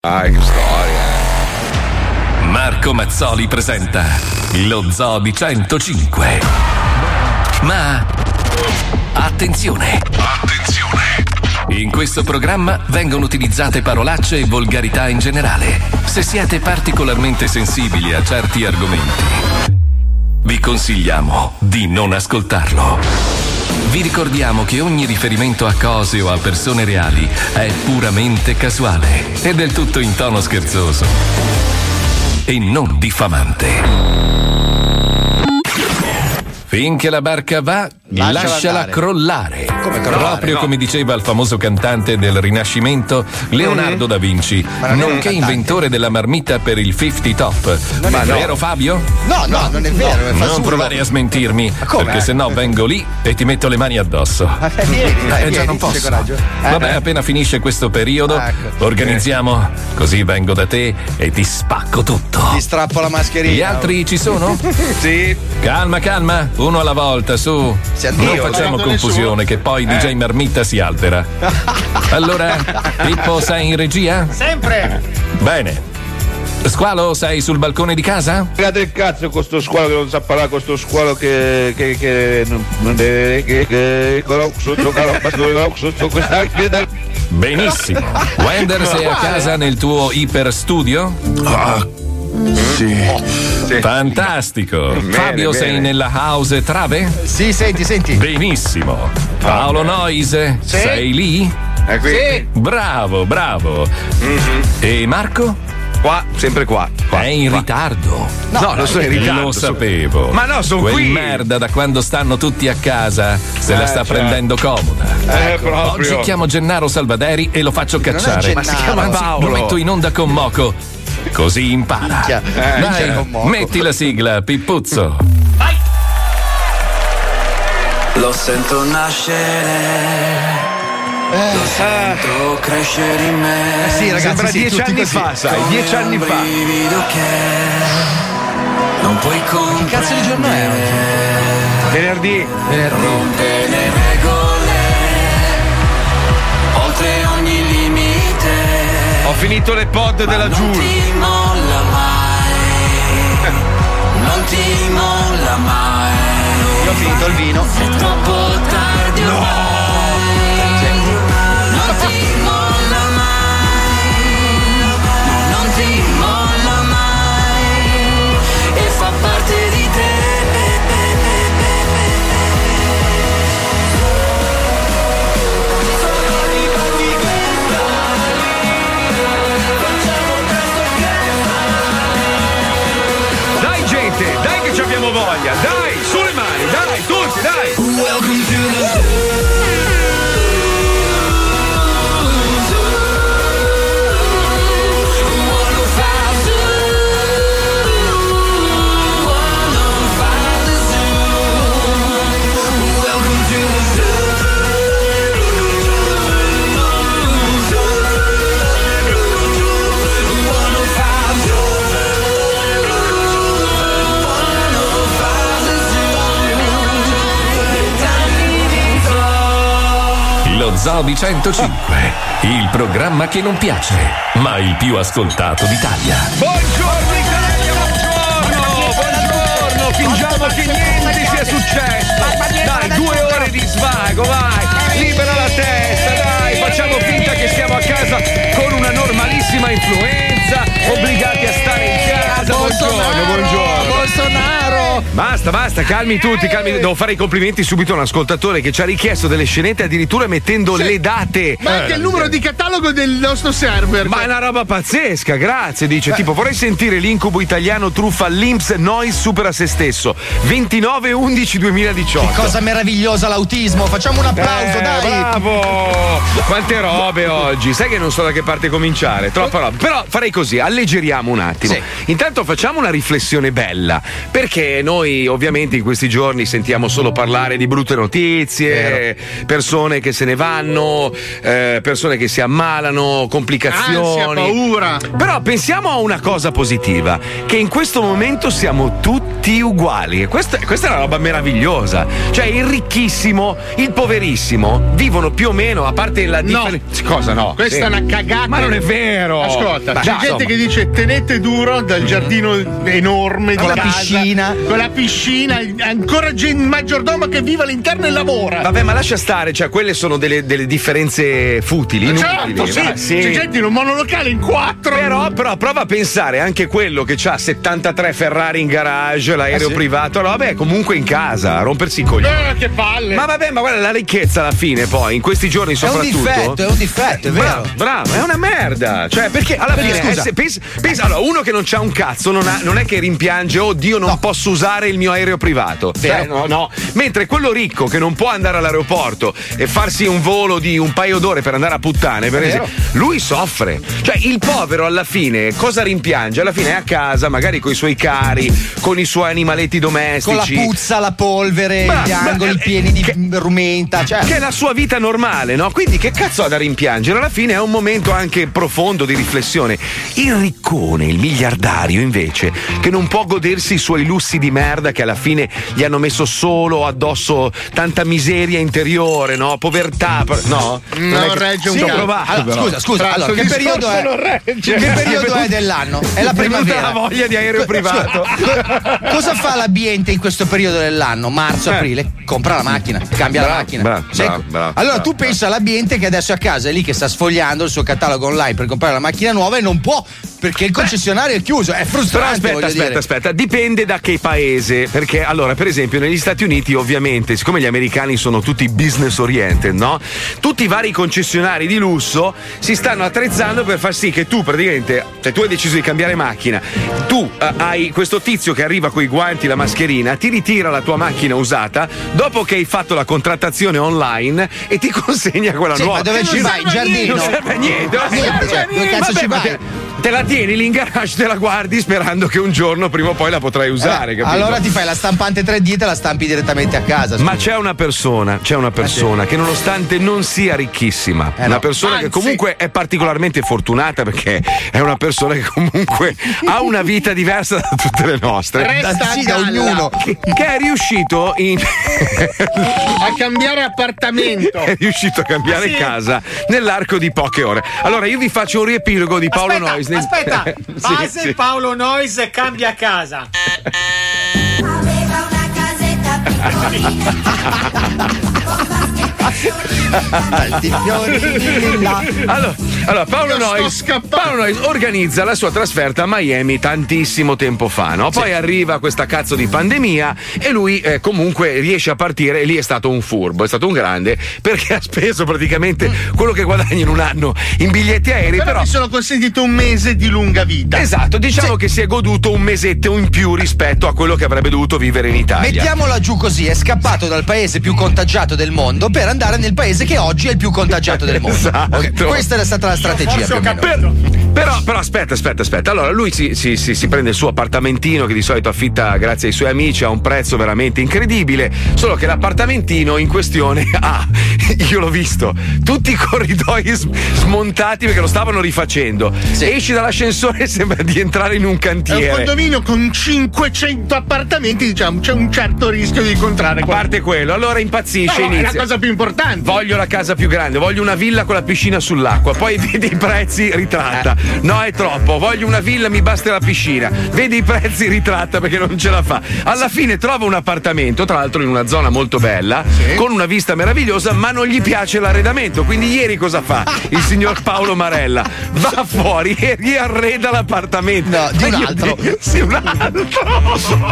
Dai, che storia. Marco Mazzoli presenta lo Zoo di 105. Ma attenzione! Attenzione! In questo programma vengono utilizzate parolacce e volgarità in generale. Se siete particolarmente sensibili a certi argomenti, vi consigliamo di non ascoltarlo. Vi ricordiamo che ogni riferimento a cose o a persone reali è puramente casuale e del tutto in tono scherzoso e non diffamante. Finché la barca va, Lasciala lasciala, crollare. Come crollare? Proprio No. come diceva il famoso cantante del Rinascimento, Leonardo da Vinci, nonché inventore della marmita per il 50 top. Non è Ma vero. vero Fabio? No, no, non è vero, è Non provare a smentirmi, perché se no vengo lì e ti metto le mani addosso. Eh, vieni, dai, Eh già non posso. Eh, Vabbè, eh. appena finisce questo periodo, Ecco. organizziamo, così vengo da te e ti spacco tutto. Ti strappo la mascherina. Gli altri ci sono? Sì. Calma, calma, uno alla volta, su. Senti, non io, facciamo non confusione, che poi DJ Marmitta si altera. Allora, Pippo, sei in regia? Sempre! Bene. Squalo, sei sul balcone di casa? Fregate il cazzo con sto squalo che non sa parlare, con sto squalo che. che. che. che. che. sotto sotto sotto questa. Benissimo. Wender, sei a casa nel tuo iper studio? Sì. Fantastico. Fabio, sei bene. nella house trave? Sì, senti, senti. Benissimo. Paolo Noise, sei lì? È qui. Bravo, bravo. Mhm. E Marco? Qua, sempre qua. qua È in qua. ritardo. No, non sono in ritardo. Lo sapevo. Ma no, sono Quel qui. merda da quando stanno tutti a casa se la Eh, sta certo. prendendo comoda. Eh, proprio. Oggi chiamo Gennaro Salvaderi e lo faccio cacciare. Ma si chiama Anzi, Paolo. Lo metto in onda con Moco. Così impara. Minchia. Eh, Dai, Moco. metti la sigla, Pippuzzo. Lo sento nascere, lo sento crescere in me. Eh sì, ragazzi, Sembra sì, dieci anni fa, sai, dieci anni fa. non puoi comprendere. Che cazzo di giorno è oggi? Venerdì. Finito le pod della non Giul. ti molla mai, non ti molla mai. Io ho finito il vino. È troppo tardi ormai. Voglia. Dai, sulle mani, dai, tutti, dai. Di 105. Il programma che non piace, ma il più ascoltato d'Italia. Buongiorno Italia, buongiorno, buongiorno. Fingiamo che niente sia successo. Dai, due ore di svago, vai. Libera la testa, dai. Facciamo finta che siamo a casa con una normalissima influenza, obbligati a stare in casa. Buongiorno, buongiorno. Bolsonaro! Basta, basta, calmi tutti, calmi. Devo fare i complimenti subito a un ascoltatore che ci ha richiesto delle scenette addirittura mettendo le date. Ma anche il numero di catalogo del nostro server. Ma è una roba pazzesca, grazie. Dice tipo vorrei sentire l'incubo italiano truffa all'Inps Noise supera se stesso. 29 11 2018. Che cosa meravigliosa l'autismo. Facciamo un applauso, Eh, dai. Bravo! Quante robe oggi. Sai che non so da che parte cominciare. Troppa roba. Però farei così, alleggeriamo un attimo. Sì. Intanto facciamo una riflessione bella. Perché noi ovviamente in questi giorni sentiamo solo parlare di brutte notizie, persone che se ne vanno, eh, persone che si ammalano, complicazioni. Ansia, paura. Però pensiamo a una cosa positiva, che in questo momento siamo tutti uguali. E questa, questa è una roba meravigliosa. Cioè il ricchissimo, il poverissimo vivono più o meno, a parte la differenza. Cosa no? Questa Sì. è una cagata. Ma non è vero. Ascolta, Beh, c'è dai, gente insomma. che dice tenete duro dal giardino enorme Con di la casa, piscina. Con la piscina, ancora gen- maggiordomo che vive all'interno e lavora. Vabbè, ma lascia stare, cioè quelle sono delle, delle differenze futili, inutili. Certo, sì. Ma C'è gente in un monolocale in quattro. Però, però prova a pensare anche quello che ha 73 Ferrari in garage, l'aereo sì? privato, no, vabbè, comunque in casa, a rompersi i coglioni. Eh, che palle. Ma vabbè, ma guarda la ricchezza alla fine, poi, in questi giorni È un soprattutto. difetto, è un difetto, è vero. Bravo, bravo, è una merda. Cioè, perché alla Perché, fine, scusa. eh, se- pensa, pensa- allora, uno che non c'ha un cazzo, non, ha- non è che rimpiange, oh Dio, non posso usare il mio aereo privato. Cioè, no, no. Mentre quello ricco che non può andare all'aeroporto e farsi un volo di un paio d'ore per andare a puttane, per esempio, lui soffre. Cioè, il povero alla fine cosa rimpiange? Alla fine è a casa, magari con i suoi cari, con i suoi animaletti domestici. Con la puzza, la polvere, Bra- gli angoli eh, pieni di che- rumenta. Cioè, che è la sua vita normale, no? Quindi che cazzo ha da rimpiangere? Alla fine è un momento anche profondo di riflessione. Il riccone, il miliardario, invece, che non può godersi i suoi lussi di merda che alla fine gli hanno messo solo addosso tanta miseria interiore, no? Povertà, no? Non è che- regge un Sì, allora, scusa, scusa, allora, che periodo è? non. Che periodo è dell'anno? È la primavera. la voglia di aereo privato. Cosa fa l'ambiente in questo periodo dell'anno? Marzo, Eh. aprile? Compra la macchina, cambia la Bravo, macchina. bravo, Sì. bravo, bravo, allora tu pensa all'ambiente che adesso è a casa, è lì che sta sfogliando il suo catalogo online per comprare la macchina nuova e non può perché il concessionario è chiuso. È Però frustrante. aspetta, voglio aspetta, dire. aspetta, dipende da che paese. Perché allora, per esempio, negli Stati Uniti, ovviamente, siccome gli americani sono tutti business oriented, no? Tutti i vari concessionari di lusso si stanno attrezzando per far sì che tu praticamente, se tu hai deciso di cambiare macchina, tu eh, hai questo tizio che arriva con i guanti, la mascherina, ti ritira la tua macchina usata, dopo che hai fatto la contrattazione online e ti consegna quella Sì, nuova. ma dove Che ci vai? Niente, giardino? Non serve a niente. non Niente, serve a cioè, dove cazzo Vabbè, ci vai? Te- la tieni lì in garage, te la guardi sperando che un giorno prima o poi la potrai usare. Eh, allora ti fai la stampante 3D e te la stampi direttamente a casa. Ma scusa. c'è una persona, c'è una persona che nonostante non sia ricchissima, Eh una no. persona che Anzi. comunque è particolarmente fortunata perché è una persona che comunque ha una vita diversa da tutte le nostre. Resta sì, a da ognuno. Che, che è riuscito in a cambiare appartamento. è riuscito a cambiare Sì. casa nell'arco di poche ore. Allora io vi faccio un riepilogo di Paolo aspetta, Noyes. nel- aspetta, base sì. Paolo Noyes cambia casa. Aveva una casetta piccolina. Allora, allora, Paolo, Noyes. Paolo Noyes organizza la sua trasferta a Miami tantissimo tempo fa, no? Poi arriva questa cazzo di pandemia e lui eh, comunque riesce a partire e lì è stato un furbo, è stato un grande perché ha speso praticamente quello che guadagna in un anno in biglietti aerei, Però, però... mi sono consentito un mese di lunga vita. Esatto, diciamo che si è goduto un mesetto in più rispetto a quello che avrebbe dovuto vivere in Italia. Mettiamola giù così, è scappato dal paese più contagiato del mondo per andare nel paese che oggi è il più contagiato del mondo. Esatto. Ok, Questa è stata la strategia forse più o ho meno. capito. Però, però aspetta, aspetta, aspetta. Allora lui si, si- si- si prende il suo appartamentino che di solito affitta grazie ai suoi amici a un prezzo veramente incredibile. Solo che l'appartamentino in questione ha, io l'ho visto, tutti i corridoi sm- smontati perché lo stavano rifacendo. Sì. Esci dall'ascensore e sembra di entrare in un È un cantiere. condominio con 500 appartamenti, diciamo, c'è un certo rischio di incontrare A parte quello, allora impazzisce No, no, è la inizia. cosa più importante. Voglio la casa più grande, voglio una villa con la piscina sull'acqua, poi vedi i prezzi, ritratta. No, è troppo, voglio una villa, mi basta la piscina. Vedi i prezzi, ritratta perché non ce la fa. Alla fine trova un appartamento, tra l'altro in una zona molto bella, con una vista meravigliosa, ma non gli piace l'arredamento. Quindi ieri cosa fa? Il signor Paolo Marella va fuori e riarreda l'appartamento. No, di un altro. Sì, un altro.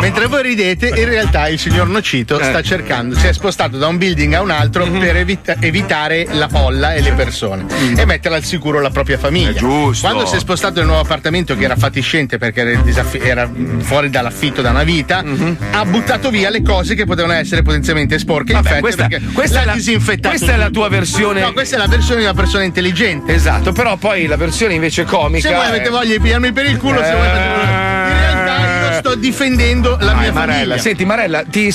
Mentre voi ridete, in realtà il signor Nocito Eh. sta cercando, si è spostato da un building a un altro Per evita- evitare la folla e le persone e mettere al sicuro la propria famiglia. Mm. È giusto. Quando si è spostato nel nuovo appartamento che era fatiscente perché era, disaffi- era, fuori dall'affitto da una vita, ha buttato via le cose che potevano essere potenzialmente sporche. Vabbè, infette questa- questa è la- questa è la tua versione- No, questa è la versione di una persona intelligente. Esatto, però poi la versione invece comica. Se voi è- avete voglia di pigliarmi per il culo, se Eh. volete. Sto difendendo la mia Marella, famiglia. senti Marella, ti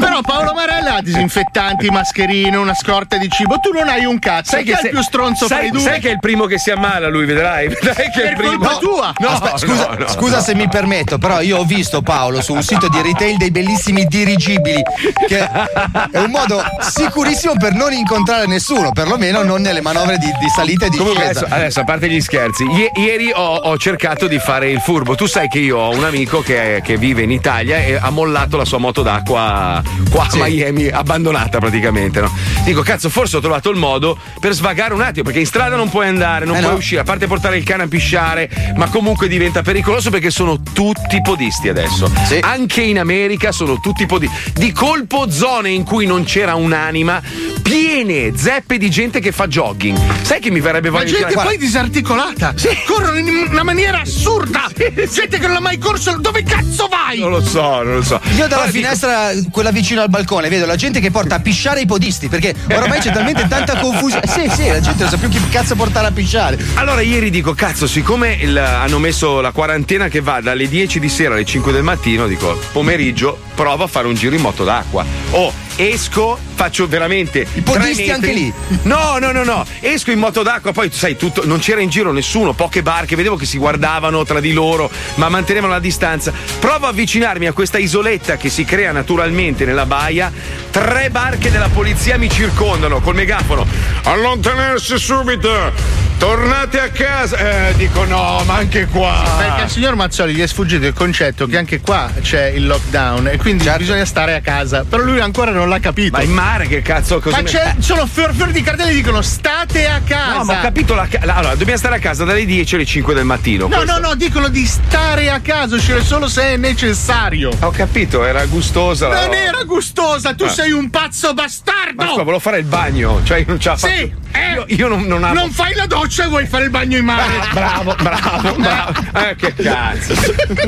Però Paolo Marella ha disinfettanti, mascherine, una scorta di cibo. Tu non hai un cazzo. Sai che è se- il più stronzo sai, fra i due? sai che è il primo che si ammala lui, vedrai. Vedrai che è il primo. colpa tua. No, Aspetta, scusa, no, no, scusa no. se mi permetto, però io ho visto Paolo su un sito di retail dei bellissimi dirigibili, che è un modo sicurissimo per non incontrare nessuno, perlomeno non nelle manovre di, di salita e di Comunque adesso, adesso, a parte gli scherzi, ie- ieri ho, ho cercato di fare il furbo. Tu sai che io ho un amico che, che vive in Italia e ha mollato la sua moto d'acqua qua a Miami, abbandonata praticamente. No? Dico, cazzo, forse ho trovato il modo per svagare un attimo, perché in strada non puoi andare, non Eh puoi no. uscire, a parte portare il cane a pisciare, ma comunque diventa pericoloso perché sono tutti podisti adesso. Sì. Anche in America sono tutti podisti. Di colpo zone in cui non c'era un'anima, piene zeppe di gente che fa jogging. Sai che mi verrebbe voglia di gente tirare- poi disarticolata. Corrono in una maniera assurda. Gente che non ha mai corso. Dove cazzo vai? Non lo so, non lo so. Io dalla Allora, dico- finestra, quella vicino al balcone, vedo la gente che porta a pisciare i podisti, perché oramai c'è talmente tanta confusione. Sì, sì, la gente non sa più chi cazzo portare a pisciare. Allora ieri dico, cazzo, siccome il- hanno messo la quarantena che va dalle 10 di sera alle 5 del mattino, dico, pomeriggio provo a fare un giro in moto d'acqua. O esco, faccio veramente. I podisti anche lì? No, no, no, no. Esco in moto d'acqua, poi sai, tutto, non c'era in giro nessuno, poche barche, vedevo che si guardavano tra di loro, ma mantenevano la distanza. Provo a avvicinarmi a questa isoletta che si crea naturalmente nella baia. Tre barche della polizia mi circondano col megafono. Allontanarsi subito! Tornate a casa! Eh, dico no, ma anche qua. Perché al signor Mazzoli gli è sfuggito il concetto che anche qua c'è il lockdown e quindi bisogna stare a casa. Però lui ancora non l'ha capito. Ma in mare che cazzo cosa Ma mi- c'è, sono fior, fior di cartelli che dicono state a casa. No, ma ho capito la la- Allora, dobbiamo stare a casa dalle 10 alle 5 del mattino. No, questo. no, no, dicono di stare a casa, uscire solo se è necessario. Ho capito, era gustosa. la Non roba. era gustosa, tu Ah. sei un pazzo bastardo! Ma scusa, volevo fare il bagno. Cioè, non ce la Sì, faccio. eh, Io, io non, non amo. non fai la doccia e vuoi fare il bagno in mare. Bravo, bravo, bravo. Eh, che cazzo.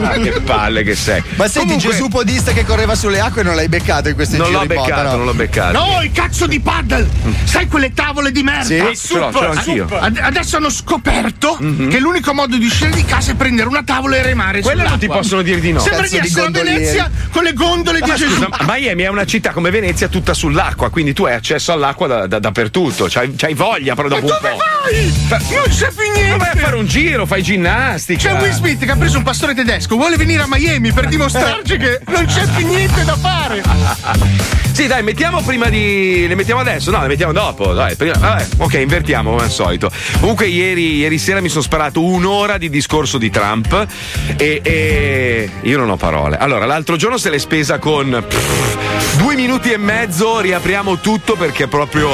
Ah, che palle che sei. Ma senti, Comunque, Gesù podista che correva sulle acque non l'hai beccato in questi Non giri l'ho in moto, beccato, no? non l'ho beccato. No, il cazzo di paddle! Sai quelle tavole di merda? Sì, ce l'ho, ce l'ho anch'io. Ad- adesso hanno scoperto che l'unico modo di uscire di casa è prendere una tavola e remare Quelle non ti possono dire di no. Sembra Cazzo di essere a. Venezia con le gondole di Ma Gesù. scusa, Miami è una città come Venezia tutta sull'acqua, quindi tu hai accesso all'acqua da- da- dappertutto. C'hai, c'hai voglia però Ma dopo un dove po'. vai? Non c'è più niente. Ma vai a fare un giro, fai ginnastica. C'è Will Smith che ha preso un pastore tedesco, vuole venire a Miami per dimostrarci che non c'è più niente da fare. Sì, dai, mettiamo prima di. Le mettiamo adesso? No, le mettiamo dopo. Dai, prima- vabbè, ok, invertiamo come al solito. Comunque, ieri, ieri sera mi sono sparato un'ora di discorso di Trump e, e io non ho parole. Allora, l'altro giorno se l'è spesa con. pff, due minuti e mezzo, riapriamo tutto perché proprio.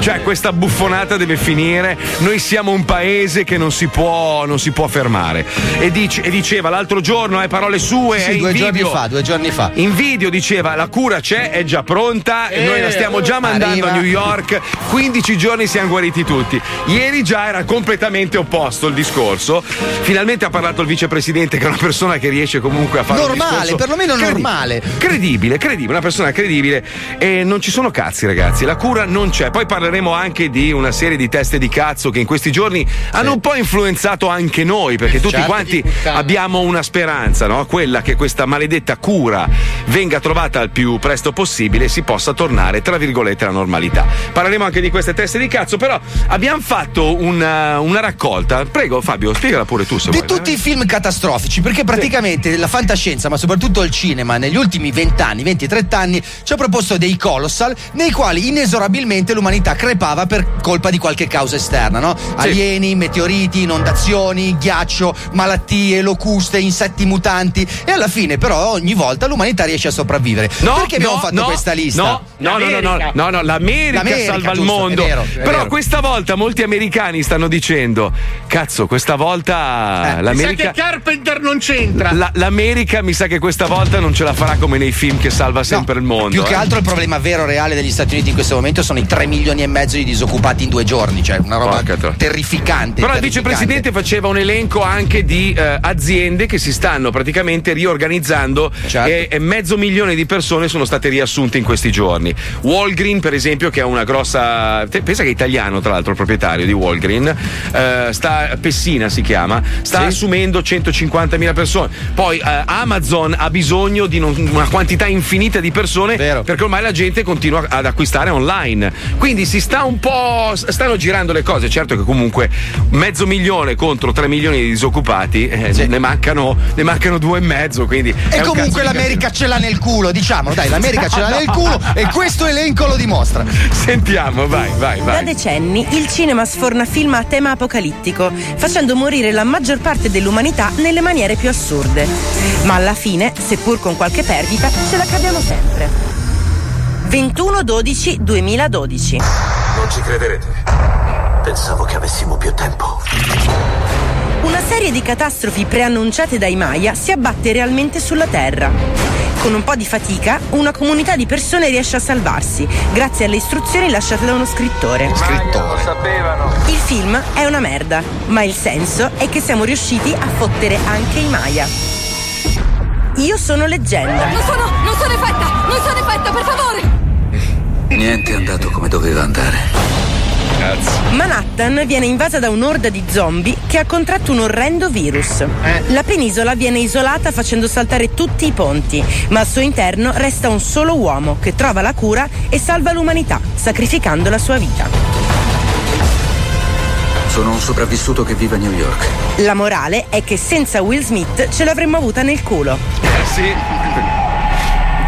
Cioè, questa buffonata deve finire. Noi siamo un paese che non si può, non si può fermare. E, dice- e diceva l'altro giorno, eh, parole sue, Sì, eh, due giorni video. fa, due giorni fa. In video diceva la cura c'è, è già pronta, e noi la stiamo già mandando arriva. a New York, 15 giorni siamo guariti tutti. Ieri già era completamente opposto il discorso. Finalmente ha parlato il vicepresidente che è una persona che riesce comunque a fare Normale, perlomeno credi- normale. Credibile, credibile, una persona credibile e non ci sono cazzi ragazzi, la cura non c'è. Poi parleremo anche di una serie di teste di cazzo che in questi giorni hanno un po' influenzato anche noi perché tutti Certo. quanti abbiamo una speranza, no? Quella che questa maledetta cura venga trovata al più presto possibile e si possa tornare, tra virgolette, alla normalità. Parleremo anche di queste teste di cazzo, però abbiamo fatto una, una raccolta. Prego, Fabio, spiegala pure tu se Di vuoi. tutti i film catastrofici, perché praticamente la fantascienza, ma soprattutto il cinema, negli ultimi 20 anni, 20-30 anni, ci ha proposto dei colossal nei quali inesorabilmente l'umanità crepava per colpa di qualche causa esterna, no? Alieni, meteoriti, inondazioni, ghiaccio, malattie, locuste, insetti mutanti. E alla fine, però, ogni volta l'umanità riesce a sopravvivere. No, perché abbiamo no, fatto no, questa lista? No, no, no, no, no, no, no, l'America, L'America, salva il giusto, mondo. è vero, è Però vero. questa volta molti americani stanno dicendo: Cazzo, questa volta Eh, Mi sa l'America. che Carpenter non c'entra. la- L'America mi sa che questa volta non ce la farà come nei film che salva sempre il mondo. Più che eh. altro il problema vero reale degli Stati Uniti in questo momento sono i 3 milioni e mezzo di disoccupati in due giorni, cioè una roba Porca terrificante. Però il terrificante. vicepresidente faceva un elenco anche di eh, aziende che si stanno praticamente riorganizzando Certo. e, e mezzo milione di persone sono state riassunte in questi giorni. Walgreen, per esempio, che è una grossa. Pensa che è italiano, tra l'altro, il proprietario di Walgreen, eh, sta, Pessina si chiama, sta Sì. assumendo 150.000 persone. Poi eh, Amazon ha bisogno di non- una quantità infinita di persone Vero. perché ormai la gente continua ad acquistare online. Quindi si sta un po'. stanno girando le cose. Certo che comunque mezzo milione contro 3 milioni di disoccupati eh, Sì. ne, mancano, ne mancano due e mezzo. Quindi E un comunque l'America ce l'ha nel culo, diciamolo, dai, l'America ce l'ha nel culo e questo elenco lo dimostra. Sentiamo, vai, vai, Da vai. decenni il cinema sforna film a tema apocalittico, facendo morire la maggior parte dell'umanità nelle maniere più assurde. Ma alla fine, seppur con qualche perdita, ce la caviamo sempre. 21-12-2012 Non ci crederete. Pensavo che avessimo più tempo. Una serie di catastrofi preannunciate dai Maya si abbatte realmente sulla Terra. Con un po' di fatica, una comunità di persone riesce a salvarsi, grazie alle istruzioni lasciate da uno scrittore. Scrittore. Il film è una merda, ma il senso è che siamo riusciti a fottere anche i Maya. Io sono leggenda. Non sono, non sono effetta! Non sono effetta, per favore! Niente è andato come doveva andare. Manhattan viene invasa da un'orda di zombie che ha contratto un orrendo virus. La penisola viene isolata facendo saltare tutti i ponti, ma al suo interno resta un solo uomo che trova la cura e salva l'umanità, sacrificando la sua vita. Sono un sopravvissuto che vive a New York. La morale è che senza Will Smith ce l'avremmo avuta nel culo. Eh, sì.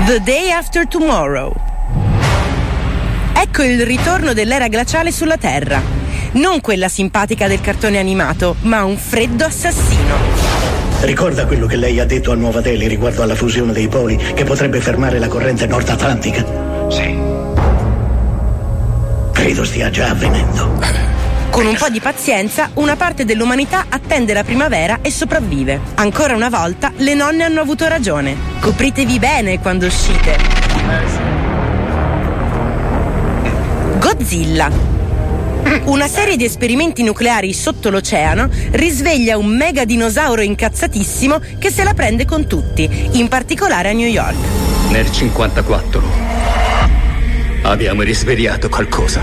The Day After Tomorrow. Ecco il ritorno dell'era glaciale sulla Terra. Non quella simpatica del cartone animato, ma un freddo assassino. Ricorda quello che lei ha detto a Nuova Delhi riguardo alla fusione dei poli che potrebbe fermare la corrente nord atlantica? Sì. Credo stia già avvenendo. Con un po' di pazienza, una parte dell'umanità attende la primavera e sopravvive. Ancora una volta, le nonne hanno avuto ragione. Copritevi bene quando uscite. Godzilla. Una serie di esperimenti nucleari sotto l'oceano risveglia un mega dinosauro incazzatissimo che se la prende con tutti, in particolare a New York. Nel 54 abbiamo risvegliato qualcosa.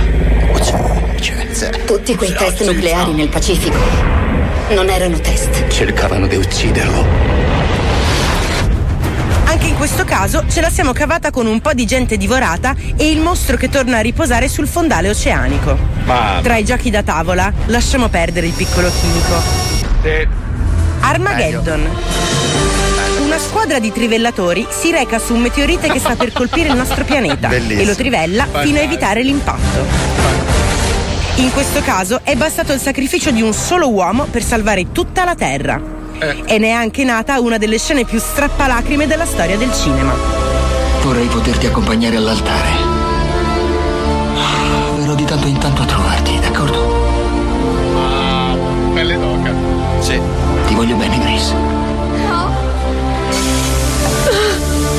Tutti quei test nucleari nel Pacifico non erano test. Cercavano di ucciderlo. Anche in questo caso ce la siamo cavata con un po' di gente divorata e il mostro che torna a riposare sul fondale oceanico. Ma. Tra i giochi da tavola, lasciamo perdere il piccolo chimico. eh, Armageddon. Una squadra di trivellatori si reca su un meteorite che sta per colpire il nostro pianeta Bellissimo. e lo trivella fino a evitare l'impatto. In questo caso è bastato il sacrificio di un solo uomo per salvare tutta la Terra. E ne è anche nata una delle scene più strappalacrime della storia del cinema. Vorrei poterti accompagnare all'altare. Verrò di tanto in tanto a trovarti, d'accordo? Ah, pelle d'oca. Sì. Ti voglio bene, Grace. No.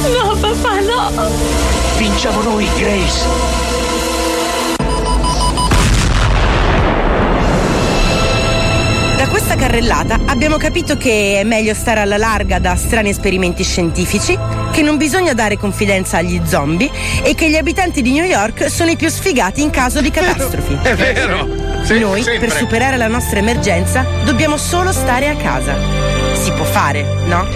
No, papà, no. Vinciamo noi, Grace. Questa carrellata abbiamo capito che è meglio stare alla larga da strani esperimenti scientifici, che non bisogna dare confidenza agli zombie e che gli abitanti di New York sono i più sfigati in caso di catastrofi. è vero. Sì, Noi, sempre. per superare la nostra emergenza, dobbiamo solo stare a casa. Si può fare, no?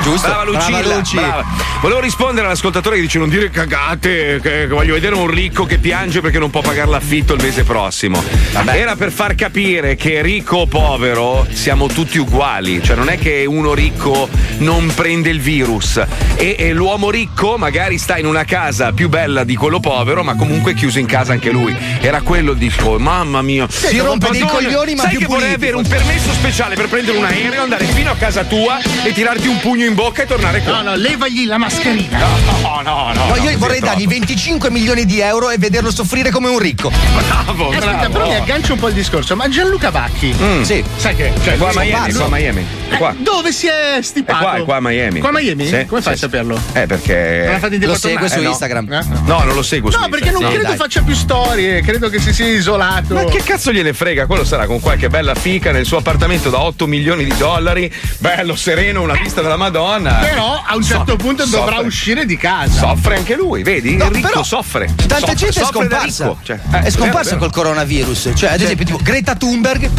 Giusto? Brava Lucilla, Brava Luci. brava. Volevo rispondere all'ascoltatore che dice non dire cagate, che, voglio vedere un ricco che piange perché non può pagare l'affitto il mese prossimo. Era per far capire che ricco o povero siamo tutti uguali, cioè non è che uno ricco non prende il virus e, e l'uomo ricco magari sta in una casa più bella di quello povero, ma comunque è chiuso in casa anche lui. Era quello il disco, mamma mia. Si rompe dei coglioni, ma sai più che vorrei avere un permesso speciale per prendere un aereo, andare fino a casa tua e tirarti un pugno in bocca e tornare qua. No, no, levagli la mascherina. No, no, no. Ma io no, vorrei dargli 25 milioni di euro e vederlo soffrire come un ricco. Bravo, Eh, Aspetta, però mi aggancio un po' il discorso. Ma Gianluca Bacchi, Sì. sai che. Cioè, È qua a Miami, è qua a Miami. È qua. Eh, Dove si è È stipato? qua, è qua a Miami. Qua a Miami? Sì, Come fai sì, a saperlo? Eh, perché. Lo segue su Eh, no. Instagram. Eh? No, non lo seguo su No, perché non No, credo faccia più storie, credo che si sia isolato. Ma che cazzo gliene frega? Quello sarà con qualche bella fica nel suo appartamento da 8 milioni di dollari, bello, sereno, una vista della Madonna. Però a un certo punto dovrà soffre. uscire di casa. Soffre anche lui, vedi? No, Enrico però soffre. Tanta Soffre- gente è soffre da scomparsa. ricco. Cioè, è eh, scomparsa vero, vero. col coronavirus. Cioè, ad esempio, tipo Greta Thunberg.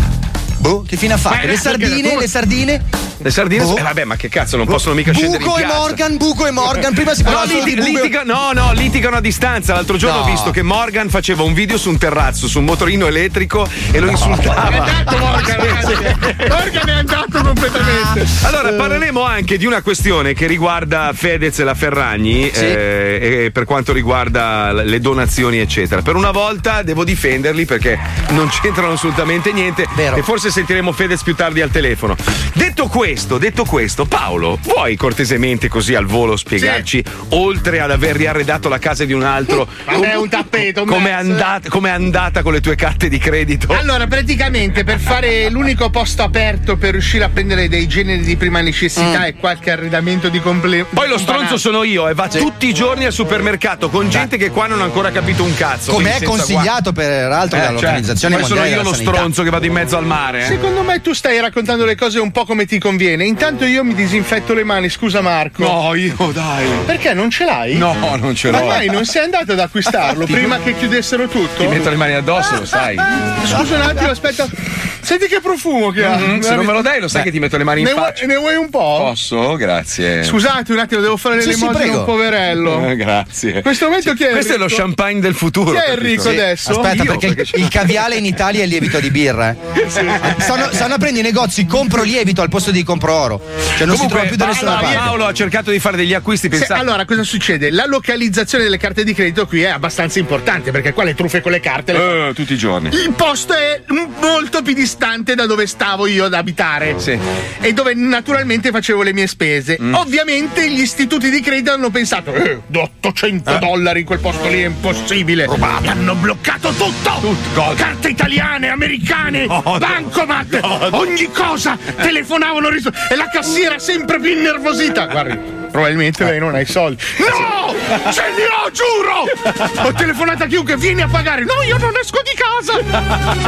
Boh, che fine ha fatto? Le è sardine, le sardine. Le sardine. Oh. Eh, vabbè, ma che cazzo, non possono mica scendere in Buco e piazza. Morgan, Buco e Morgan. Prima si No, parlava di liti- e- litiga- no, no, litigano a distanza. L'altro giorno No. ho visto che Morgan faceva un video su un terrazzo, su un motorino elettrico e lo È insultava. andato Morgan. Morgan è andato completamente. Allora, parleremo anche di una questione che riguarda Fedez e la Ferragni Sì. eh, e per quanto riguarda le donazioni, eccetera. Per una volta devo difenderli perché non c'entrano assolutamente niente Vero. e forse sentiremo Fedez più tardi al telefono. Detto questo, detto questo, Paolo, vuoi cortesemente così al volo spiegarci, oltre ad aver riarredato la casa di un altro, Vabbè, un tappeto, come è andata, con le tue carte di credito? Allora, praticamente per fare l'unico posto aperto per riuscire a prendere dei generi di prima necessità e qualche arredamento di completo. Poi lo stronzo sono io e va tutti i giorni al supermercato con gente che qua non ha ancora capito un cazzo. Come è consigliato peraltro Eh, dall'Organizzazione cioè, poi sono Mondiale io della lo Sanità. stronzo che vado in mezzo al mare. Eh. Secondo me tu stai raccontando le cose un po' come ti conviene. Intanto io mi disinfetto le mani, scusa Marco. No, io dai. Perché non ce l'hai? No, non ce l'ho. Ma mai non sei andato ad acquistarlo prima che chiudessero tutto? Ti metto le mani addosso, lo sai. Scusa un attimo, aspetta. Senti che profumo che ha. Mhm, Se non me lo dai, lo sai che ti metto le mani in ne vuoi, faccia. ne vuoi un po'? Posso? Grazie. Scusate un attimo, devo fare Sì, sì, l'emoji prego. un poverello. Eh, grazie. In questo momento chi è Questo è lo Enrico? champagne del futuro. Chi è? Enrico adesso? Aspetta, Io, perché il- perché- il caviale in Italia è lievito di birra. eh. Stanno, stanno aprendo i negozi compro lievito al posto di compro oro. Cioè non si trova Comunque, più da nessuna Paolo, parte. Paolo ha cercato di fare degli acquisti Se- pensando. allora, cosa succede? La localizzazione delle carte di credito qui è abbastanza importante perché qua le truffe con le carte. le- Eh, tutti i giorni. Il posto è molto più distante da dove stavo io ad abitare Sì. e dove naturalmente facevo le mie spese. Ovviamente gli istituti di credito hanno pensato: eh, 800 dollari in quel posto lì è impossibile. E hanno bloccato tutto: cosa? carte italiane, americane, no. bancomat, no. ogni cosa. Telefonavano e la cassiera sempre più innervosita. Guardi. Probabilmente lei non ha i soldi. No! Ce li ho, giuro! Ho telefonato a chiunque vieni a pagare. No, io non esco di casa!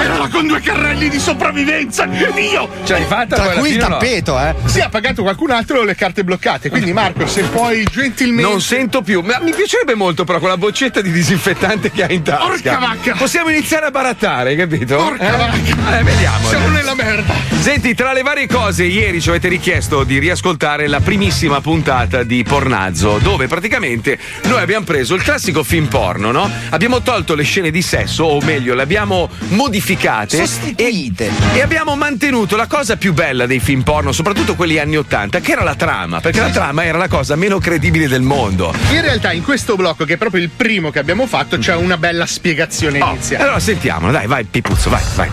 Era là con due carrelli di sopravvivenza! Dio! Ce l'hai fatta Tra cui il fine o no? tappeto, eh. Si ha pagato qualcun altro e ho le carte bloccate. Quindi, Marco, se puoi gentilmente. Non sento più, ma mi piacerebbe molto però quella boccetta di disinfettante che hai in tasca. Porca vacca! Possiamo iniziare a barattare, capito? Porca Eh? vacca! Eh, vediamo. Siamo nella merda! Senti, tra le varie cose, ieri ci avete richiesto di riascoltare la primissima puntata di Pornazzo, dove praticamente noi abbiamo preso il classico film porno, no? Abbiamo tolto le scene di sesso, o meglio, le abbiamo modificate. Sostituite. E, e abbiamo mantenuto la cosa più bella dei film porno, soprattutto quelli anni 80, che era la trama, perché la trama era la cosa meno credibile del mondo. In realtà, in questo blocco, che è proprio il primo che abbiamo fatto, c'è una bella spiegazione Oh, iniziale. allora sentiamolo, dai, vai, Pipuzzo, vai, vai.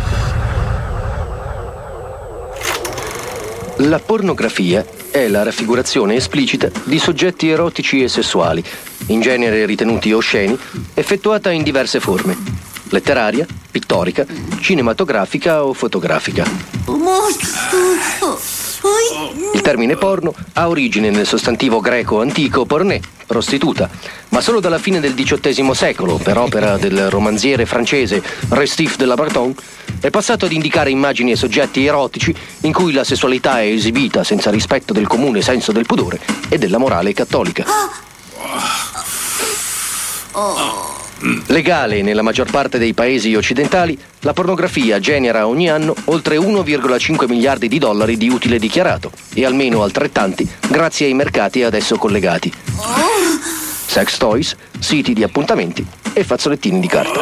La pornografia è la raffigurazione esplicita di soggetti erotici e sessuali, in genere ritenuti osceni, effettuata in diverse forme: letteraria, pittorica, cinematografica o fotografica. Il termine porno ha origine nel sostantivo greco antico porné, prostituta, ma solo dalla fine del XVIII secolo, per opera del romanziere francese Restif de la Breton, è passato ad indicare immagini e soggetti erotici in cui la sessualità è esibita senza rispetto del comune senso del pudore e della morale cattolica. Legale nella maggior parte dei paesi occidentali, la pornografia genera ogni anno oltre 1,5 miliardi di dollari di utile dichiarato e almeno altrettanti grazie ai mercati ad esso collegati. Sex toys, siti di appuntamenti e fazzolettini di carta.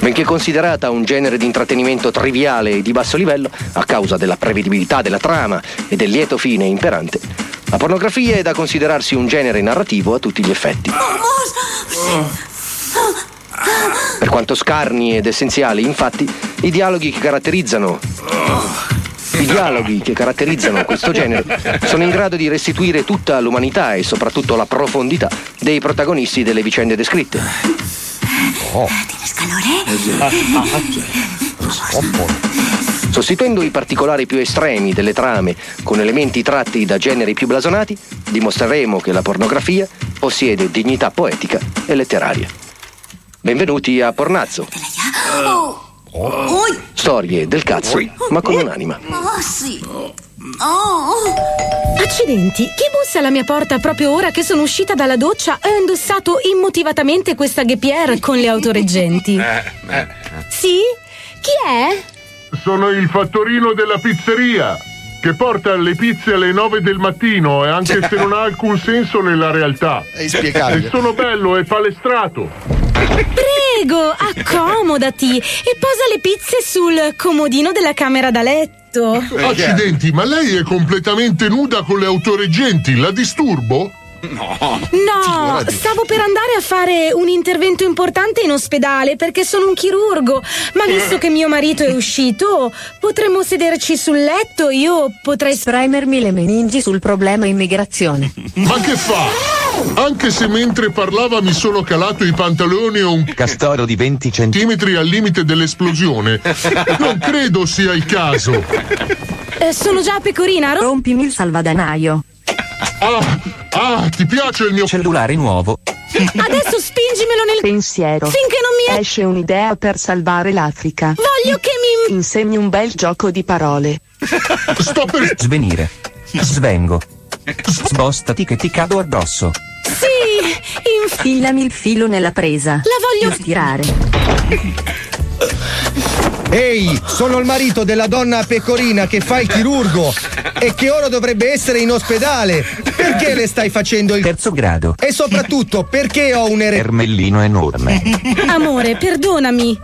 Benché considerata un genere di intrattenimento triviale e di basso livello, a causa della prevedibilità della trama e del lieto fine imperante, la pornografia è da considerarsi un genere narrativo a tutti gli effetti. Per quanto scarni ed essenziali, infatti, i dialoghi che caratterizzano I dialoghi che caratterizzano questo genere sono in grado di restituire tutta l'umanità e soprattutto la profondità dei protagonisti delle vicende descritte. Oh. Sostituendo i particolari più estremi delle trame con elementi tratti da generi più blasonati, dimostreremo che la pornografia possiede dignità poetica e letteraria. Benvenuti a Pornazzo. Storie del cazzo, ma con un'anima. Oh, sì. Oh. Accidenti, chi bussa alla mia porta proprio ora che sono uscita dalla doccia e ho indossato immotivatamente questa guépière con le autoreggenti? Eh, Sì? Chi è? Sono il fattorino della pizzeria che porta le pizze alle 9 del mattino e anche se non ha alcun senso nella realtà. È inspiegabile. E sono bello e palestrato. Prego, accomodati e posa le pizze sul comodino della camera da letto. Accidenti, ma lei è completamente nuda con le autoreggenti, la disturbo? No. No, stavo per andare a fare un intervento importante in ospedale perché sono un chirurgo, ma visto che mio marito è uscito, potremmo sederci sul letto, io potrei spremermi le meningi sul problema immigrazione. Ma che fa? Anche se mentre parlava mi sono calato i pantaloni o un castoro di 20 centimetri al limite dell'esplosione, non credo sia il caso. Eh, sono già pecorina, ro- Rompimi il salvadanaio. Ah, ah, ti piace il mio cellulare nuovo? Adesso spingimelo nel pensiero. Finché non mi esce un'idea per salvare l'Africa. Voglio che mi insegni un bel gioco di parole. Sto per svenire. Svengo. Spostati che ti cado addosso. Sì, infilami il filo nella presa. La voglio stirare. Ehi, sono il marito della donna pecorina che fa il chirurgo e che ora dovrebbe essere in ospedale. Perché le stai facendo il terzo grado? E soprattutto, perché ho un ere... Ermellino enorme. Amore, perdonami.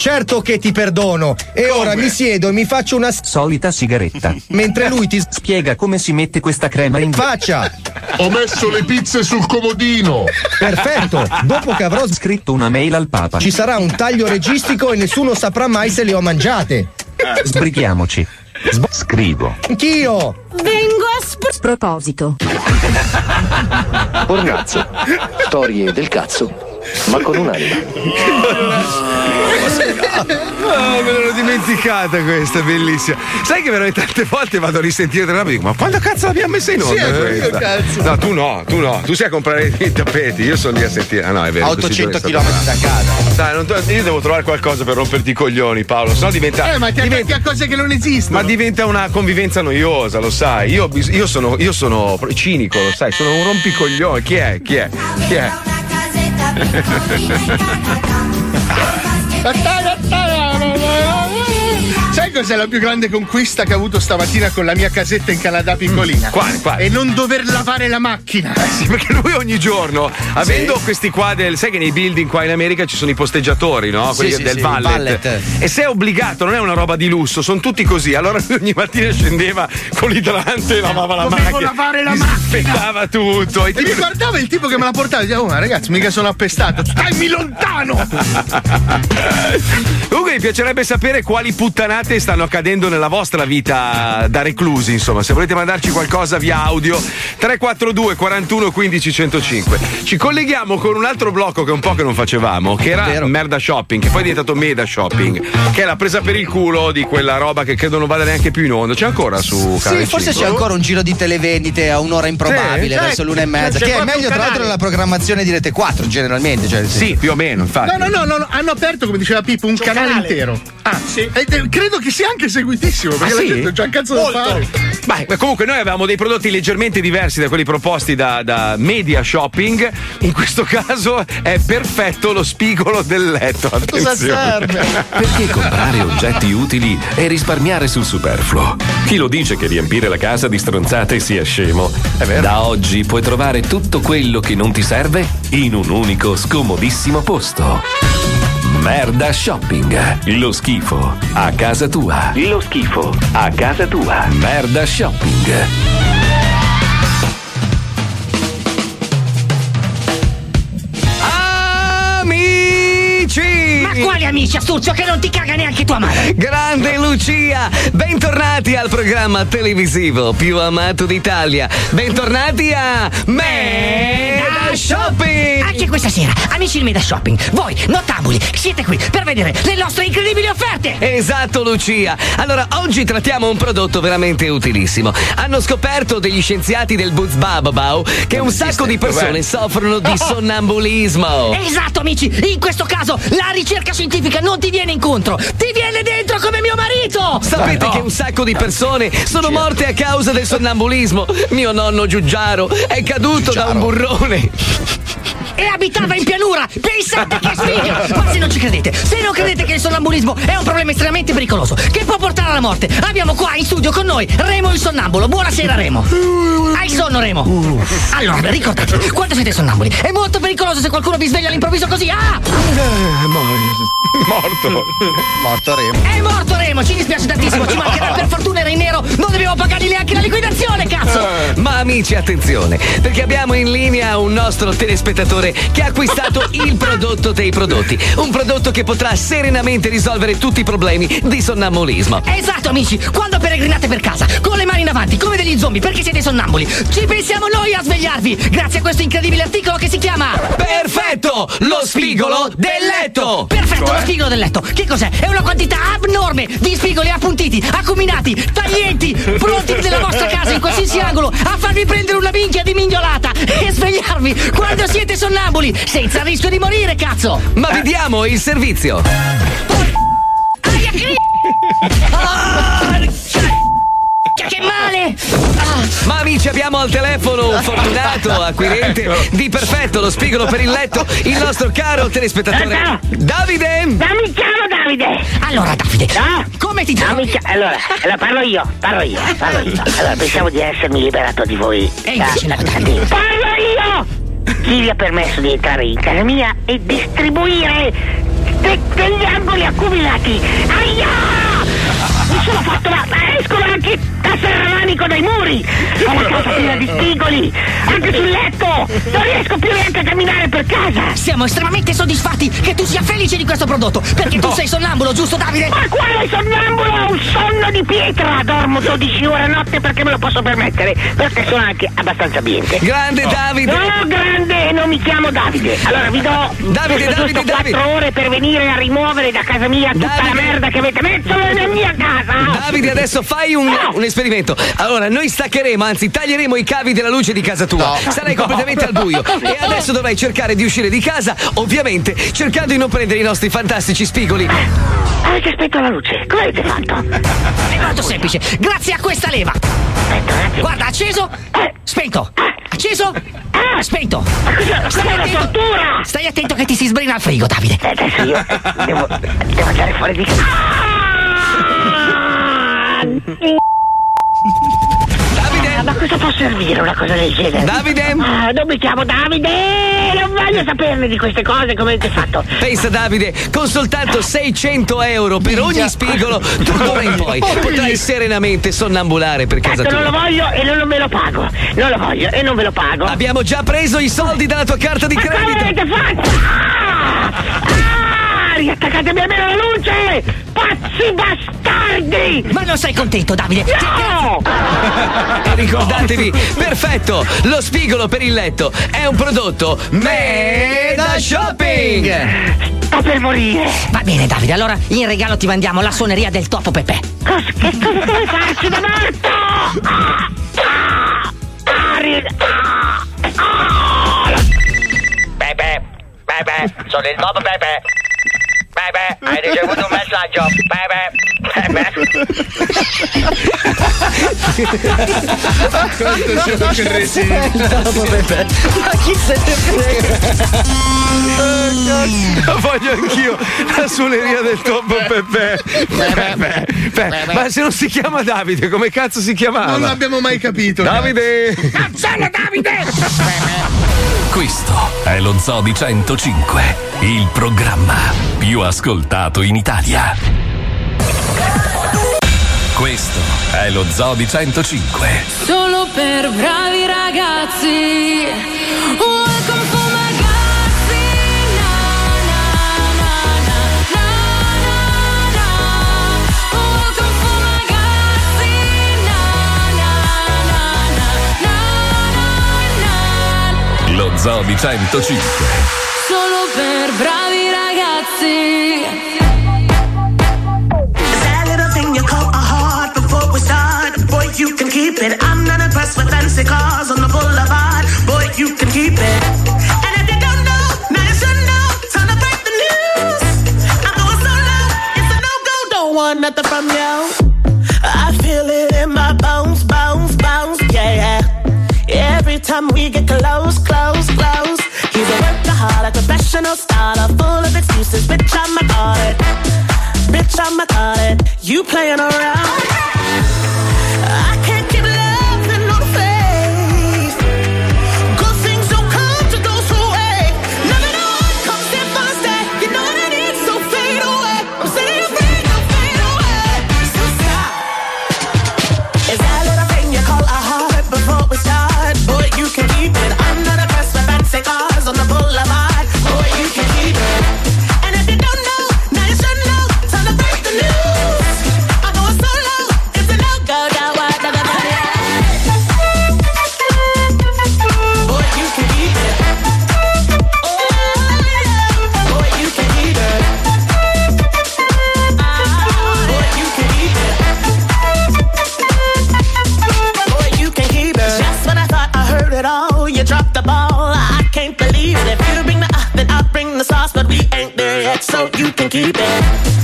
Certo che ti perdono. E Come? ora mi siedo e mi faccio una solita sigaretta. Mentre lui ti spiega come si mette questa crema in faccia. Ho messo le pizze sul comodino. Perfetto. Dopo che avrò scritto una mail al Papa. Ci sarà un taglio registico e nessuno saprà mai se le ho mangiate. Sbrighiamoci. Scrivo. Anch'io. Vengo a sp- Sproposito. Pornazzo. Storie del cazzo, ma con un'anima. Oh, me l'ero dimenticata questa, bellissima. Sai che veramente tante volte vado a risentire e dico, ma quando cazzo l'abbiamo messa in onda? Sì, anche io, questa?" cazzo. No, tu no, tu no, tu sei a comprare i tappeti, io sono lì a sentire. Ah no, è vero. A in questi 800 giorni è km da casa. Dai, non to- io devo trovare qualcosa per romperti i coglioni, Paolo, sennò diventa. Eh, ma ti attacchi a cose che non esistono. Ma diventa una convivenza noiosa, lo sai. Io, io sono, io sono cinico, lo sai, sono un rompicoglione. Chi è? Chi è? Chi è? Aspetta, aspetta! Sai cos'è la più grande conquista che ho avuto stamattina con la mia casetta in Canada piccolina? Quale? Quale? E non dover lavare la macchina. Sì, perché lui ogni giorno, avendo questi qua del. Sai che nei building qua in America ci sono i posteggiatori, no? Sì, Quelli sì, del sì, valet. valet. E se è obbligato, non è una roba di lusso, sono tutti così. Allora lui ogni mattina scendeva con l'idrante e lavava la Dovevo macchina. lavare la disinfettava tutto. E E mi tipo- guardava il tipo che me l'ha portato e diceva, oh ma ragazzi, mica sono appestato. Stammi lontano! Comunque mi piacerebbe sapere quali puttanate stanno accadendo nella vostra vita da reclusi, insomma, se volete mandarci qualcosa via audio 342 41 15 105. Ci colleghiamo con un altro blocco che un po' che non facevamo, che era merda shopping, che poi è diventato meda shopping, che è la presa per il culo di quella roba che credo non vada neanche più in onda. C'è ancora su Canale Sì, forse 5? c'è ancora un giro di televendite a un'ora improbabile, Sì, verso l'una e mezza, c'è che è proprio meglio un tra l'altro nella programmazione di Rete 4 generalmente. Cioè, Sì, più o meno, infatti. No, no, no, no, no, hanno aperto, come diceva Pippo, un canale, canale. intero. Ah, sì. E, e credo che sia anche seguitissimo, perché Ah, la sì? gente un cazzo da Molto. fare. Beh, ma comunque noi avevamo dei prodotti leggermente diversi da quelli proposti da, da media shopping. In questo caso è perfetto lo spigolo del letto. Attenzione. Perché comprare oggetti utili e risparmiare sul superfluo? Chi lo dice che riempire la casa di stronzate sia scemo? Da oggi puoi trovare tutto quello che non ti serve in un unico scomodissimo posto. Merda Shopping. Lo schifo a casa tua. Lo schifo a casa tua. Merda Shopping. Amici! Asturzio, che non ti caga neanche tua madre. Grande Lucia! Bentornati al programma televisivo più amato d'Italia. Bentornati a Meda Shopping! Anche questa sera, amici di Meda Shopping, voi, nottabili, siete qui per vedere le nostre incredibili offerte! Esatto Lucia! Allora, oggi trattiamo un prodotto veramente utilissimo. Hanno scoperto degli scienziati del Boots Bababau che un sacco di persone Dov'è? soffrono di Oh. sonnambulismo. Esatto, amici, in questo caso la ricerca scientifica non ti viene incontro, ti viene dentro come mio marito! Sapete che un sacco di persone sono morte a causa del sonnambulismo? Mio nonno Giugiaro è caduto da un burrone. E abitava in pianura! Pensate che sfiga! Ma se non ci credete, se non credete che il sonnambulismo è un problema estremamente pericoloso, che può portare alla morte, abbiamo qua in studio con noi Remo il sonnambulo. Buonasera Remo. Hai sonno Remo? Allora, ricordate, quando siete sonnambuli, è molto pericoloso se qualcuno vi sveglia all'improvviso così. Ah! Morto. Morto Remo. È morto Remo, ci dispiace tantissimo, ci mancherà per fortuna era in nero, amici, attenzione, perché abbiamo in linea un nostro telespettatore che ha acquistato il prodotto dei prodotti. Un prodotto che potrà serenamente risolvere tutti i problemi di sonnambulismo. Esatto amici, quando peregrinate per casa, con le mani in avanti, come degli zombie, perché siete sonnambuli, ci pensiamo noi a svegliarvi, grazie a questo incredibile articolo che si chiama Perfetto! Lo spigolo del letto! Perfetto, lo spigolo del letto. Che cos'è? È una quantità abnorme di spigoli appuntiti, acuminati, taglienti, pronti nella vostra casa in qualsiasi angolo a farvi prendere una minchia di mignolata e svegliarvi quando siete sonnambuli, senza il rischio di morire, cazzo! Ma vi diamo il servizio! Aia, Ah, che- che male! Ma amici, abbiamo al telefono un fortunato acquirente di perfetto lo spigolo per il letto, il nostro caro telespettatore Davide! Mi chiamo Davide! Allora, Davide, come ti chiami? allora, allora, parlo io, parlo io, parlo io. Allora, pensavo di essermi liberato di voi. E invece no, Parlo io! Chi vi ha permesso di entrare in casa mia e distribuire de- degli angoli accumulati? Aia! Mi sono fatto la... escono anche da serramanico dai muri! Ho la casa piena di spigoli! Anche sul letto! Non riesco più neanche a camminare per casa! Siamo estremamente soddisfatti che tu sia felice di questo prodotto, perché tu sei sonnambulo, giusto Davide? Ma quale sonnambulo? Ho un sonno di pietra! Dormo 12 ore a notte perché me lo posso permettere, perché sono anche abbastanza ambiente. Grande Davide! No, grande! Non mi chiamo Davide! Allora vi do Davide, giusto, Davide, giusto 4 Davide. ore per venire a rimuovere da casa mia tutta Davide. la merda che avete messo nella mia casa! Davide, adesso fai un, un esperimento. Allora, noi staccheremo, anzi, taglieremo i cavi della luce di casa tua. Sarai No. completamente al buio. E adesso dovrai cercare di uscire di casa, ovviamente, cercando di non prendere i nostri fantastici spigoli. Avete spento la luce, come avete fatto? È molto semplice, grazie a questa leva. Guarda, acceso, spento. Acceso, spento. Stai attento. Stai attento che ti si sbrina al frigo, Davide. Adesso io devo, devo andare fuori di casa. Davide! Ma cosa può servire una cosa del genere? Davide! Ah, non mi chiamo Davide! Non voglio saperne di queste cose come avete fatto. Pensa Davide, con soltanto 600 euro per ogni spigolo, tu dovrai poi potrai serenamente sonnambulare per casa Tanto non lo tua. voglio e non me lo pago. Non lo voglio e non ve lo pago. Abbiamo già preso i soldi dalla tua carta di Ma come credito. avete fatto? Ah! Ah! Riattaccatemi almeno la luce! Pazzi bastardi! Ma non sei contento, Davide? No! E ricordatevi, perfetto, lo spigolo per il letto è un prodotto Meda Shopping! Sto per morire! Va bene, Davide, allora in regalo ti mandiamo la suoneria del Topo Pepe. Cos- che cosa devo farci da morto? Ah! Ah! Ah! Pepe, Pepe, sono il Bob Pepe. Pepe, hai ricevuto un messaggio. Pepe, Quanto siamo cretini. Ma chi se ne frega? Voglio anch'io la suoneria del Topo Pepe. Pepe, Pepe. Ma se non si chiama Davide, come cazzo si chiamava? Non l'abbiamo mai capito. Davide! Cazzolo Davide! Questo è lo Zoo di 105, il programma più ascoltato in Italia. Questo è lo Zoo di 105. Solo per bravi ragazzi. Welcome Zoo di 105. Solo per bravi ragazzi. That little thing you call a heart before we start. Boy, you can keep it. I'm not impressed with fancy cars on the boulevard. Boy, you can keep it. And if you don't know, now you should know. Time to break the news. I'm going solo. It's a no-go. Don't want nothing from you. Time we get close, close, close. He's a workaholic, professional starter, full of excuses. Bitch, I'ma call it. Bitch, I'ma it. You playing around. Can keep it.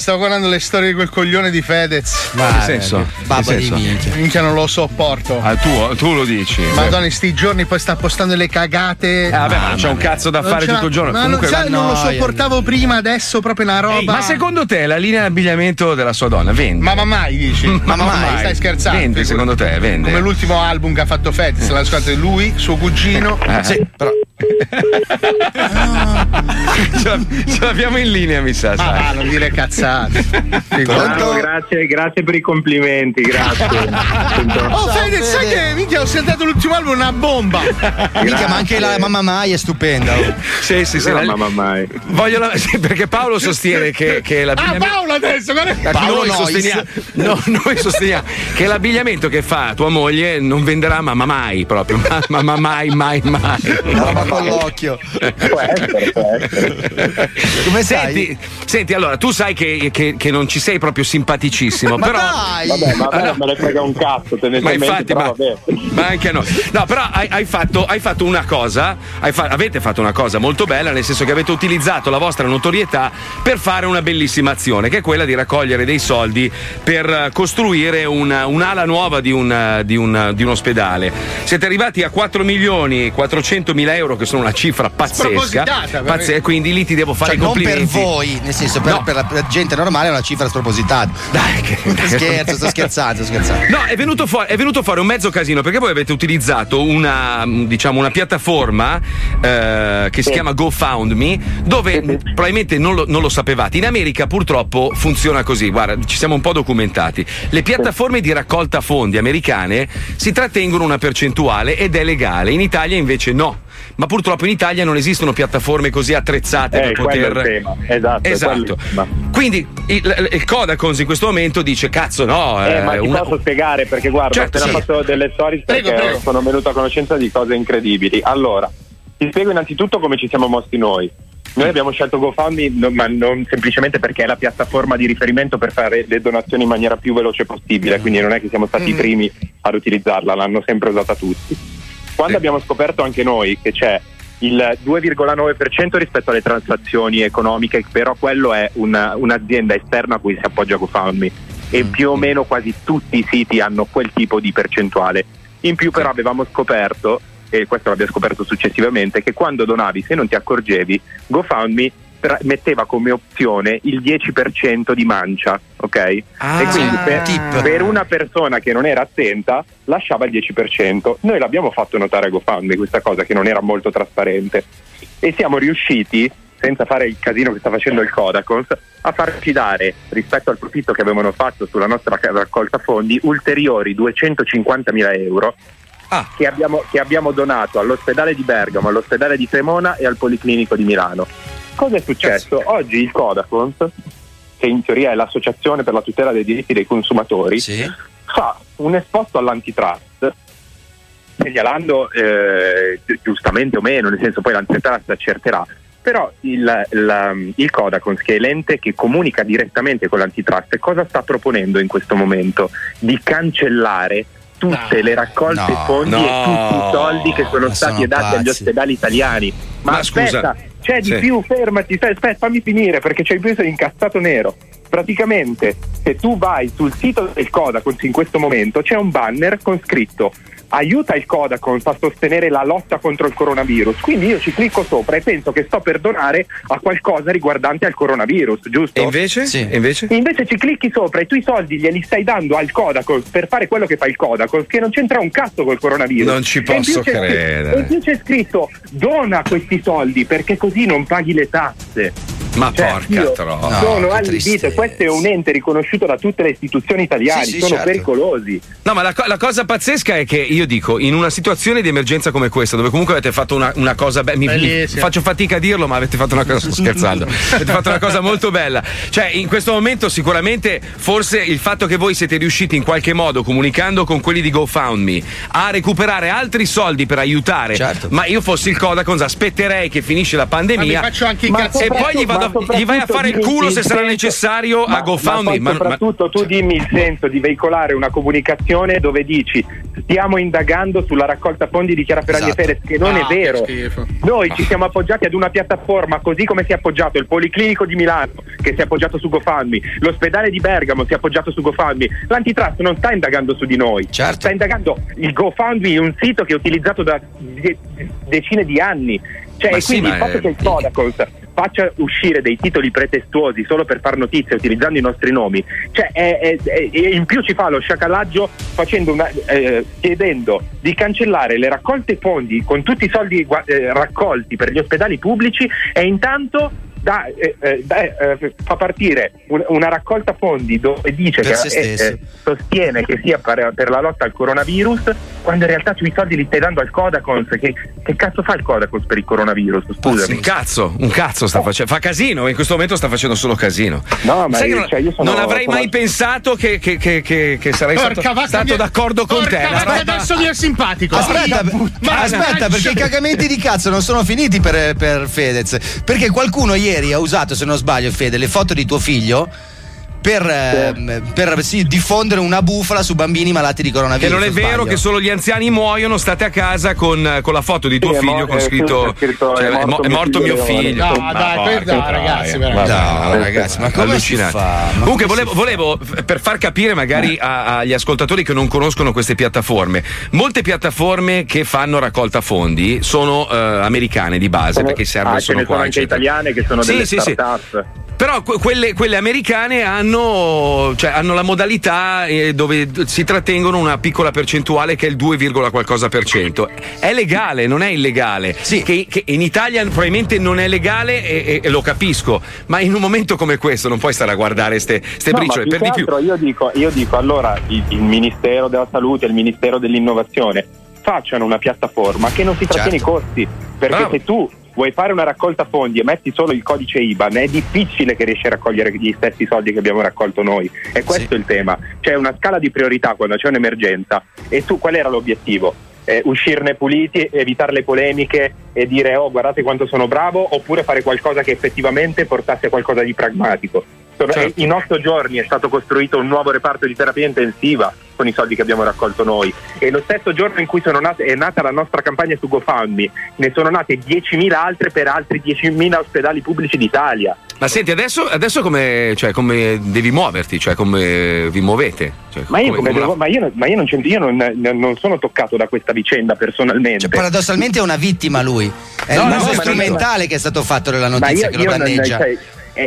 Stavo guardando le storie di quel coglione di Fedez. Ma che senso? Babbo di minchia. Minchia, non lo sopporto. Ah, tu, tu lo dici. Madonna, in sti giorni poi sta postando le cagate. Eh, vabbè, ma non c'è un cazzo da Non fare c'è- tutto il giorno. Ma Comunque non, sai, non lo sopportavo prima, adesso proprio una roba. Ehi, ma secondo te la linea di abbigliamento della sua donna vende? Mamma mai dici? Mamma Mamma mai. Stai scherzando? Vende, secondo te, vende? Come l'ultimo album che ha fatto Fedez, l'ha ascoltato lui, suo cugino. Eh, sì, però. Ce, la- ce l'abbiamo in linea, mi sa. Va, non dire cazzate. Bravo, grazie, grazie per i complimenti, grazie. Oh Fedez, sai che minchia ho sentato l'ultimo album una bomba. Mica, ma anche la mamma Mai è stupenda. oh. Sì, sì, sì. No, la- mamma mai. Voglio la- sì, perché Paolo sostiene che, che Ah, l'abbigliamento. Paolo adesso, guarda. Paolo noi, sosteniamo, no, noi sosteniamo che l'abbigliamento che fa tua moglie non venderà mamma mai proprio, ma- mamma mai, mai, mai. Mamma con l'occhio. Può essere, può essere. Come Senti, senti, allora tu sai che, che- che non ci sei proprio simpaticissimo, Ma però. dai! Vabbè, ma a me Ah, no. me ne frega un cazzo, Ma infatti, però ma, ma anche a noi. No, però hai, hai fatto, hai fatto una cosa, hai fa- avete fatto una cosa molto bella, nel senso che avete utilizzato la vostra notorietà per fare una bellissima azione, che è quella di raccogliere dei soldi per costruire una- un'ala nuova di un, di un- di un ospedale. Siete arrivati a 4 milioni 400 mila euro, che sono una cifra pazzesca. Spropositata, veramente. Pazze- quindi lì ti devo fare Cioè, i non per complimenti. voi, nel senso, per, No. per la gente normale è una cifra spropositata. Dai, che Scherzo, sto scherzando, sto scherzando. No, è venuto, fuori, è venuto fuori un mezzo casino perché voi avete utilizzato una, diciamo, una piattaforma eh, che si chiama GoFoundMe dove probabilmente non lo, non lo sapevate. In America purtroppo funziona così, guarda, ci siamo un po' documentati. Le piattaforme di raccolta fondi americane si trattengono una percentuale ed è legale, in Italia invece no. Ma purtroppo in Italia non esistono piattaforme così attrezzate Eh, per quello è poter. il tema. Esatto, è Esatto. tema. Quindi il, il Codacons in questo momento dice: Cazzo, no. Eh, ma ti una- posso spiegare perché guarda, Certo, ho appena sì. fatto delle stories perché Prego, prego. sono venuto a conoscenza di cose incredibili. Allora, ti spiego innanzitutto come ci siamo mossi noi. Noi abbiamo scelto GoFundMe, no- ma non semplicemente perché è la piattaforma di riferimento per fare le donazioni in maniera più veloce possibile, quindi non è che siamo stati i primi ad utilizzarla, l'hanno sempre usata tutti. Quando abbiamo scoperto anche noi che c'è il 2,9% rispetto alle transazioni economiche, però quello è una- un'azienda esterna a cui si appoggia GoFundMe. E più o meno quasi tutti i siti hanno quel tipo di percentuale. In più però avevamo scoperto e questo l'abbiamo scoperto successivamente, che quando donavi, se non ti accorgevi, GoFundMe metteva come opzione il 10% di mancia, ok? Ah, e quindi per, per una persona che non era attenta lasciava il 10%. Noi l'abbiamo fatto notare a GoFundMe questa cosa che non era molto trasparente e siamo riusciti senza fare il casino che sta facendo il Kodakons, a farci dare, rispetto al profitto che avevano fatto sulla nostra raccolta fondi, ulteriori 250.000 euro che, abbiamo, che abbiamo donato all'ospedale di Bergamo, all'ospedale di Cremona e al Policlinico di Milano. Cosa è successo? Oggi il Kodakons, che in teoria è l'associazione per la tutela dei diritti dei consumatori, fa un esposto all'antitrust segnalando eh, gi- giustamente o meno, nel senso poi l'antitrust accerterà, però il, il, il Kodakons, che è l'ente che comunica direttamente con l'antitrust, cosa sta proponendo in questo momento? Di cancellare tutte le raccolte No, fondi no, e tutti i soldi che sono stati dati agli ospedali italiani. Ma, Ma scusa, aspetta, c'è di sì. più, fermati, stai- aspetta, fammi finire perché c'è di più, sei incazzato nero. Praticamente, se tu vai sul sito del Kodakons in questo momento, c'è un banner con scritto aiuta il Kodakons a sostenere la lotta contro il coronavirus. Quindi io ci clicco sopra e penso che sto per donare a qualcosa riguardante al coronavirus, giusto? E invece? E invece? Invece ci clicchi sopra e tu i soldi glieli stai dando al Kodakons per fare quello che fa il Kodakons, che non c'entra un cazzo col coronavirus. Non ci E posso credere. E più c'è scritto dona questi soldi perché così non paghi le tasse. Ma Cioè, porca troia. sono allibito questo è un ente riconosciuto da tutte le istituzioni italiane, Sì, sì, sono certo. pericolosi. No, ma la, co- la cosa pazzesca è che io dico, in una situazione di emergenza come questa, dove comunque avete fatto una, una cosa be- mi, mi- faccio fatica a dirlo, ma avete fatto una cosa, sto scherzando, avete fatto una cosa molto bella. Cioè, in questo momento sicuramente forse il fatto che voi siete riusciti in qualche modo, comunicando con quelli di GoFundMe, a recuperare altri soldi per aiutare, ma io fossi il Kodakons aspetterei che finisce la pandemia Ma mi faccio anche i Ma cazzi. e poi gli, vado- gli vai a ma fare il culo dimmi se il sarà necessario ma- a GoFundMe. Ma, Ma- ma- soprattutto tu dimmi il senso di veicolare una comunicazione dove dici stiamo indagando sulla raccolta fondi di Chiara Ferragni Esatto. e Perez, che non Ah, è vero. Noi ci siamo appoggiati ad una piattaforma così come si è appoggiato il Policlinico di Milano, che si è appoggiato su GoFundMe, l'ospedale di Bergamo si è appoggiato su GoFundMe. L'antitrust non sta indagando su di noi, sta indagando il GoFundMe, un sito che è utilizzato da de- decine di anni. Cioè, Ma e sì, quindi il fatto è- che il Kodakons faccia uscire dei titoli pretestuosi solo per far notizie utilizzando i nostri nomi, cioè è- è- è- in più ci fa lo sciacallaggio una- eh, chiedendo di cancellare le raccolte fondi con tutti i soldi eh, raccolti per gli ospedali pubblici e intanto da- eh, eh, da- eh, fa partire un- una raccolta fondi dove dice Per che eh, eh, sostiene che sia per, per la lotta al coronavirus quando in realtà tu i soldi li stai dando al Kodakons che, che cazzo fa il Kodakons per il coronavirus scusami Un cazzo, un cazzo sta facendo. Fa casino, in questo momento sta facendo solo casino. No, ma io- non, cioè, io sono- non avrei sono- mai pensato che, che- che- che- che sarei Porca stato, stato mi- d'accordo con te. Porca vacca, roba- adesso mi è simpatico. Aspetta, Ma- aspetta, perché i cagamenti di cazzo non sono finiti per, per Fedez. Perché qualcuno ieri ha usato, se non sbaglio, Fede, le foto di tuo figlio. Per, ehm, per, sì, diffondere una bufala su bambini malati di Che coronavirus. non è vero sbaglio? che solo gli anziani muoiono, state a casa con, con la foto di tuo Sì, è figlio mo- con eh, scritto, sì, scritto, cioè, è è, mo- morto è mio morto mio figlio, figlio. no, Ma dai, ragazzi, veramente. No, ragazzi, ma come si allucinante. fa? Ma Comunque volevo, volevo, per far capire magari a- agli ascoltatori che non conoscono queste piattaforme, molte piattaforme che fanno raccolta fondi sono eh, americane di base Sono- perché servono ah, ce sono ne sono qua. anche eccetera. italiane che sono Sì, delle sì, sì. Però que- quelle, quelle americane hanno, cioè, hanno la modalità eh, dove si trattengono una piccola percentuale che è il 2, qualcosa per cento. È legale, non è illegale. Che, che in Italia probabilmente non è legale e, e- e lo capisco, ma in un momento come questo non puoi stare a guardare ste, ste No, briciole. Per di più. io dico, io dico allora il, il Ministero della Salute il Ministero dell'Innovazione facciano una piattaforma che non si trattiene Certo. i costi perché Bravo. se tu vuoi fare una raccolta fondi e metti solo il codice IBAN è difficile che riesci a raccogliere gli stessi soldi che abbiamo raccolto noi. E questo è il tema. C'è una scala di priorità quando c'è un'emergenza e tu qual era l'obiettivo? Eh, uscirne puliti, evitare le polemiche e dire oh guardate quanto sono bravo oppure fare qualcosa che effettivamente portasse a qualcosa di pragmatico Sono- Certo. in otto giorni è stato costruito un nuovo reparto di terapia intensiva con i soldi che abbiamo raccolto noi e lo stesso giorno in cui sono nate- è nata la nostra campagna su GoFundMe ne sono nate 10.000 altre per altri 10.000 ospedali pubblici d'Italia Ma senti, adesso, adesso come, cioè, come devi muoverti? Cioè, come vi muovete? Cioè, Ma io, come- come come devo- ma io non- ma io non c'entro- io non- non sono toccato da questa vicenda personalmente. Cioè, paradossalmente è una vittima lui. È No, il no, uso non- strumentale che è stato fatto nella Ma notizia io- che lo danneggia.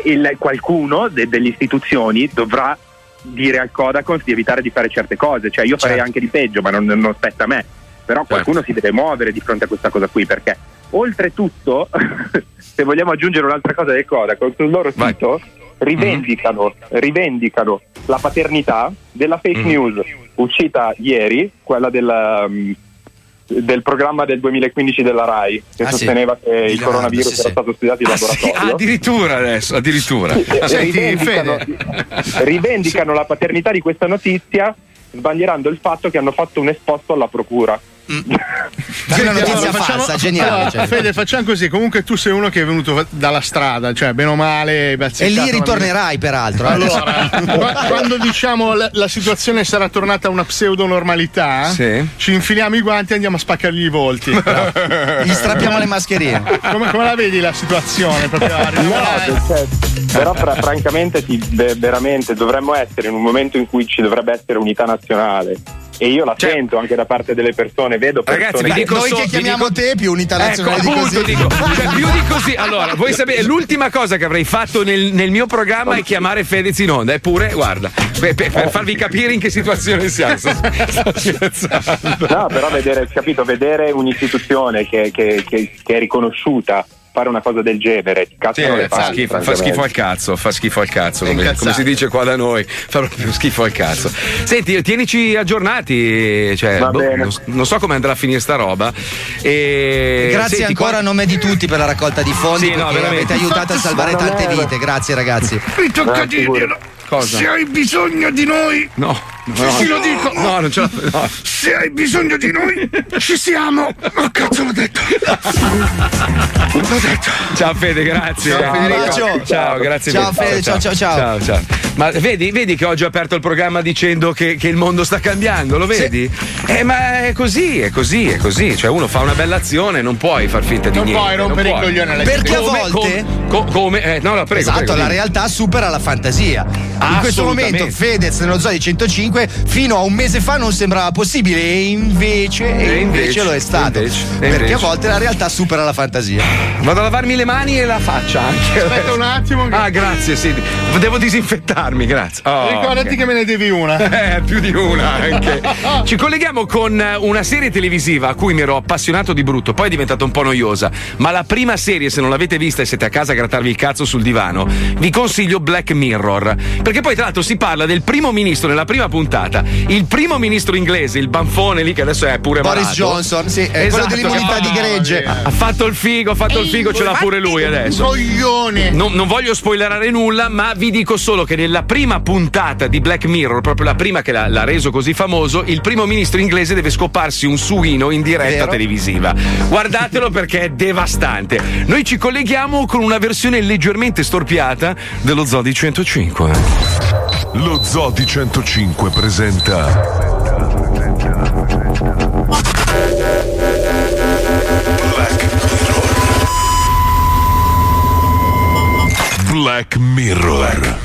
Eh, il- qualcuno de- delle istituzioni dovrà dire al Codacons di evitare di fare certe cose. Cioè, io farei Certo. anche di peggio, ma non, non spetta a me. Però qualcuno si deve muovere di fronte a questa cosa qui, perché oltretutto, se vogliamo aggiungere un'altra cosa del Codacons, sul loro sito rivendicano, rivendicano la paternità della fake Mm. news uscita ieri, quella del, um, del programma del 2015 della RAI, che Ah, sì. sosteneva che il Miliardo, coronavirus sì, era sì. stato studiato in Ah, sì? laboratorio. Ah, addirittura adesso, addirittura. Sì, Ah, senti, rivendicano, rivendicano la paternità di questa notizia sbandierando il fatto che hanno fatto un esposto alla procura. È una notizia Allora, facciamo- falsa, geniale. Allora, cioè. Fede, facciamo così. Comunque tu sei uno che è venuto dalla strada, cioè bene o male. E lì ritornerai, peraltro. eh. Allora, qua- quando diciamo la, la situazione sarà tornata a una pseudo normalità, Sì. ci infiliamo i guanti e andiamo a spaccargli i volti. Gli strappiamo le mascherine. Come, come la vedi la situazione? Proprio No, cioè, però fra- francamente sì, ve- veramente dovremmo essere in un momento in cui ci dovrebbe essere unità nazionale. E io la sento anche da parte delle persone, vedo persone Ragazzi, vi dico Noi so- che chiamiamo dico- te più unità nazionale ecco, di così. dico, cioè, più di così. Allora, voi sapete, l'ultima cosa che avrei fatto nel, nel mio programma è chiamare Fedez in onda. Eppure, guarda, per, per- per farvi capire in che situazione siamo. Sto, sto scherzando. No, però vedere, capito, vedere un'istituzione che, che- che- che è riconosciuta fare una cosa del genere, Sì, cazzano le fa, schifo, fa schifo al cazzo, fa schifo al cazzo, come, come si dice qua da noi, fa proprio schifo al cazzo. Senti, tienici aggiornati, cioè, Va boh, bene. non, non so come andrà a finire sta roba. E Grazie senti, ancora qua- a nome di tutti per la raccolta di fondi Sì, no, avete aiutato a salvare tante vite. Grazie ragazzi. Mi tocca dirglielo. Cosa? Se hai bisogno di noi, No, se no, ti lo dico. No, non ce la no. Se hai bisogno di noi, ci siamo. Oh cazzo l'ho detto. L'ho detto. Ciao Fede, grazie. Ciao, Federico. Ciao, Ciao. grazie Ciao, mille. Fede, ciao, ciao, ciao. ciao. Ma vedi, vedi che oggi ho aperto il programma dicendo che, che il mondo sta cambiando, lo vedi? Eh, ma è così, è così, è così. Cioè, uno fa una bella azione, non puoi far finta di Non niente. puoi rompere non puoi. coglioni alle Perché a Come- volte com- co- come? Eh, no, no, prego. esatto, prego, la dimmi. realtà supera la fantasia. In questo momento Fedez nello zoo di 105 fino a un mese fa non sembrava possibile e invece, e invece invece, lo è stato. e invece, e perché invece. a volte la realtà supera la fantasia. Vado a lavarmi le mani e la faccia anche. Aspetta un attimo. che- Ah, grazie, sì. Devo disinfettarmi, grazie. Oh, Ricordati ok. che me ne devi una. Eh, più di una anche. Ci colleghiamo con una serie televisiva a cui mi ero appassionato di brutto, poi è diventata un po' noiosa. Ma la prima serie, se non l'avete vista e siete a casa a grattarvi il cazzo sul divano, vi consiglio Black Mirror. Perché poi, tra l'altro, si parla del primo ministro nella prima puntata. Il primo ministro inglese, il banfone lì, che adesso è pure Boris malato. Johnson, sì, è Esatto, quello dell'immunità di gregge. Ha fatto il figo, ha fatto il figo, ce l'ha pure lui adesso. Coglione. Non, non voglio spoilerare nulla, ma vi dico solo che nella prima puntata di Black Mirror, proprio la prima che l'ha, l'ha reso così famoso, il primo ministro inglese deve scoparsi un suino in diretta Vero. televisiva. Guardatelo perché è devastante. Noi ci colleghiamo con una versione leggermente storpiata dello Zodi 105. Lo Zodi 105 presenta Black Mirror.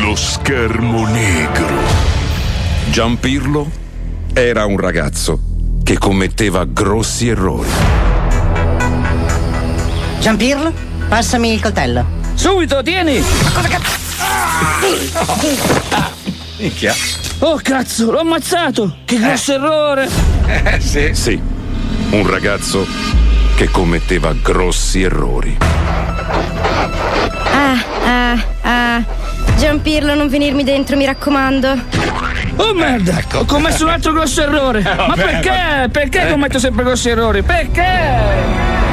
Lo schermo negro. Giampirlo era un ragazzo che commetteva grossi errori. Giampirlo, passami il coltello. Subito, tieni! Minchia. Oh cazzo, l'ho ammazzato! Che grosso errore! Eh sì. Sì, un ragazzo che commetteva grossi errori. Ah, ah, ah. Giampirlo, non venirmi dentro, mi raccomando. Oh merda! Ho commesso un altro grosso errore! Ma vabbè, perché? Perché commetto sempre grossi errori? Perché?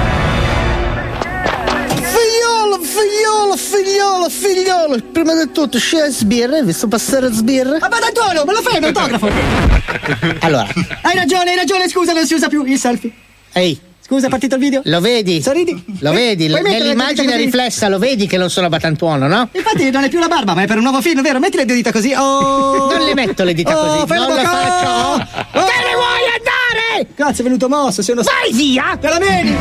Figliolo, figliolo, figliolo. Prima di tutto, scegli sbirre, hai visto passare sbirre? Ma Antonio, me lo fai un autografo? allora, hai ragione, hai ragione, scusa, non si usa più il selfie. Ehi, scusa, è partito il video? Lo vedi? Sorridi? Lo vedi? Puoi Nell'immagine riflessa lo vedi che non sono abbatantuono, no? Infatti non è più la barba, ma è per un nuovo film, vero? Metti le due dita così. Oh! Non le metto le dita Oh, così, non lo faccio. co- Te ne vuoi andare? Cazzo, è venuto mosso, sei uno Vai via! Te la vedi?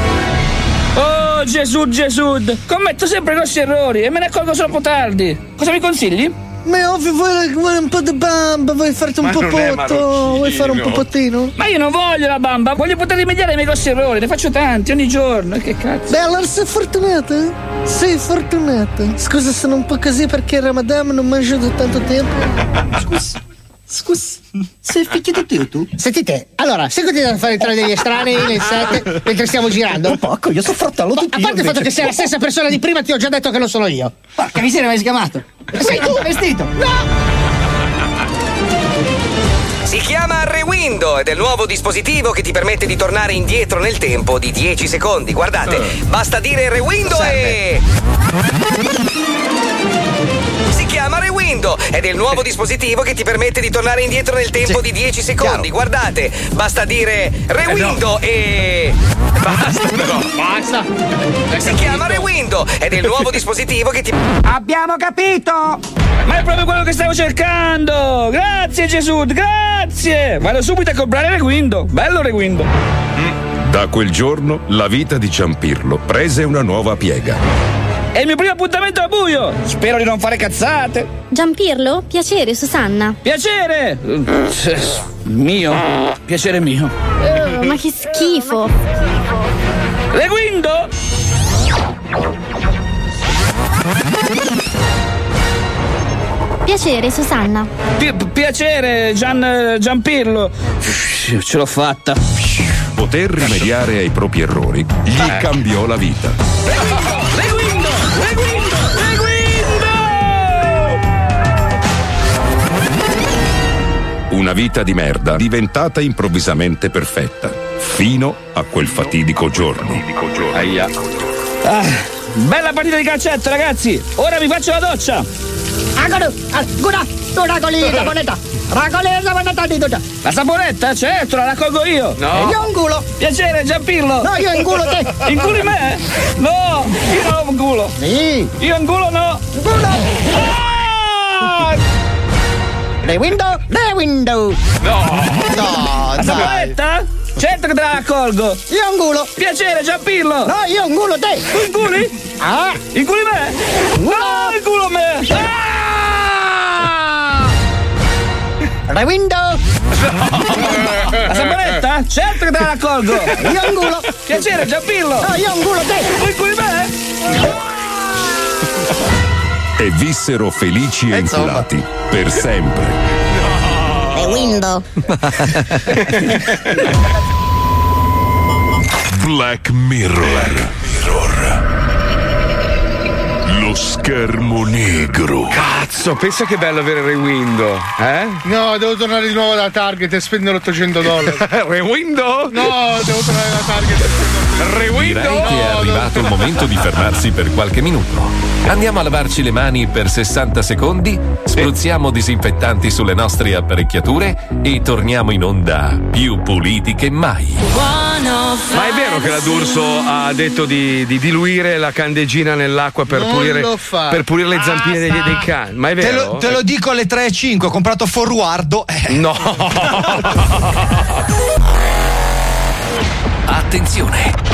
Oh Gesù Gesù, commetto sempre grossi errori e me ne accorgo troppo tardi. Cosa mi consigli? Ma è ovvio, vuoi, vuoi un po' di bamba, vuoi farti un Ma popotto, vuoi fare un popottino? Ma io non voglio la bamba, voglio poter rimediare ai miei grossi errori, ne faccio tanti ogni giorno, che cazzo. Beh, allora sei fortunata? Sei fortunata. Scusa, sono un po' così perché il Ramadan non mangio da tanto tempo. Scusa. Sei figlio di Dio tu? Sentite, allora, se continuate a fare entrare degli estranei nel set mentre stiamo girando. Un poco, io sono fratello di A parte il fatto che sei la stessa persona di prima, ti ho già detto che non sono io. Porca miseria, mi hai sgamato. Sei tu vestito? No! Si chiama Rewindo ed è il nuovo dispositivo che ti permette di tornare indietro nel tempo di 10 secondi. Guardate, basta dire Rewindo e. Si chiama Rewindo ed è il nuovo dispositivo che ti permette di tornare indietro nel tempo di 10 secondi. Guardate, basta dire Rewindo e. Basta però. Basta. Si chiama Rewindo ed è il nuovo dispositivo che ti. Abbiamo capito! Ma è proprio quello che stavo cercando! Grazie Gesù, grazie! Vado subito a comprare Reguindo, bello Reguindo! Da quel giorno la vita di Ciampirlo prese una nuova piega. È il mio primo appuntamento a buio! Spero di non fare cazzate! Giampirlo, piacere, Susanna. Piacere! Eh, Mio, piacere mio. Oh, ma che schifo. Reguindo! Piacere, Susanna. Pi- piacere, Gian, Giampirlo! Ce l'ho fatta! Poter rimediare ai propri errori gli cambiò la vita. Una vita di merda diventata improvvisamente perfetta. Fino a quel fatidico giorno. Aia. Ah, bella partita di calcetto, ragazzi! Ora mi faccio la doccia! Agora, agora, tu racogli la di saponetta? Certo, la raccolgo io! E io inculo. Piacere, Giampirlo! No, io inculo te. Inculi me? No, io non inculo! Sì! Io inculo no! Inculo! Le window, le window! No! No, La dai. Certo che te la raccolgo! Io inculo! Piacere, Giampirlo! No, io inculo te! Tu inculi? Ah! Inculi me? No, inculo me! Ah! Le window! La saponetta? Certo che te la raccolgo! Io inculo! Piacere, Giampirlo! No, io inculo te! Tu inculi me? E vissero felici e inculati per sempre. Le window! Black Mirror. Lo schermo negro. Cazzo, pensa che bello avere Rewindo, eh? No, devo tornare di nuovo da Target e spendere 800 dollari. Rewindo? No, devo tornare da Target e spendere Direi che è arrivato il momento di fermarsi per qualche minuto. Andiamo a lavarci le mani per 60 secondi, spruzziamo disinfettanti sulle nostre apparecchiature e torniamo in onda più puliti che mai. Ma è vero che la D'Urso ha detto di, di diluire la candeggina nell'acqua per, pulire, per pulire le zampine dei, dei cani? Ma è Te vero? lo, te lo dico alle 3.05, ho comprato forwardo. Eh. No! Attenzione!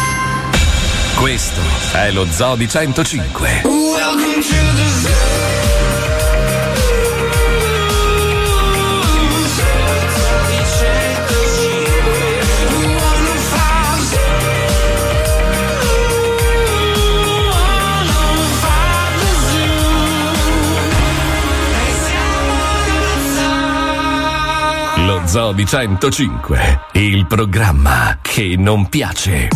Questo è lo Zoo di 105. Lo Zoo di 105, il programma che non piace.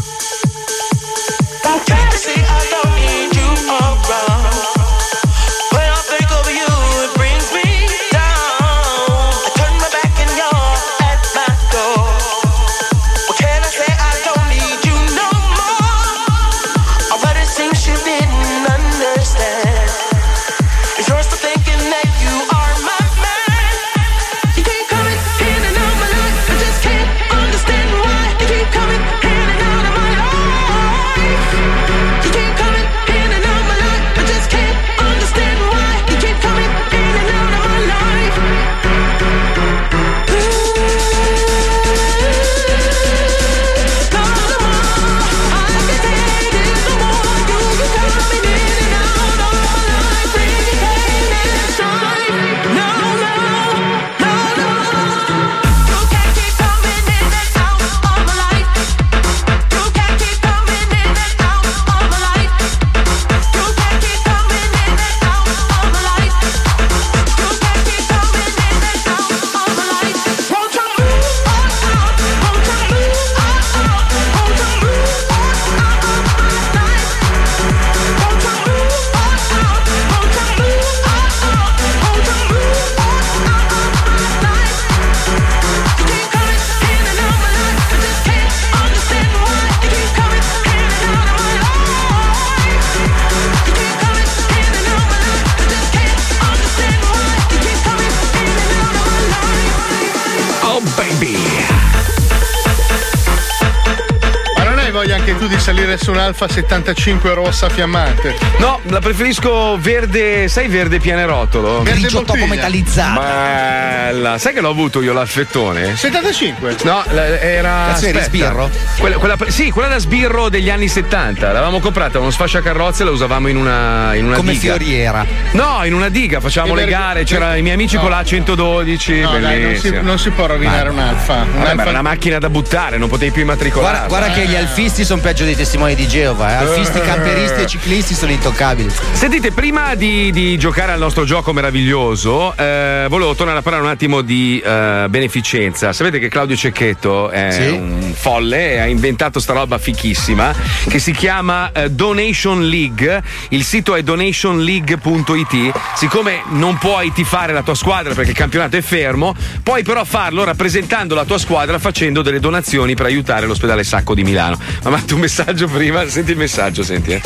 Su un'Alfa 75 rossa fiammante. No, la preferisco verde, sai verde pianerottolo? Verde topo metallizzato. Bella. Sai che l'ho avuto io l'alfettone? 75? No, la- era. Cazzo, sbirro? Quella, quella- sì, quella da sbirro degli anni 70. L'avevamo comprata uno sfasciacarrozze e la usavamo in una, in una Come diga. fioriera. No, in una diga, facciamo Che le gare, c'erano i miei amici No. con la 112. No, dai, non si, non si può rovinare un'Alfa. Era una macchina da buttare, non potevi più immatricolare. Guarda, guarda che gli alfisti sono peggio dei testimoni di Geova. eh. Alfisti, camperisti e ciclisti sono intoccabili. Sentite, prima di, di giocare al nostro gioco meraviglioso, eh, volevo tornare a parlare un attimo di eh, beneficenza. Sapete che Claudio Cecchetto è Sì. un folle e ha inventato sta roba fichissima che si chiama eh, Donation League. Il sito è donationleague.it. Siccome non puoi tifare la tua squadra perché il campionato è fermo, puoi però farlo rappresentando la tua squadra facendo delle donazioni per aiutare l'ospedale Sacco di Milano. Ma mandi un messaggio prima, senti il messaggio, senti. Eh.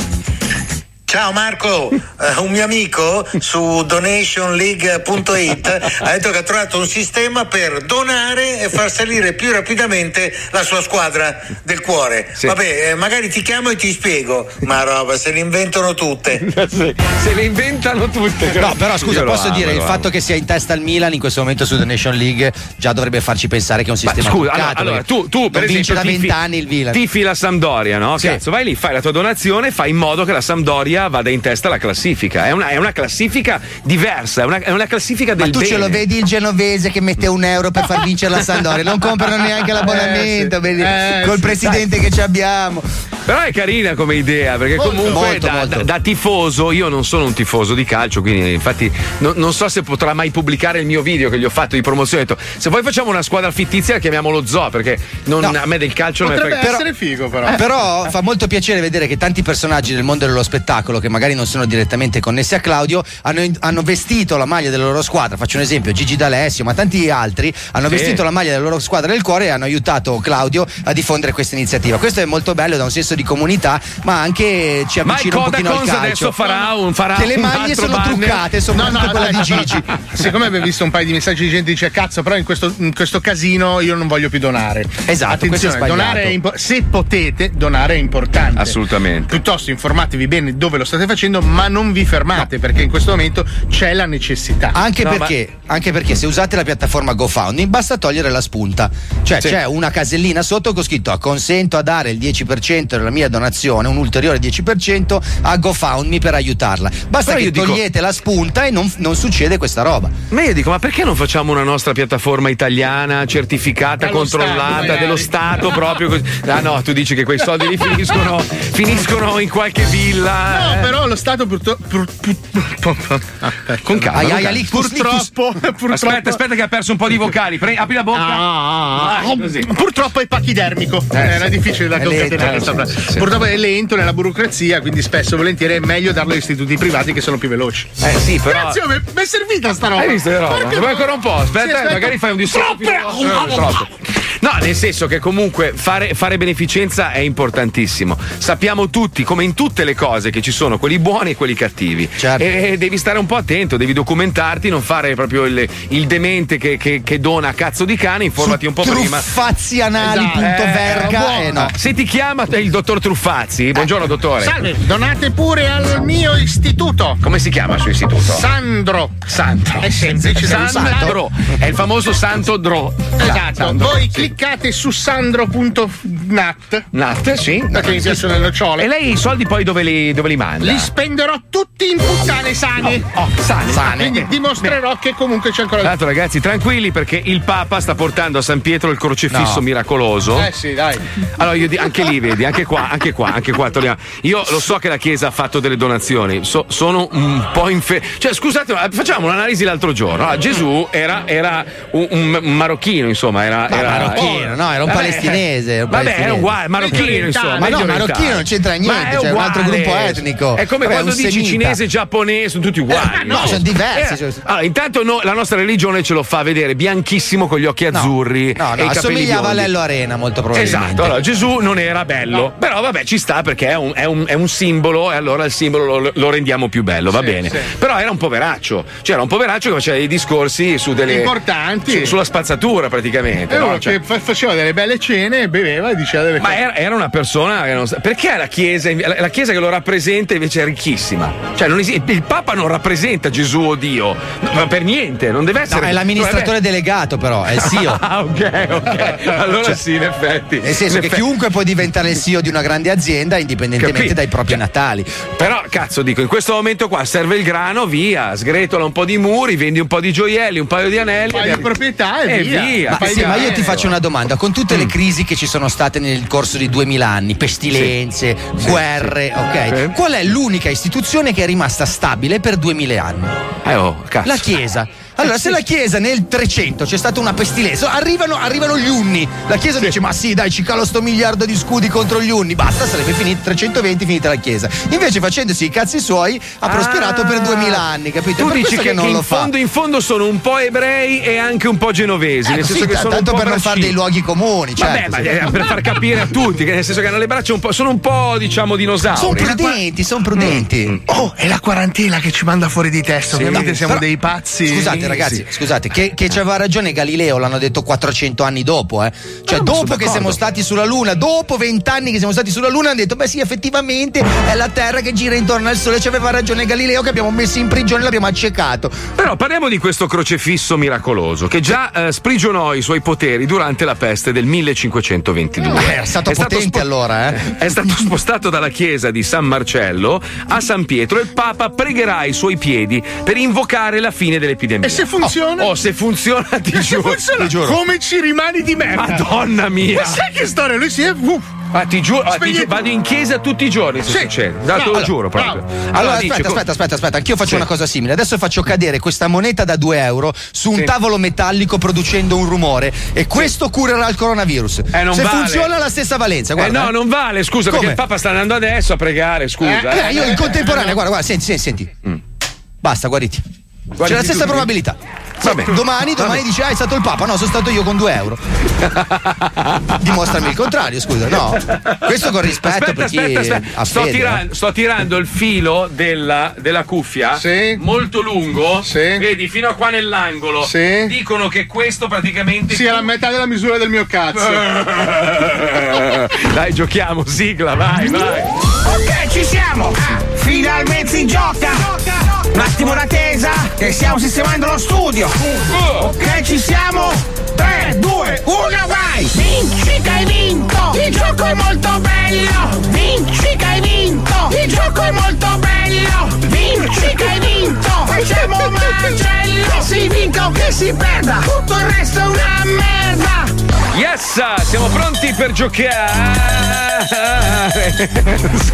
Ciao Marco, Eh, un mio amico su donationleague.it ha detto che ha trovato un sistema per donare e far salire più rapidamente la sua squadra del cuore. Vabbè, eh, magari ti chiamo e ti spiego, ma roba, se le inventano tutte. Se le inventano tutte. No, però scusa, posso amo, dire, il amo. fatto che sia in testa al Milan in questo momento su The Nation League già dovrebbe farci pensare che è un Ma sistema scusa, allora, truccato, allora, perché tu, tu per esempio da vent'anni il Milan. tifi la Sampdoria, no? Sì. Cazzo, vai lì, fai la tua donazione, fai in modo che la Sampdoria vada in testa alla classifica. È una, è una classifica diversa, è una, è una classifica del Ma tu ce bene. lo vedi il genovese che mette un euro per far vincere la Sandoria, non comprano neanche l'abbonamento, Eh, sì. vedi? Eh, col sì, presidente che ci abbiamo. Però è carina come idea, perché Molto, comunque molto, da, molto. da- da tifoso, io non sono un tifoso di calcio, quindi infatti non, non so se potrà mai pubblicare il mio video che gli ho fatto di promozione. Ho detto, se poi facciamo una squadra fittizia la chiamiamo lo zoo, perché non- a me del calcio non me Potrebbe frega. essere figo, però. Eh, Però fa molto piacere vedere che tanti personaggi del mondo dello spettacolo, che magari non sono direttamente connessi a Claudio, hanno, hanno vestito la maglia della loro squadra. Faccio un esempio: Gigi D'Alessio, ma tanti altri hanno Sì. vestito la maglia della loro squadra del cuore e hanno aiutato Claudio a diffondere questa iniziativa. Questo è molto bello, da un senso di comunità, ma anche ci Ma avvicina un pochino al calcio. adesso farà un- farà che le maglie sono banner. truccate, soprattutto quella di aspetta, Gigi. però, Siccome avevo visto un paio di messaggi di gente che dice cazzo, però in questo, in questo casino io non voglio più donare. Esatto, è Attenzione, sbagliato. donare è impo- se potete, donare è importante. Assolutamente. Piuttosto informatevi bene dove lo state facendo, ma non vi fermate perché in questo momento c'è la necessità. Anche, perché, anche perché se usate la piattaforma GoFundMe basta togliere la spunta. Cioè Sì. c'è una casellina sotto con scritto consento a dare il 10% della mia donazione, un ulteriore 10% a GoFundMe per aiutarla. Basta Però che io dico- togliete la spunta e non, non succede questa roba. Ma io dico, ma perché non facciamo una nostra piattaforma italiana, certificata, Dallo controllata, Stato, dello Stato proprio così? Ah no, tu dici che quei soldi lì finiscono, finiscono in qualche villa. No, eh. però lo Stato purtroppo. Con calma. Ai, con ai, calma. ai, Purtroppo, purtroppo. Aspetta, aspetta che ha perso un po' di vocali. Pre- apri la bocca. Ah, Vai, così. Purtroppo è pachidermico, Eh, era sì. difficile da È lento, concatenare. eh, sì, sì, sì. Purtroppo è lento nella burocrazia, quindi spesso e volentieri è meglio darlo agli istituti privati che sono più veloci. Eh sì, però. Grazie, mi è servita sta roba. Hai visto che roba? Vuoi ancora un po'? Aspetta, Sì, aspetta. magari fai un discorso. più- Troppe! Eh, troppo. No, nel senso che comunque fare, fare beneficenza è importantissimo. Sappiamo tutti, come in tutte le cose, che ci sono quelli buoni e quelli cattivi. Certo. E, e devi stare un po' attento, devi documentarti, non fare proprio il, il demente che, che- che dona a cazzo di cane, informati un po' prima. Truffazianali.verga Eh, eh, no. Se ti chiama il dottor Truffazzi, buongiorno dottore. Salve, donate pure al mio istituto. Come si chiama il suo istituto? Sandro. Sandro. È semplice da usare. Sandro. È il famoso Santo Dro. Esatto, Sandro, voi sì. cliccate su sandro.nat Nat, sì. perché mi piacciono le nocciole. E lei i soldi poi dove li, dove li manda? Li spenderò tutti in puttane sane. Oh, sane, sane. Quindi dimostrerò che comunque c'è ancora l'altro, ragazzi, tranquilli perché il Papa sta portando a San Pietro il crocefisso No. miracoloso. Eh sì, dai. Allora, io di- anche lì, vedi, anche qua, anche qua, anche qua. togliamo. Io lo so che la Chiesa ha fatto delle donazioni, so- sono un po' infe. Cioè, scusate, ma facciamo un'analisi l'altro giorno. Allora, Gesù era, era un, un- marocchino, insomma, era. Era marocchino, no, era un Vabbè, palestinese, era un Vabbè, palestinese. è uguale, marocchino, insomma. Ma no, marocchino non c'entra niente, Ma è c'è un altro gruppo etnico. È come Vabbè, quando dici semita. cinese e giapponese, sono tutti uguali. no, sono diversi, Eh, cioè- allora, intanto no, la nostra religione ce lo fa vedere bianchissimo con gli occhi azzurri. No, no, capelli assomigliava a. Lello Arena molto probabilmente. Esatto, allora Gesù non era bello, però vabbè ci sta perché è un, è un- è un simbolo e allora il simbolo lo, lo rendiamo più bello, va Sì, bene. sì. Però era un poveraccio, cioè era un poveraccio che faceva dei discorsi su delle... Importanti. su- sulla spazzatura praticamente. E no? uno Cioè- che fa- faceva delle belle cene, beveva e diceva delle Ma cose. era, era una persona che non sa- Perché la chiesa, la, la chiesa che lo rappresenta invece è ricchissima? Cioè, il Papa non rappresenta Gesù o Dio. No, ma per niente, non deve essere. No, è l'amministratore delegato, però, è il CEO. Ah, ok, ok. Allora Cioè, sì, in effetti. Nel senso In che effetti. chiunque può diventare il CEO di una grande azienda indipendentemente Capito. dai propri natali. Però, cazzo, dico, in questo momento qua serve il grano, via, sgretola un po' di muri, vendi un po' di gioielli, un paio di anelli. Fai e di proprietà e via. Ma, Fai sì, di ma io ti faccio una domanda: con tutte Mm. le crisi che ci sono state nel corso di 2000 anni, pestilenze, guerre, ok? Qual è l'unica istituzione che è rimasta stabile per 2000 anni? Eh, oh, cazzo. La Chiesa. Allora, se la Chiesa nel 300 c'è stata una pestilenza, arrivano, arrivano gli unni. La Chiesa dice: Ma sì, dai, ci calo sto miliardo di scudi contro gli unni. Basta, sarebbe finito 320, finita la Chiesa. Invece, facendosi i cazzi suoi, ha prosperato per 2000 anni, capito? Tu Per dici che, che non che lo in, fa. fondo, in fondo sono un po' ebrei e anche un po' genovesi. nel Ecco, senso sì, che sono tanto un po' per non fare dei luoghi comuni, Vabbè, certo, ma sì. eh, per far capire a tutti, che nel senso che hanno le braccia un po'. sono un po', diciamo, dinosauri. Sono prudenti, sono prudenti. Oh, è la quarantena che ci manda fuori di testa. Sì, Ovviamente siamo però- dei pazzi. Scusate, ragazzi, scusate, che, che c'aveva ragione Galileo, l'hanno detto 400 anni dopo, eh. Cioè, Ah, dopo che d'accordo. siamo stati sulla Luna, dopo 20 anni che siamo stati sulla Luna, hanno detto: Beh, sì, effettivamente è la Terra che gira intorno al Sole. C'aveva ragione Galileo che abbiamo messo in prigione, l'abbiamo accecato. Però parliamo di questo crocefisso miracoloso che già eh, sprigionò i suoi poteri durante la peste del 1522. Eh, era stato potente allora, eh. È stato spostato dalla chiesa di San Marcello a San Pietro e il Papa pregherà ai suoi piedi per invocare la fine dell'epidemia. Se funziona? Oh, oh, se funziona, ti se giuro. funziona, ti giuro. come ci rimani di merda? Madonna mia. Ma sai che storia? Lui si è. uh, Ah, ti giuro, ah, ti gi- vado in chiesa tutti i giorni se Sì. succede. No, te lo allora, giuro proprio. Allora, dice, aspetta, co- aspetta, aspetta, aspetta, anch'io faccio Sì. una cosa simile. Adesso faccio cadere questa moneta da 2 euro su un Sì. tavolo metallico producendo un rumore e questo curerà il coronavirus. Eh, non Se vale. funziona la stessa valenza, Eh guarda. no, eh. non vale, scusa, Come? perché il Papa sta andando adesso a pregare, scusa. Eh, io in contemporanea, guarda, guarda, senti, senti, senti. Basta, guarditi. C'è la stessa tu. probabilità. Vabbè. Domani, domani Vabbè. dice, ah, è stato il Papa. No, sono stato io con 2 euro. Dimostrami il contrario, scusa. No. Questo con rispetto Aspetta, per chi aspetta, aspetta. Sto, fede, eh. tirando, sto tirando il filo della, della cuffia Sì. molto lungo. Sì. Vedi, fino a qua nell'angolo. Sì. Dicono che questo praticamente. Sì, è la metà della misura del mio cazzo. Dai, giochiamo, sigla, vai, vai. Ok, ci siamo! Finalmente si gioca! Un attimo d'attesa, che stiamo sistemando lo studio! Ok, ci siamo! 3, 2, 1, vai! Vinci che hai vinto! Il gioco è molto bello! Vinci che hai vinto! Il gioco è molto bello! Vinci che hai vinto! Facciamo un macello! Che si vinca o che si perda! Tutto il resto è una merda! Yes, siamo pronti per giocare.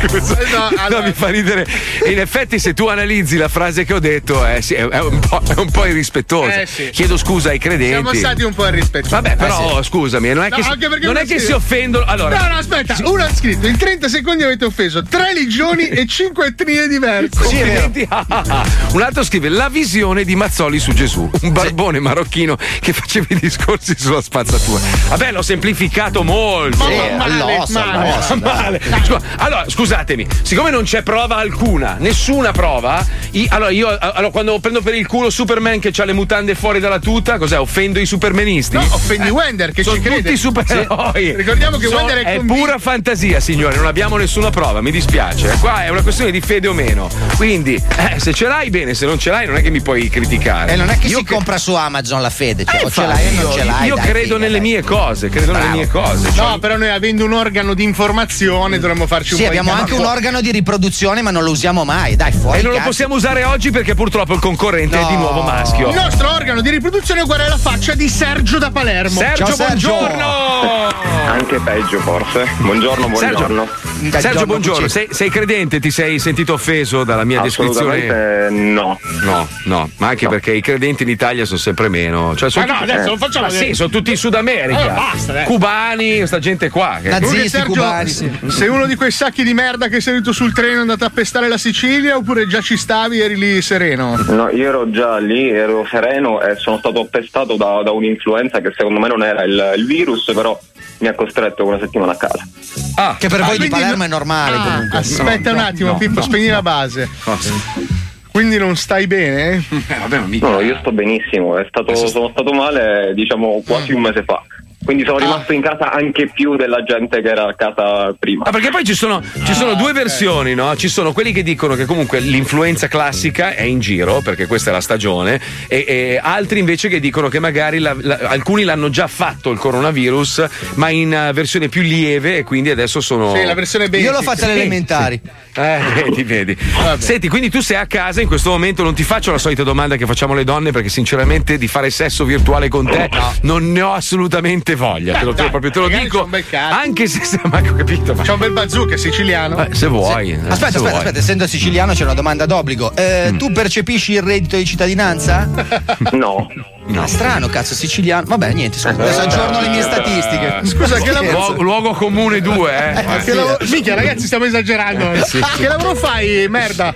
Scusa, No, allora- no, mi fa ridere. In effetti, se tu analizzi la frase che ho detto, eh, sì, è, un po', è un po' irrispettosa. Eh, sì. Chiedo scusa ai credenti. Siamo stati un po' irrispettosi. Vabbè, però Eh, sì. scusami, non è No, che, si, non è che si offendono. Allora, No, no, aspetta, uno ha scritto in 30 secondi avete offeso tre legioni e cinque etnie diverse. Sì. Un altro scrive la visione di Mazzoli su Gesù, un barbone marocchino che faceva i discorsi sulla spazzatura. Vabbè, l'ho semplificato molto. Ma- male, male. dai. Male. Scusa, allora, scusatemi, siccome non c'è prova alcuna, nessuna prova, i- allora io allora, quando prendo per il culo Superman che ha le mutande fuori dalla tuta, cos'è? Offendo i supermanisti? No, offendi Wender che Sono ci crede. tutti supereroi. Sì. Ricordiamo che Sono- Wender è, è convinto- pura fantasia, signore, non abbiamo nessuna prova, mi dispiace. Qua è una questione di fede o meno. Quindi, eh, se ce l'hai bene, se non ce l'hai non è che mi puoi criticare. E non è che Io si compra su Amazon la fede, cioè Eh, o ce l'hai o non io- ce l'hai. Io dai, credo figa, nelle dai. mie cose, credo nelle Bravo. mie cose. No, Cioè- però noi avendo un organo di informazione dovremmo farci un Sì, po' di abbiamo anche un organo di riproduzione, ma non lo usiamo mai. Dai, fuori. E non lo cazzo. possiamo usare oggi perché purtroppo il concorrente è No. di nuovo maschio. Il nostro organo di riproduzione è uguale alla faccia di Sergio da Palermo. Sergio, Ciao, Sergio. buongiorno! Anche peggio forse. Buongiorno, buongiorno. Sergio, Sergio, buongiorno. Sei, sei credente? Ti sei sentito offeso dalla mia descrizione? No. No, no, ma anche perché i credenti in Italia sono sempre meno. Cioè, sono Ma no, adesso lo facciamo Ma vedere. sì, sono tutti in Sud America. Allora, basta. Cubani, sta gente qua. che- Nazisti, Sergio, cubani, sì. Sei uno di quei sacchi di merda che sei venuto sul treno e è andato a pestare la Sicilia oppure già ci stavi e eri lì sereno? No, io ero già lì, ero sereno e sono stato appestato da, da un'influenza che secondo me non era il, il virus, però mi ha costretto una settimana a casa. Ah, Che per voi di Palermo no- è normale Ah, comunque. Aspetta No, un attimo, no, Pippo, no, spegni no. la base. Quindi non stai bene? Eh, vabbè. No, io sto benissimo, è stato- sono stato male diciamo quasi un mese fa. Quindi sono rimasto in casa anche più della gente che era a casa prima. Ah, perché poi ci sono, ci sono due versioni, no? Ci sono quelli che dicono che comunque l'influenza classica è in giro, perché questa è la stagione, e, e altri invece che dicono che magari la- la- alcuni l'hanno già fatto il coronavirus, ma in eh, versione più lieve e quindi adesso sono. Sì, la versione basic. Io l'ho fatta alle Sì, elementari. sì. Eh, vedi, vedi. Senti, quindi tu sei a casa in questo momento, non ti faccio la solita domanda che facciamo le donne, perché sinceramente di fare sesso virtuale con te non ne ho assolutamente voglia. Dai, te lo, te lo- dai, proprio te lo dico. Anche se se mai ho capito. Ma... C'è un bel bazooka siciliano. Eh, se vuoi. eh, Aspetta, se aspetta, vuoi. aspetta, essendo siciliano c'è una domanda d'obbligo. Eh, Tu percepisci il reddito di cittadinanza? No. Ah, strano, cazzo, siciliano. Vabbè, niente, scusa. Adesso aggiorno le mie statistiche. Scusa, che lavoro- Luogo, luogo comune 2, eh. Eh, che lavoro- Minchia, ragazzi, stiamo esagerando. Eh, sì. Che lavoro fai, merda?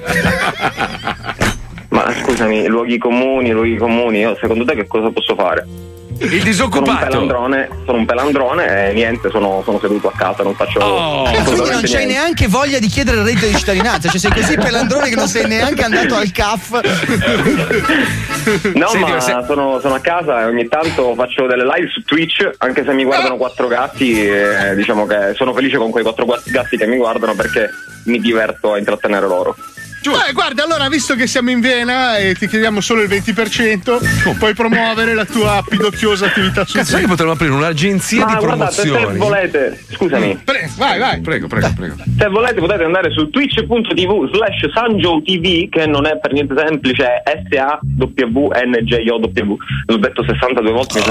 Ma scusami, luoghi comuni, luoghi comuni, io secondo te che cosa posso fare? Il Sono un disoccupato. pelandrone, sono un pelandrone e niente, sono, sono seduto a casa, non faccio Oh. Ah, quindi non c'hai niente. neanche voglia di chiedere il reddito di cittadinanza, cioè sei così pelandrone che non sei neanche andato al CAF. No, Senti, ma se- sono, sono a casa e ogni tanto faccio delle live su Twitch, anche se mi guardano quattro gatti, e diciamo che sono felice con quei quattro gatti che mi guardano perché mi diverto a intrattenere loro. Eh, guarda, allora, visto che siamo in Viena e ti chiediamo solo il 20%, puoi promuovere la tua pidocchiosa attività su Cazzo, sai che potremmo aprire un'agenzia Ma di guardate, se volete, scusami, Pre- vai, vai. Prego, prego, prego. se volete potete andare su twitch.tv slash sanjotv che non è per niente semplice, è S-A-W-N-J-O-W. L'ho detto 62 volte, mi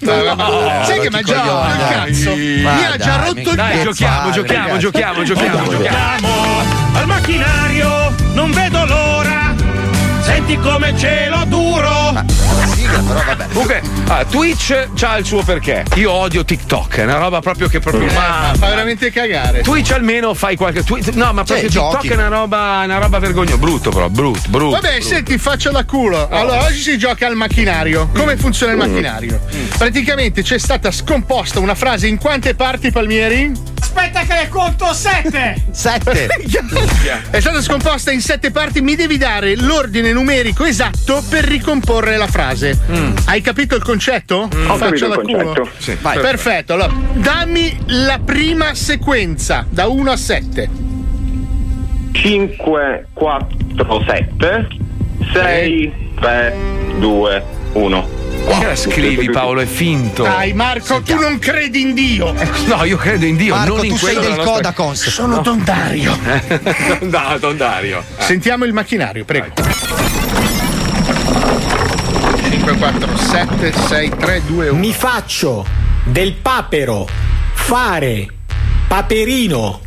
vai, vai. Sai che mi ha già cazzo? Mi ha già dai, rotto il Dai, Che giochiamo, giochiamo, giochiamo, giochiamo, giochiamo. Al macchinario, non vedo l'ora. Senti come ce duro. Sigla, però vabbè. Comunque, ah, Twitch c'ha il suo perché. Io odio TikTok, è una roba proprio che proprio. Ma fa veramente cagare. Twitch almeno fai qualche. Twi- no, ma proprio Sì, TikTok giochi. è una roba, una roba vergognosa. Brutto, però, brutto, brutto. Vabbè, brutto. senti, faccio da culo. Allora, oggi si gioca al macchinario. Come funziona il macchinario? Praticamente c'è stata scomposta una frase in quante parti, Palmieri? Aspetta che ne conto sette. Sette. È stata scomposta in sette parti. Mi devi dare l'ordine numerico esatto per ricomporre la frase. Hai capito il concetto? Ho capito il concetto. Sì, Vai, perfetto. Allora, dammi la prima sequenza da 1 a 7. 5, 4, 7, 6, 3, 2, 1. Perché la scrivi, Paolo? È finto. Dai, Marco, tu non credi in Dio. No, io credo in Dio, Marco, non in tu sei quello del della nostra- Codacons. Sono Don Dario. no, Don Dario. Sentiamo il macchinario, prego. 5, 4, 7, 6, 3, 2, 1. Mi faccio del papero fare paperino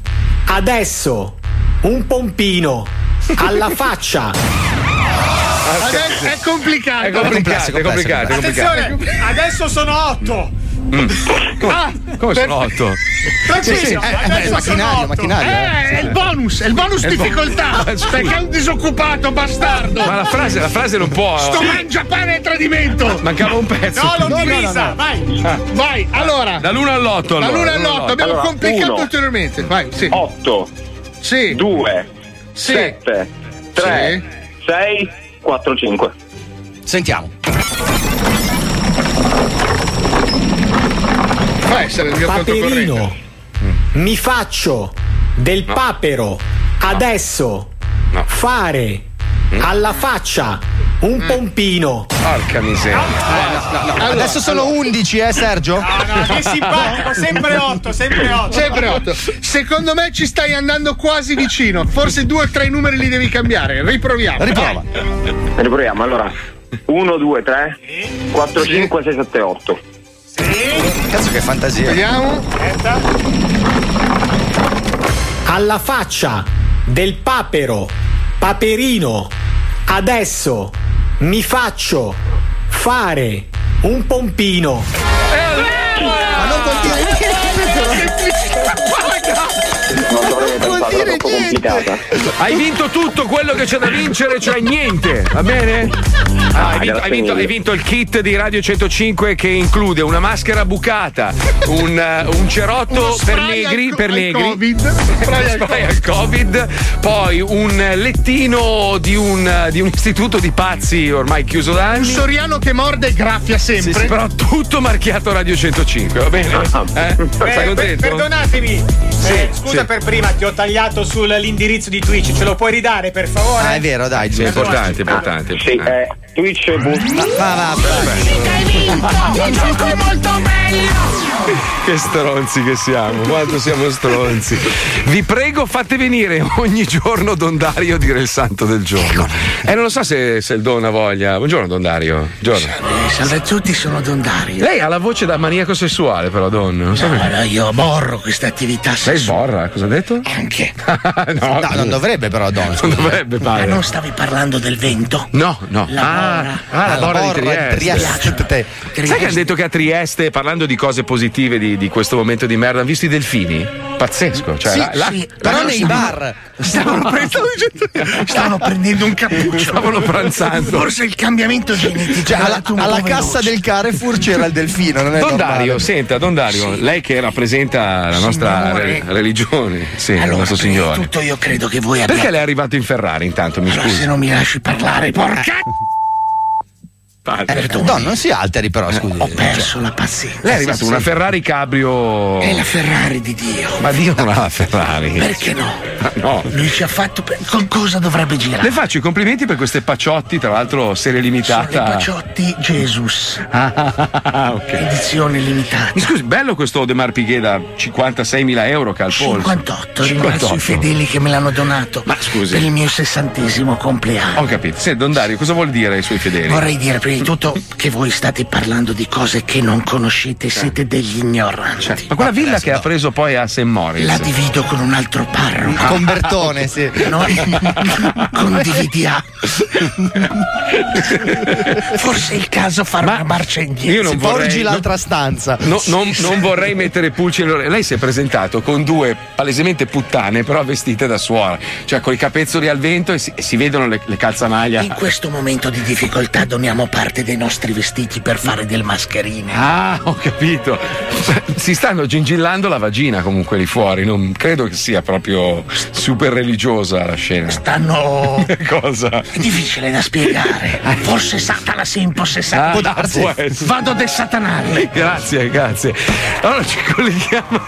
adesso un pompino alla faccia. Adesso è complicato. È complicato, è complicato, è complicato. Attenzione, adesso sono otto. Ah, Come per- sono otto? Sì, sì, Tranquillo, eh, Eh, macchinario, otto. macchinario. Eh, è il bonus, è il bonus È difficoltà. Ah, scusa. perché è un disoccupato bastardo. Ma la frase, la frase non può. Sto mangia pane e tradimento. Mancava un pezzo. No, non No, no, divisa, no, no. vai. Vai, allora. Dall'1 all'8 allora. Dall'1 dall'1 all'8 abbiamo Allora, complicato uno. ulteriormente. Vai, sì. 8, Sì. 2, Sì. 7, 3, 6, 4, 5. Sentiamo. Fa essere il mio. Paperino. Mi faccio del papero adesso fare alla faccia un pompino. Porca miseria. Allora, Adesso sono 11, eh, Sergio? No, no, che simpatico, sempre otto, sempre otto. Sempre 8. Secondo me ci stai andando quasi vicino. Forse due o tre numeri li devi cambiare. Riproviamo. Riprova. Riproviamo, allora. 1, 2, 3, 4, 5, 6, 7, 8. Cazzo che fantasia. Vediamo. Alla faccia del papero paperino adesso mi faccio fare un pompino. Ma non dire niente. non dovrei pensarla troppo complicata. Hai vinto tutto quello che c'è da vincere, cioè niente, va bene? Ah, hai, vinto, hai vinto- hai vinto il kit di Radio 105 che include una maschera bucata, un, eh, un cerotto per negri, al- per negri, Covid. Spray spray al Covid, poi un lettino di un, di un istituto di pazzi ormai chiuso da Un anni. soriano che morde e graffia sempre. Sì, sì, però tutto marchiato Radio 105, va bene? Eh? Eh, Sei per- contento? perdonatemi. Sì, Eh, scusa sì. Per prima, ti ho tagliato sull'indirizzo di Twitch. Ce lo puoi ridare, per favore? Ah, è vero, dai. Sì, è importante, importante. Sì, eh, Twitch bu- Va, va, Hai vinto! Il gioco è molto meglio! Che stronzi che siamo, quanto siamo stronzi. Vi prego, fate venire ogni giorno Don Dario a dire il santo del giorno. E non lo so se, se il Don ha voglia. Buongiorno Don Dario. Buongiorno. Salve a tutti, sono Don Dario. Lei ha la voce da maniaco sessuale, però, Don. Non so No, perché. no, io borro questa attività Lei sborra, cosa ha detto? Anche. no, No, non dovrebbe però, Don. Non dovrebbe, Ma padre. non stavi parlando del vento? No, no. La ah, Borra. ah, la la borra di Borra di Trieste. Trieste. Sai che hanno detto che a Trieste, parlando di cose positive di, di questo momento di merda, hanno visto i delfini? Pazzesco. Cioè, Sì, là- sì, però però nei stavano- bar. Stavano, prendendo, stavano prendendo un cappuccio. Stavano pranzando. Forse il cambiamento genetico. Cioè, alla, alla cassa veloce. del Carrefour c'era il delfino, non è Don normale. Dario, senta, Don Dario, lei che rappresenta la nostra re- religione, sì, il Allora, nostro prima di Signore. tutto io credo che voi abbiate. Perché lei è arrivato in Ferrari intanto, mi Allora, scusi? se non mi lasci parlare, porca. Padre. Don, non si alteri però, scusi. Ho perso la pazienza. Lei è arrivato una Ferrari cabrio. È la Ferrari di Dio. Ma Dio non ha la Ferrari. Perché no? Ma no. Lui ci ha fatto. per- Con cosa dovrebbe girare? Le faccio i complimenti per queste pacciotti, tra l'altro serie Sono limitata. i Paciotti Jesus. Ah, ok. Edizione limitata. Mi scusi, bello questo De Marpighe da 56.000 euro che ha al polso. 58, ringrazio i fedeli che me l'hanno donato. Ma scusi. Per il mio sessantesimo compleanno. Ho capito. Senti, Don Dario, cosa vuol dire ai suoi fedeli? Vorrei dire prima di tutto che voi state parlando di cose che non conoscete, siete degli ignoranti. Ma quella villa che ha preso poi a St. Moritz. La divido con un altro parroco. Con Bertone, sì. Noi condividiamo. Forse è il caso fare una marcia indietro. io non Si vorrei- porgi l'altra stanza. No, non, non vorrei mettere pulci. Lei si è presentato con due palesemente puttane, però vestite da suora, cioè con i capezzoli al vento e si, e si vedono le, le calzamaglia. In questo momento di difficoltà doniamo parte dei nostri vestiti per fare delle mascherine. Ah, ho capito. Si stanno gingillando la vagina comunque lì fuori. Non credo che sia proprio super religiosa la scena. Stanno. Cosa? È difficile da spiegare. Forse Satana si impossessa. Ah, Può darsi. Vado a desatanarli. Grazie, grazie. Allora ci colleghiamo.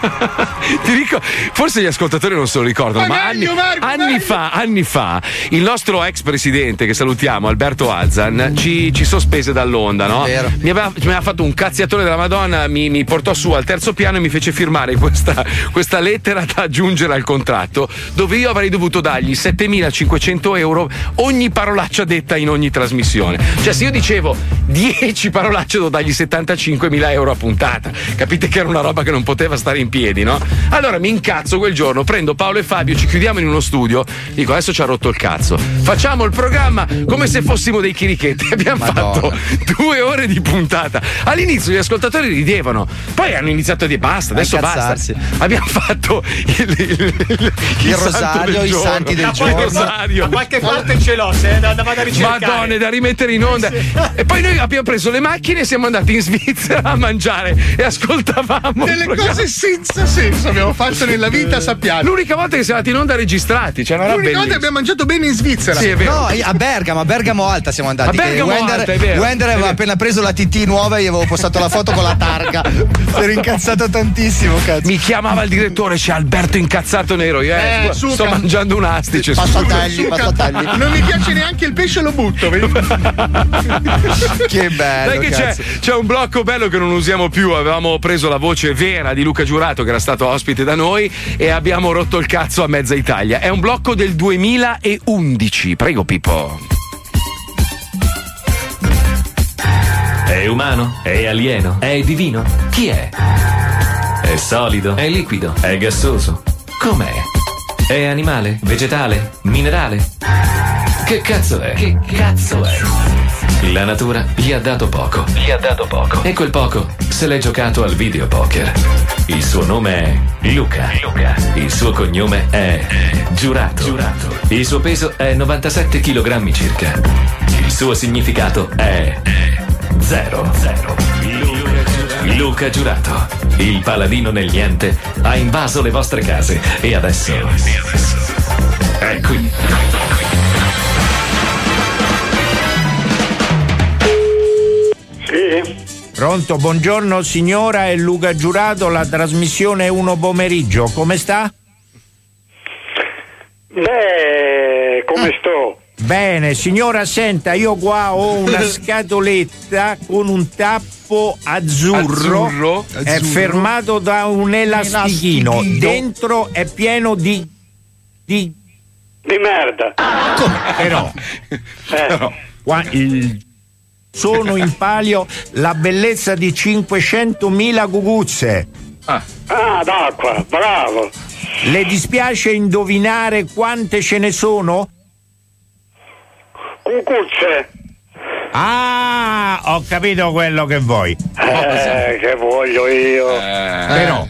Ti dico, forse gli ascoltatori non se lo ricordano, Ma ma, meglio, anni, Marco, anni fa, anni fa, il nostro ex presidente, che salutiamo, Alberto Alzan, ci, ci sospese dall'onda, no? Mi aveva, mi aveva fatto un cazziatore della Madonna, mi, mi portò su al terzo piano e mi fece firmare questa, questa lettera da aggiungere al contratto, dove io avrei dovuto dargli 7500 euro ogni parolaccia detta in ogni trasmissione. Cioè, se io dicevo 10 parolacce, devo dargli 75.000 euro a puntata. Capite che era una roba che non poteva stare in piedi, no? Allora mi incazzo quel giorno, prendo Paolo e Fabio, ci chiudiamo in uno studio, dico adesso ci ha rotto il cazzo. Facciamo il programma come se fossimo dei chirichetti. Abbiamo fatto due ore di puntata. All'inizio gli ascoltatori ridevano, poi hanno iniziato a dire basta, adesso basta. Abbiamo fatto il, il- il- Il rosario, i santi del giorno. qualche rosario. Qualche parte ce l'ho, se da, da vado a ricercare. Madonna, da rimettere in onda. E poi noi abbiamo preso le macchine e siamo andati in Svizzera a mangiare e ascoltavamo. Delle cose senza senso abbiamo fatto nella vita, sappiamo. L'unica volta che siamo andati in onda registrati, cioè, era L'unica volta abbiamo mangiato bene in Svizzera. Sì, è vero. No, a Bergamo, a Bergamo Alta siamo andati. A Bergamo Wender, Alta, vero. Wender aveva appena preso la TT nuova e gli avevo postato la foto con la targa. Ero incazzato tantissimo, cazzo. Mi chiamava il direttore, c'è Alberto incazzato nero. Io eh, Eh, sto suca. mangiando un astice. Passatelli, Suca. passatelli. Non mi piace neanche il pesce, lo butto. Che bello. Sai che c'è, c'è un blocco bello che non usiamo più. Avevamo preso la voce vera di Luca Giurato, che era stato ospite da noi, e abbiamo rotto il cazzo a mezza Italia. È un blocco del 2011. Prego, Pippo. È umano? È alieno? È divino? Chi è? È solido? È liquido? È gassoso? Com'è? È animale? Vegetale? Minerale? Che cazzo è? Che cazzo è? La natura gli ha dato poco. Gli ha dato poco. E quel poco se l'è giocato al videopoker. Il suo nome è Luca. Luca. Il suo cognome è Giurato. Giurato. Il suo peso è 97 kg circa. Il suo significato è zero. Zero. Luca Giurato, il paladino nel niente, ha invaso le vostre case e adesso è qui. Sì. Pronto, buongiorno signora, è Luca Giurato, la trasmissione è uno pomeriggio, come sta? Beh, come sto? Bene, signora, senta, io qua ho una scatoletta con un tappo azzurro, Azzurro? è Azzurro. fermato da un elastichino, Elastichino. dentro è pieno di... di... Di merda. Però, Eh. qua il- sono in palio la bellezza di 500.000 guguzze. Ah, d'acqua, bravo. Le dispiace indovinare quante ce ne sono? Cucuzze. Ah, ho capito quello che vuoi. Eh, che voglio io. Però,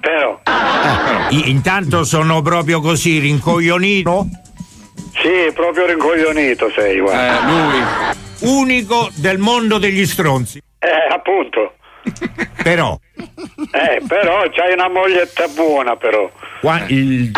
Però. i- intanto sono proprio così rincoglionito. Sì, proprio rincoglionito sei, guarda. Eh, lui. Unico del mondo degli stronzi. Eh, appunto. Però, Eh, però c'hai una moglietta buona, però. qua il.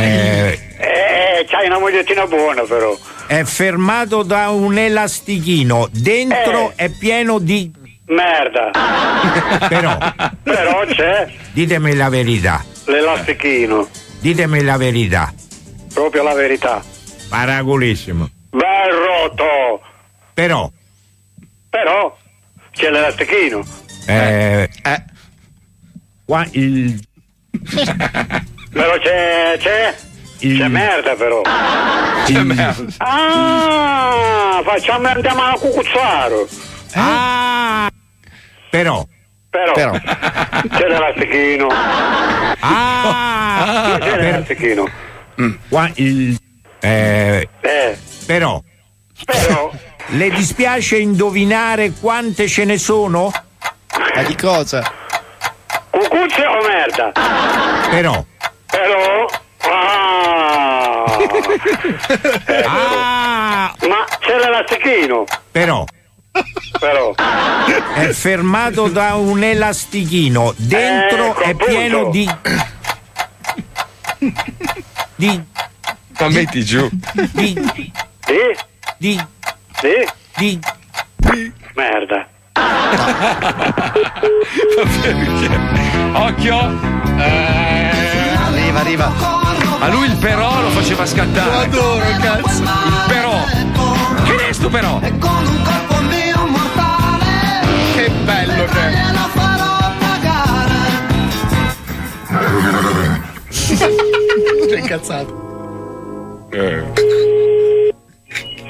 eh, Eh, c'hai una mogliettina buona, però. È fermato da un elastichino. Dentro è pieno di. Merda. Però, Però c'è ditemi la verità. l'elastichino. Ditemi la verità. Proprio la verità. Paraculissimo. Bel rotto. Però, Però c'è l'elastichino. eh, qua il. Però c'è. c'è. C'è merda però. C'è merda. Ah, facciamo andiamo a cucuzzaro. Ah, però. Però, Però. c'è l'elastichino. Ah, c'è l'elastichino. qua il. Eh, Eh, però. Però. Le dispiace indovinare quante ce ne sono? Ma di cosa? cucuzze o merda? Però. Ah. Ah, Ma c'è l'elastichino. però. Però. È fermato da un elastichino. Dentro Ecco, è appunto. pieno di. di. Ma metti giù. di. Sì? di. Sì? di. Merda. Occhio. Arriva, arriva. A lui il però lo faceva scattare. Lo adoro, cazzo. Il però. Che ne è sto però? Che bello che è. Sei incazzato.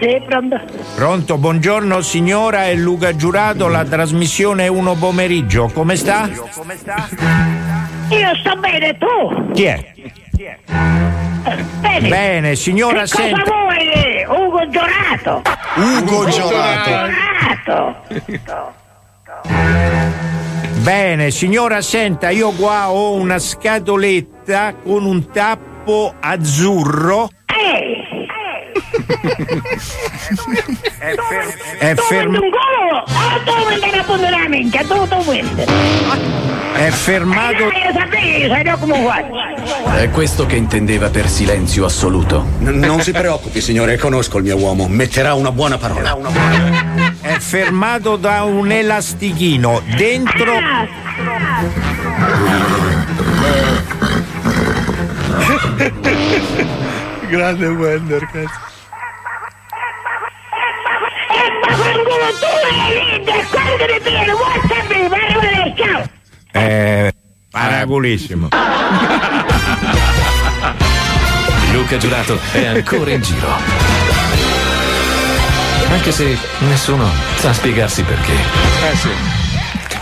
Sì, pronto? Pronto, buongiorno signora, è Luca Giurato, la trasmissione è uno pomeriggio. Come sta? Io sto bene, tu? Chi è? Bene. Bene, signora, che senta. cosa vuoi? Ugo Giorato. Ugo Giorato. Giorato. Bene, signora, senta, io qua ho una scatoletta con un tappo azzurro. È, fer- è? Ah, è fermato. Sai no come faccio. È questo che intendeva per silenzio assoluto. non si preoccupi, signore, conosco il mio uomo. Metterà una buona parola. È fermato da un elastichino. Dentro. Grande Wender, cazzo. È paraculissimo. Luca Giurato è ancora in giro. Anche se nessuno sa spiegarsi perché. Eh sì.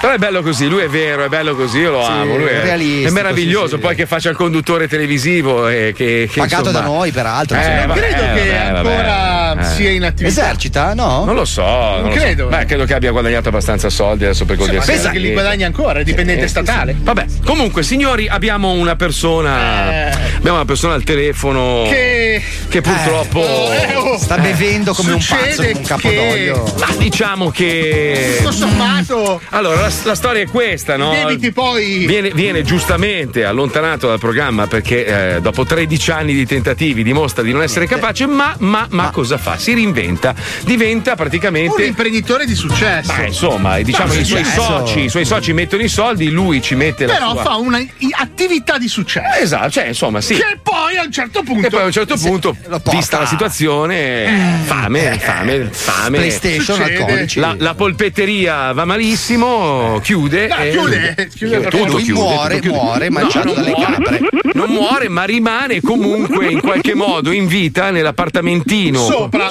Però è bello così, lui è vero, è bello così, io lo Sì, amo. Lui è, realistico, è meraviglioso. sì, sì. Poi che faccia il conduttore televisivo e che. che Pagato insomma- da noi, peraltro. Eh, non vabbè, credo che vabbè, vabbè. ancora Eh. sia in attività. Esercita? No? Non lo so. Non, lo so. credo. Beh, credo che abbia guadagnato abbastanza soldi adesso per Sì, conto ma di pensa che li guadagna ancora, è dipendente sì, statale. sì. Vabbè, comunque, signori, abbiamo una persona. Abbiamo una persona al telefono Che- che purtroppo Eh, oh. Sta bevendo come un pazzo, un capodoglio. Ma diciamo che. Tutto sommato. Allora, la, la storia è questa, no? Debiti poi- Viene, viene giustamente allontanato dal programma perché eh, dopo 13 anni di tentativi dimostra di non essere capace, ma, ma, ma cosa fa? Si reinventa, diventa Un praticamente. imprenditore di successo. Beh, insomma, diciamo No, i suoi soci, i suoi soci mettono i soldi, lui ci mette la Però sua. fa una i- attività di successo. Esatto, cioè, insomma, sì. Che poi a un certo punto. E poi a un certo punto, vista la situazione, fame, fame, fame. PlayStation, alcolici. La, la polpetteria va malissimo, chiude. No, e- chiude, chiude tutto Lui chiude, muore, tutto chiude. muore, mangiato non dalle muore, capre. Non muore, ma rimane comunque in qualche modo in vita nell'appartamentino Sopra.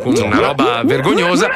con una roba vergognosa,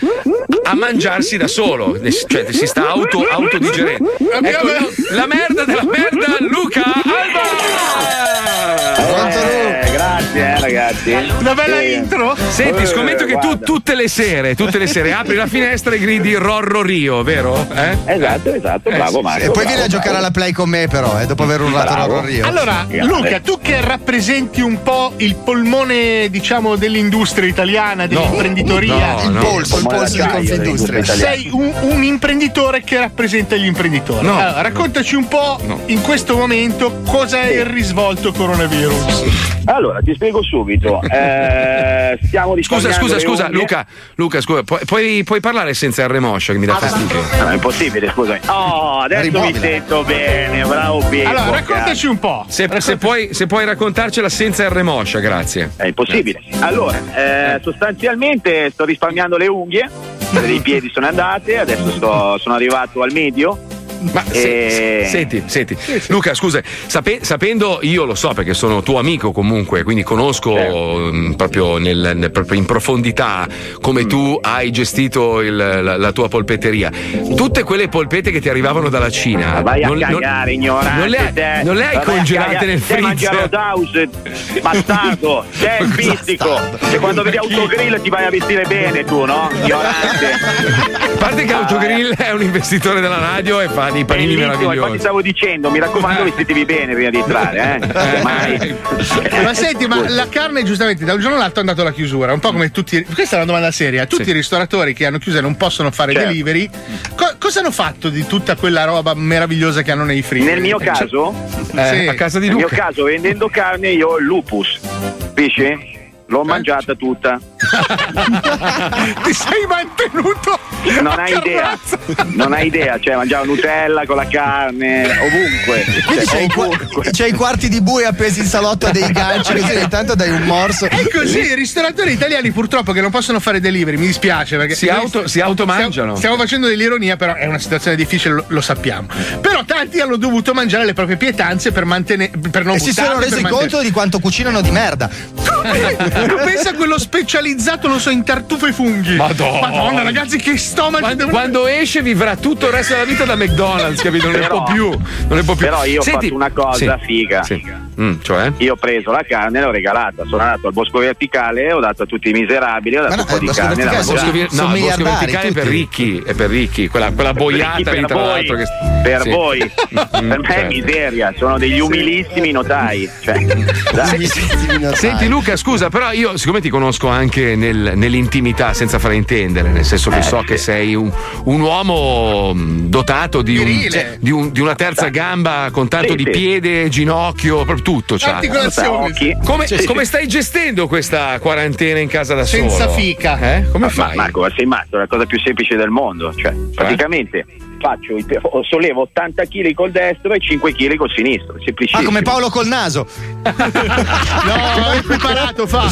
a mangiarsi da solo. Cioè, si sta auto, autodigerendo. Ecco, la merda della merda, Luca Alba! Eh, grazie eh, ragazzi. Una bella Sì. intro. Senti, Eh, scommetto che tu tutte le sere, tutte le sere apri la finestra e gridi Rorro Rio, vero? Eh? Esatto, esatto, bravo Marco. E poi vieni a giocare bravo. alla play con me, però, eh, dopo aver urlato Bravo. Rorro Rio. Allora. Luca, tu che rappresenti un po' il polmone, diciamo, dell'industria italiana, dell'imprenditoria, No, il no. polso, il polso di Confindustria. sei un, un imprenditore che rappresenta gli imprenditori. No. Allora, raccontaci un po' No. in questo momento cosa è il risvolto coronavirus. Allora, ti spiego subito. Eh, stiamo Scusa, scusa, scusa. Luca, Luca, scusa, puoi, puoi- puoi parlare senza R moscia che mi dà fastidio. No, è impossibile, scusami. Oh, adesso Rimuovila. mi sento bene, bravo Pippo. Allora, raccontaci un po'. Se, se puoi, se puoi raccontarcela senza R moscia, grazie. È impossibile. Allora, eh, sostanzialmente sto risparmiando le unghie, dei piedi sono andate, adesso sto- sono arrivato al medio. Ma se- E- senti, senti, Luca, scusa, sape- sapendo, io lo so perché sono tuo amico comunque, quindi conosco Certo. mh, proprio, nel- nel- proprio in profondità come Mm. tu hai gestito il- la, la tua polpetteria. Tutte quelle polpette che ti arrivavano dalla Cina. Vai a non- non- cagare, ignorante. Non le hai, te. non le hai congelate nel freezer? Rodaus, bastardo, sei il mistico. E quando vedi autogrill ti vai a vestire bene tu, no? Ignorante. A parte che Autogrill è un investitore della radio e fa dei panini Bellissimo, poi ti meravigliosi. stavo dicendo, mi raccomando, vestitevi bene prima di entrare, eh? Mai. Ma senti, ma la carne giustamente da un giorno all'altro è andato alla chiusura, un po' come tutti. Questa è una domanda seria. Tutti Sì. i ristoratori che hanno chiuso e non possono fare Certo. delivery, co- cosa hanno fatto di tutta quella roba meravigliosa che hanno nei frigo? Nel mio caso, Eh, Sì. A casa di nel mio Luca. caso, vendendo carne, io ho il lupus. Capisci? L'ho mangiata tutta. Ti sei mantenuto? Non hai idea. Non hai idea, cioè mangiavo Nutella con la carne, ovunque. Quindi Cioè, c'hai i, qua- ovunque. c'hai i quarti di bue appesi in salotto a dei ganci, così ogni tanto dai un morso. È così, i ristoratori italiani purtroppo che non possono fare delivery, mi dispiace perché Si auto- si automangiano. Stiamo, stiamo facendo dell'ironia, però è una situazione difficile, lo, lo sappiamo. Però tanti hanno dovuto mangiare le proprie pietanze per, mantene- per non E si sono resi mantenere- conto di quanto cucinano di merda. Tu pensa a quello specializzato, non so, in tartufe e funghi. Madonna. Madonna, ragazzi, che stomaci Quando, devono- quando esce vivrà tutto il resto della vita da McDonald's, capito? Non ne Però- può più. Non ne può più. Però io ho Senti- fatto una cosa Sì. figa. Sì. Mm, cioè? Io ho preso la carne e l'ho regalata. Sono andato al bosco verticale, ho dato a tutti i miserabili, ho dato Ma no, un po' il di carne verticale Bosco vi- no, il bosco verticale è per ricchi, è per ricchi, quella, quella boiata per lì tra voi, l'altro. Che... per Sì. voi. Mm, per me è certo. miseria, sono degli umilissimi notai. Cioè, dai. Senti Luca, scusa, però io siccome ti conosco anche nel- nell'intimità, senza fraintendere, nel senso che Eh, so sì. che sei un, un uomo mh, dotato di, un- Virile. di un- di una terza gamba con tanto Sì, di sì. piede, ginocchio, proprio tutto. c'ha. Articolazioni. Come, Sì, sì. come stai gestendo questa quarantena in casa da solo? Senza fica. Eh? Come Ma- fai? Marco, ma sei matto, è la cosa più semplice del mondo. Cioè, praticamente faccio sollevo 80 kg col destro e 5 kg col sinistro. Ah, Semplicissimo. come Paolo col naso. No, è preparato, fa.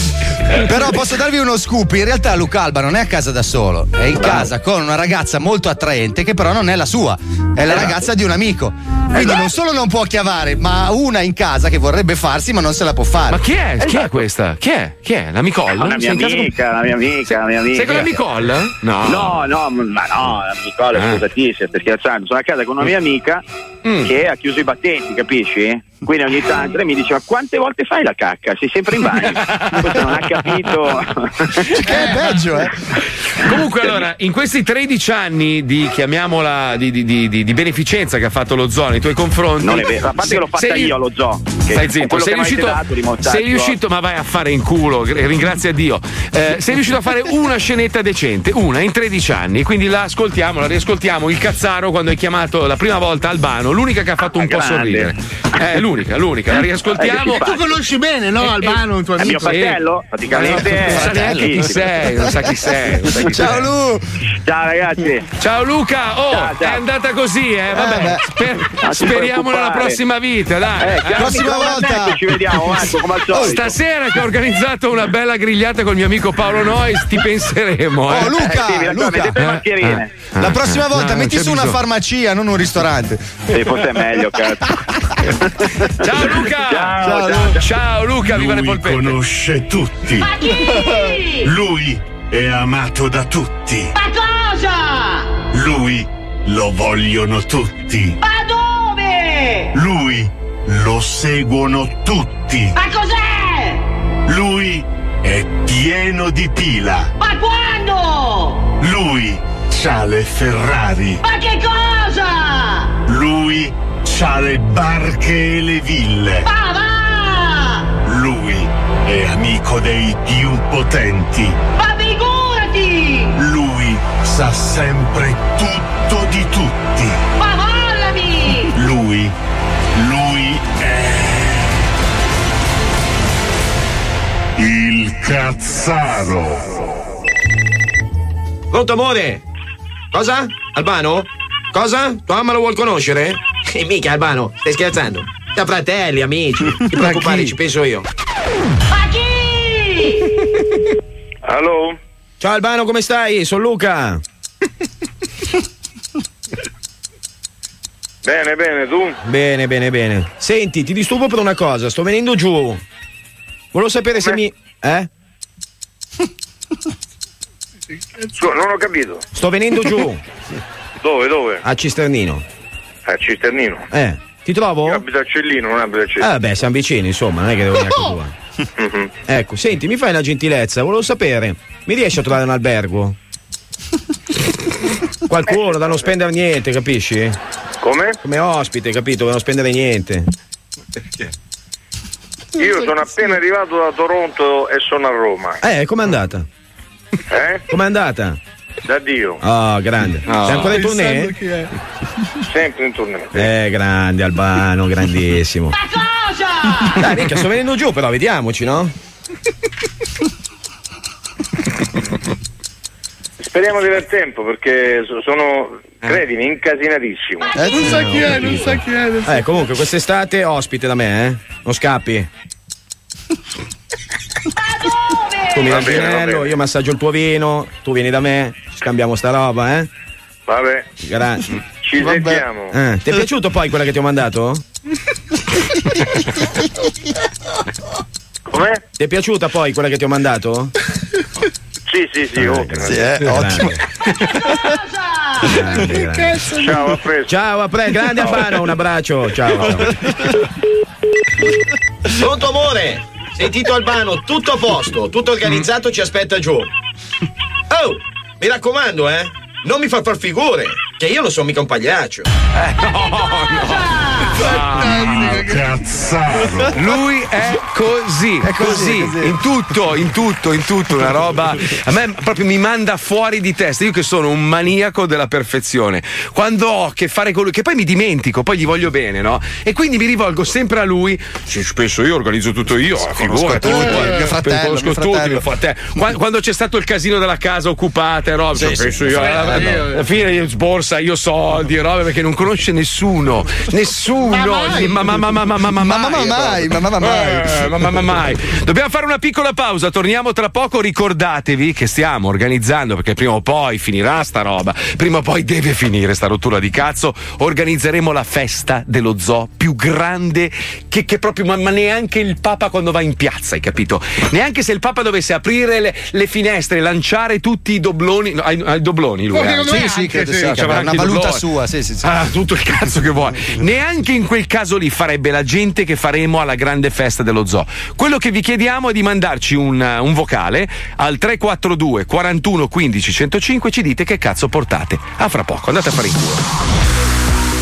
Però posso darvi uno scoop: in realtà Luca Alba non è a casa da solo, è in casa con una ragazza molto attraente che però non è la sua, è la ragazza di un amico. Quindi non solo non può chiavare, ma ha una in casa che vorrebbe farsi, ma non se la può fare. Ma chi è? Chi è questa? Chi è? Chi è? La Nicole? Una mia Sei in casa con- amica, la mia amica, la mia amica. Sei con la Nicole? No. No, no, ma no, Nicole, Eh. scusatissima, scherzando. Sono a casa con una mia amica che ha chiuso i battenti, capisci? Quindi ogni tanto lei mi diceva quante volte fai la cacca? Sei sempre in bagno. Questo non ha capito. che è peggio, eh? Comunque, allora, in questi 13 anni di chiamiamola di, di- di- di- di beneficenza che ha fatto lo zoo nei tuoi confronti. Non è vero, a parte che l'ho fatta sei- io allo zoo. Stai zitto, sei riuscito, dato sei riuscito, ma vai a fare in culo, gr- ringrazia Dio. Eh, sei riuscito a fare una scenetta decente, una in 13 anni, quindi la ascoltiamo, la riascoltiamo. Il cazzaro quando hai chiamato la prima volta Albano, l'unica che ha fatto un po' grande. sorridere. Eh, l'unica, l'unica, la riascoltiamo. Eh, tu conosci bene, no, Albano, un tuo È mio amico? fratello, praticamente. Non sa neanche chi sei, non sa chi sei. sei. Lu! Ciao ragazzi! Ciao Luca! Oh, Ciao, ciao. è andata così, eh? Vabbè, sper- speriamo nella prossima vita, dai. Eh, Eh, prossima volta. Ci vediamo, Marco, come al solito. Stasera che ho organizzato una bella grigliata col mio amico Paolo Nois, ti penseremo. Eh. Oh, Luca, Eh, sì, Luca. Ah, La prossima ah, volta no, metti su c'è una bisogno. farmacia, non un ristorante. Sì, forse è meglio, cazzo. Ciao Luca! Ciao, ciao. Ciao Luca, viva le Lui polpette! conosce tutti. Ma chi? Lui è amato da tutti. Ma cosa? Lui lo vogliono tutti. Ma dove? Lui lo seguono tutti. Ma cos'è? Lui è pieno di pila. Ma quando? Lui c'ha le Ferrari. Ma che cosa? Lui c'ha le barche e le ville. Va! Lui è amico dei più potenti. Ma figurati! Lui sa sempre tutto di tutti. Ma mollami! Lui, lui è il cazzaro. Pronto amore? Cosa? Albano? Cosa? Tua mamma lo vuol conoscere? E mica Albano, stai scherzando? Da fratelli, amici. Non ti preoccupare, ci penso io. Ma chi? Allo? Ciao Albano, come stai? Sono Luca. Bene, bene, tu? Bene, bene, bene. Senti, ti disturbo per una cosa, sto venendo giù. Volevo sapere se mi. Eh? non ho capito. Sto venendo giù. Dove, dove? A Cisternino. A Cisternino. Eh, ti trovo? Io abito a Cellino, non abito a Ah, Cellino. vabbè, siamo vicini, insomma, non è che devo venire a casa tua. Mhm. Ecco, senti, mi fai una gentilezza, volevo sapere, mi riesci a trovare un albergo? Qualcuno da non spendere niente, capisci? Come? Come ospite, capito? Da non spendere niente. Io sono appena arrivato da Toronto e sono a Roma. Eh, com'è andata? Eh? Com'è andata? Da Dio. Oh, grande. Ah. Sei ancora in tournée? Sempre in tournée. Eh, grande Albano, grandissimo. Ma cosa? Dai, mica, sto venendo giù, però vediamoci, no? Speriamo di aver tempo perché so- sono, credimi, incasinatissimo. Eh, non sa chi è, non sa chi è. sa- Eh, comunque, quest'estate ospite da me, eh? Non scappi. Tu mi dai il vinello, io massaggio il tuo vino, tu vieni da me, ci scambiamo sta roba, eh? Vabbè, Grazie. ci sentiamo. Eh, ti è piaciuto poi quella che ti ho mandato? Com'è? Ti è piaciuta poi quella che ti ho mandato? Sì, sì, sì, ottima. Sì, eh, ottimo. Grande, grande. Ciao, a presto. Ciao, a pre, grande Albano, un abbraccio, ciao. ciao. Pronto amore? Sentito Albano, tutto a posto, tutto organizzato, ci aspetta giù. Oh, mi raccomando, eh, non mi far far figure, che io non sono mica un pagliaccio. Cazzaro. Lui è così, è così, in tutto, in tutto, in tutto, una roba. A me proprio mi manda fuori di testa. Io che sono un maniaco della perfezione. Quando ho a che fare con lui, che poi mi dimentico, poi gli voglio bene, no? E quindi mi rivolgo sempre a lui. Sì, spesso io organizzo tutto io, figurati. tutti, poi, mio fratello, conosco mio tutti, mio fratello. Quando, quando c'è stato il casino della casa occupata e roba, Sì, spesso sì, io. alla, fine io sborsa, io soldi robe perché non conosce nessuno. Nessuno. Uno. Ma ma ma ma ma ma ma Ma ma ma mai, ma ma ma mai. Eh, ma ma ma mai. Dobbiamo fare una piccola pausa, torniamo tra poco. Ricordatevi che stiamo organizzando, perché prima o poi finirà sta roba. Prima o poi deve finire sta rottura di cazzo. Organizzeremo la festa dello zoo più grande che, che proprio, ma, ma neanche il Papa quando va in piazza, hai capito? Neanche se il Papa dovesse aprire le, le finestre, lanciare tutti i dobloni. No, ai, ai dobloni lui. Oh, eh. secondo me Sì, sì, anche, credo sì, sì, che C'avrà avrà anche una i valuta dobloni. sua, sì, sì, sì. Ah, tutto il cazzo che vuoi. Neanche in quel caso lì farebbe la gente che faremo alla grande festa dello zoo. Quello che vi chiediamo è di mandarci un, un vocale al 342 41 15 105 ci dite che cazzo portate. A fra poco, andate a fare in culo.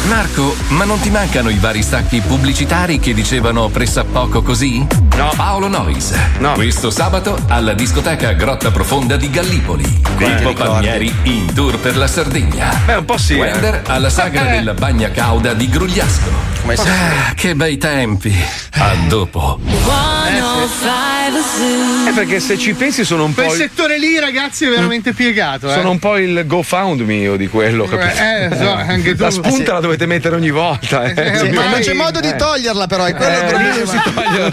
Marco, ma non ti mancano i vari stacchi pubblicitari che dicevano pressappoco così? No. Paolo Nois. No. Questo sabato alla discoteca Grotta Profonda di Gallipoli. Pippo. Palmieri in tour per la Sardegna. Beh, un po' sì. eh. Wender alla sagra Eh. della bagna cauda di Grugliasco. Come sempre. Ah, che bei tempi. A dopo. Eh, perché se ci pensi sono un po'. Quel il- settore lì, ragazzi, è veramente piegato. Eh. Sono un po' il GoFundMe io di quello, capito? Eh, so, anche tu. La spunta Eh, sì. Dovete mettere ogni volta. Eh. Eh, Sì, ma non c'è modo di toglierla, però, è quello Eh, problema. non si toglie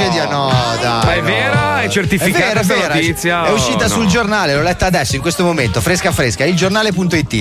tragedia, no, dai. Ma è no. vera? È certificata È vera, vera. notizia? È uscita no? sul giornale, l'ho letta adesso, in questo momento, fresca fresca, ilgiornale.it.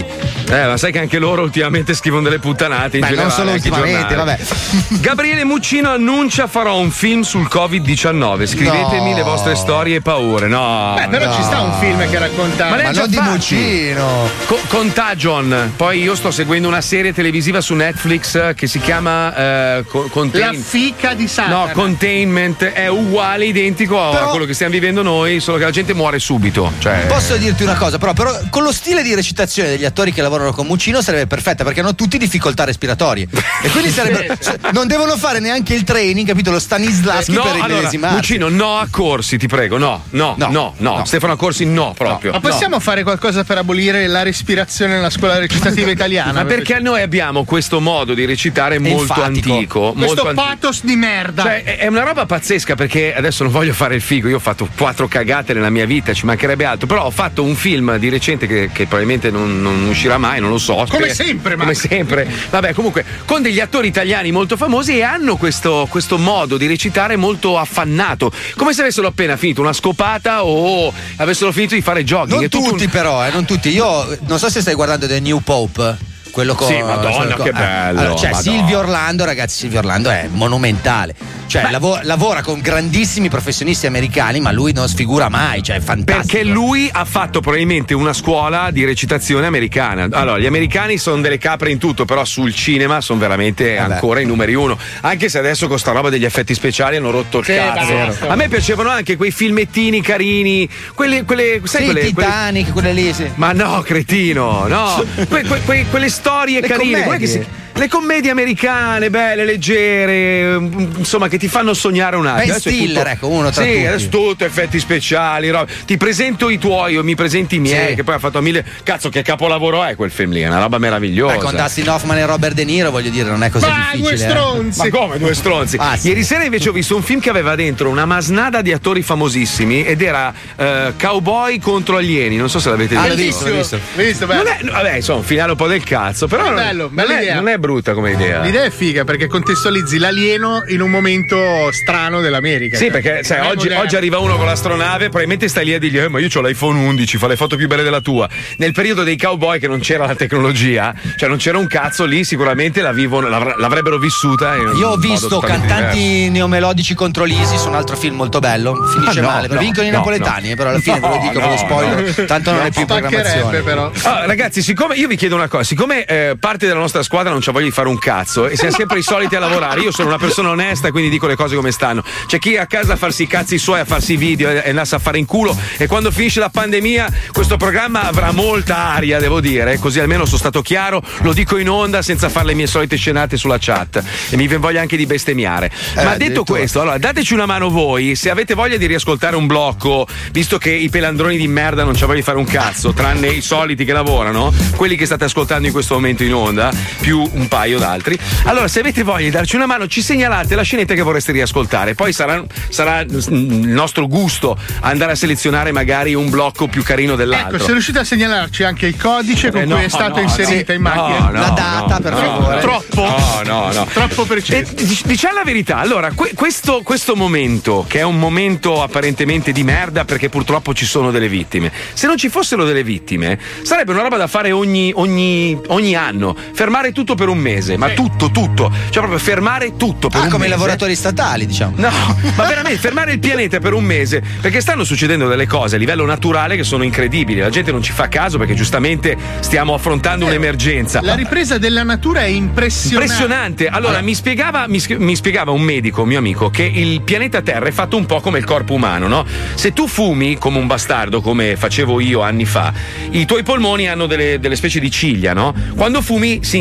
Eh, ma sai che anche loro ultimamente scrivono delle puttanate in Beh, non generale, solo anche i ultimamente, vabbè. Gabriele Muccino annuncia farò un film sul Covid-19. Scrivetemi No. le vostre storie e paure. No. Beh, però no. ci sta un film che racconta. Ma, Ma già non di. Muccino. Co- Contagion. Poi io sto seguendo una serie televisiva su Netflix eh, che si chiama eh, Co- La Contain- fica di Satana. No, Containment è uguale, identico a Però- quello che stiamo vivendo noi, solo che la gente muore subito. Cioè, Posso dirti una cosa, però, però con lo stile di recitazione degli attori che lavorano con Muccino sarebbe perfetta perché hanno tutti difficoltà respiratorie. e quindi sarebbe, cioè, non devono fare neanche il training, capito? Lo Stanislaschi No, per allora. Muccino, no a corsi, ti prego, no, no, no, no, Stefano a corsi no proprio. Ma possiamo fare qualcosa per abolire la respirazione nella scuola recitativa italiana? Ma perché noi abbiamo questo modo di recitare molto enfatico. antico, Questo molto antico. pathos di merda. Cioè, è- è una roba pazzesca perché adesso non voglio fare il figo. Io ho fatto quattro cagate nella mia vita, ci mancherebbe altro. Però ho fatto un film di recente che, che probabilmente non, non uscirà mai, non lo so. Come Spero- sempre, ma- Come sempre. Vabbè, comunque, con degli attori italiani molto famosi e hanno questo, questo modo di recitare molto affannato. Come se avessero appena finito una scopata o avessero finito di fare jogging. Non È tutto un- tutti, però, eh, non tutti. Io non so se stai guardando The New Pope. Quello con. Sì, Madonna, con- che eh, bello, allora, cioè, Madonna. Silvio Orlando, ragazzi, Silvio Orlando è monumentale. Cioè, lavo- lavora con grandissimi professionisti americani, ma lui non sfigura mai, cioè è fantastico. Perché lui ha fatto probabilmente una scuola di recitazione americana. Allora, gli americani sono delle capre in tutto, però sul cinema sono veramente ancora i numeri uno. Anche se adesso con sta roba degli effetti speciali hanno rotto il Sì, cazzo. A me piacevano anche quei filmettini carini, quelle, quelle, sai Sì, quelle, Titanic, quelle lì, sì. Ma no, cretino, no. Que- que- que- quelle storie Le carine, commedie. com'è che si- le commedie americane, belle, leggere, mm, insomma, che ti fanno sognare un attimo. Ben Stiller, tutto- ecco, uno tra Sì, tutti. adesso tutto effetti speciali. roba. Ti presento i tuoi o mi presenti i miei, Sì. che poi ha fatto mille. Cazzo, che capolavoro è quel film lì? È una roba meravigliosa. Beh, con Dustin Hoffman e Robert De Niro, voglio dire, non è così difficile. eh. Ma come due stronzi? Ah, sì. Ieri sera invece ho visto un film che aveva dentro una masnada di attori famosissimi ed era eh, Cowboy contro alieni. Non so se l'avete Ah, visto. l'ho visto, l'ho visto. Visto, bello. Non è, vabbè, insomma, un finale un po' del cazzo, però È non, bello, non bella è, idea. non è brutta come idea. L'idea è figa perché contestualizzi l'alieno in un momento strano dell'america. Sì, Cioè, perché sai, oggi, oggi arriva uno con l'astronave, probabilmente stai lì a dirgli: eh, ma io ho l'iPhone 11, fa le foto più belle della tua. Nel periodo dei cowboy che non c'era la tecnologia, cioè non c'era un cazzo lì, sicuramente la vivono, l'avr- l'avrebbero vissuta. Io ho visto cantanti diverso. neomelodici contro l'Isi su un altro film molto bello. Finisce Ah, no, male, no, vincono i no, napoletani, no. eh, però alla fine ve lo dico, no, ve lo spoiler. no. Tanto non No, è più programmazione. però. Ah, ragazzi, siccome io vi chiedo una cosa, siccome eh, parte della nostra squadra non c'ha voglia di fare un cazzo. E siamo sempre i soliti a lavorare, io sono una persona onesta, quindi dico le cose come stanno. C'è chi è a casa a farsi i cazzi suoi, a farsi i video e, andasse a fare in culo. E quando finisce la pandemia questo programma avrà molta aria, devo dire, così almeno sono stato chiaro, lo dico in onda senza fare le mie solite scenate sulla chat. E mi voglia anche di bestemmiare. Ma detto questo, allora dateci una mano voi, se avete voglia di riascoltare un blocco, visto che i pelandroni di merda non voglia di fare un cazzo, tranne i soliti che lavorano, quelli che state ascoltando in questo momento in onda, più un paio d'altri. Allora, se avete voglia di darci una mano, ci segnalate la scenetta che vorreste riascoltare. Poi sarà, sarà il nostro gusto andare a selezionare magari un blocco più carino dell'altro. Ecco, se riuscite a segnalarci anche il codice con Eh, cui no, è stato no, inserita no. in macchina. No, no, La data, no, per no, favore. Troppo. No, no, no. Troppo preciso. Eh, dic- diciamo la verità, allora, que- questo, questo momento, che è un momento apparentemente di merda perché purtroppo ci sono delle vittime, se non ci fossero delle vittime, sarebbe una roba da fare ogni, ogni- ogni anno, fermare tutto per un mese, ma tutto, tutto, cioè proprio fermare tutto per Ah, un come i mese. lavoratori statali, diciamo. No, ma veramente fermare il pianeta per un mese perché stanno succedendo delle cose a livello naturale che sono incredibili. La gente non ci fa caso perché giustamente stiamo affrontando un'emergenza. La ripresa della natura è impressionante. Impressionante. Allora, mi, spiegava, mi, mi spiegava un medico, un mio amico, che il pianeta Terra è fatto un po' come il corpo umano, no? Se tu fumi come un bastardo, come facevo io anni fa, i tuoi polmoni hanno delle, delle specie di ciglia, no? Quando fumi si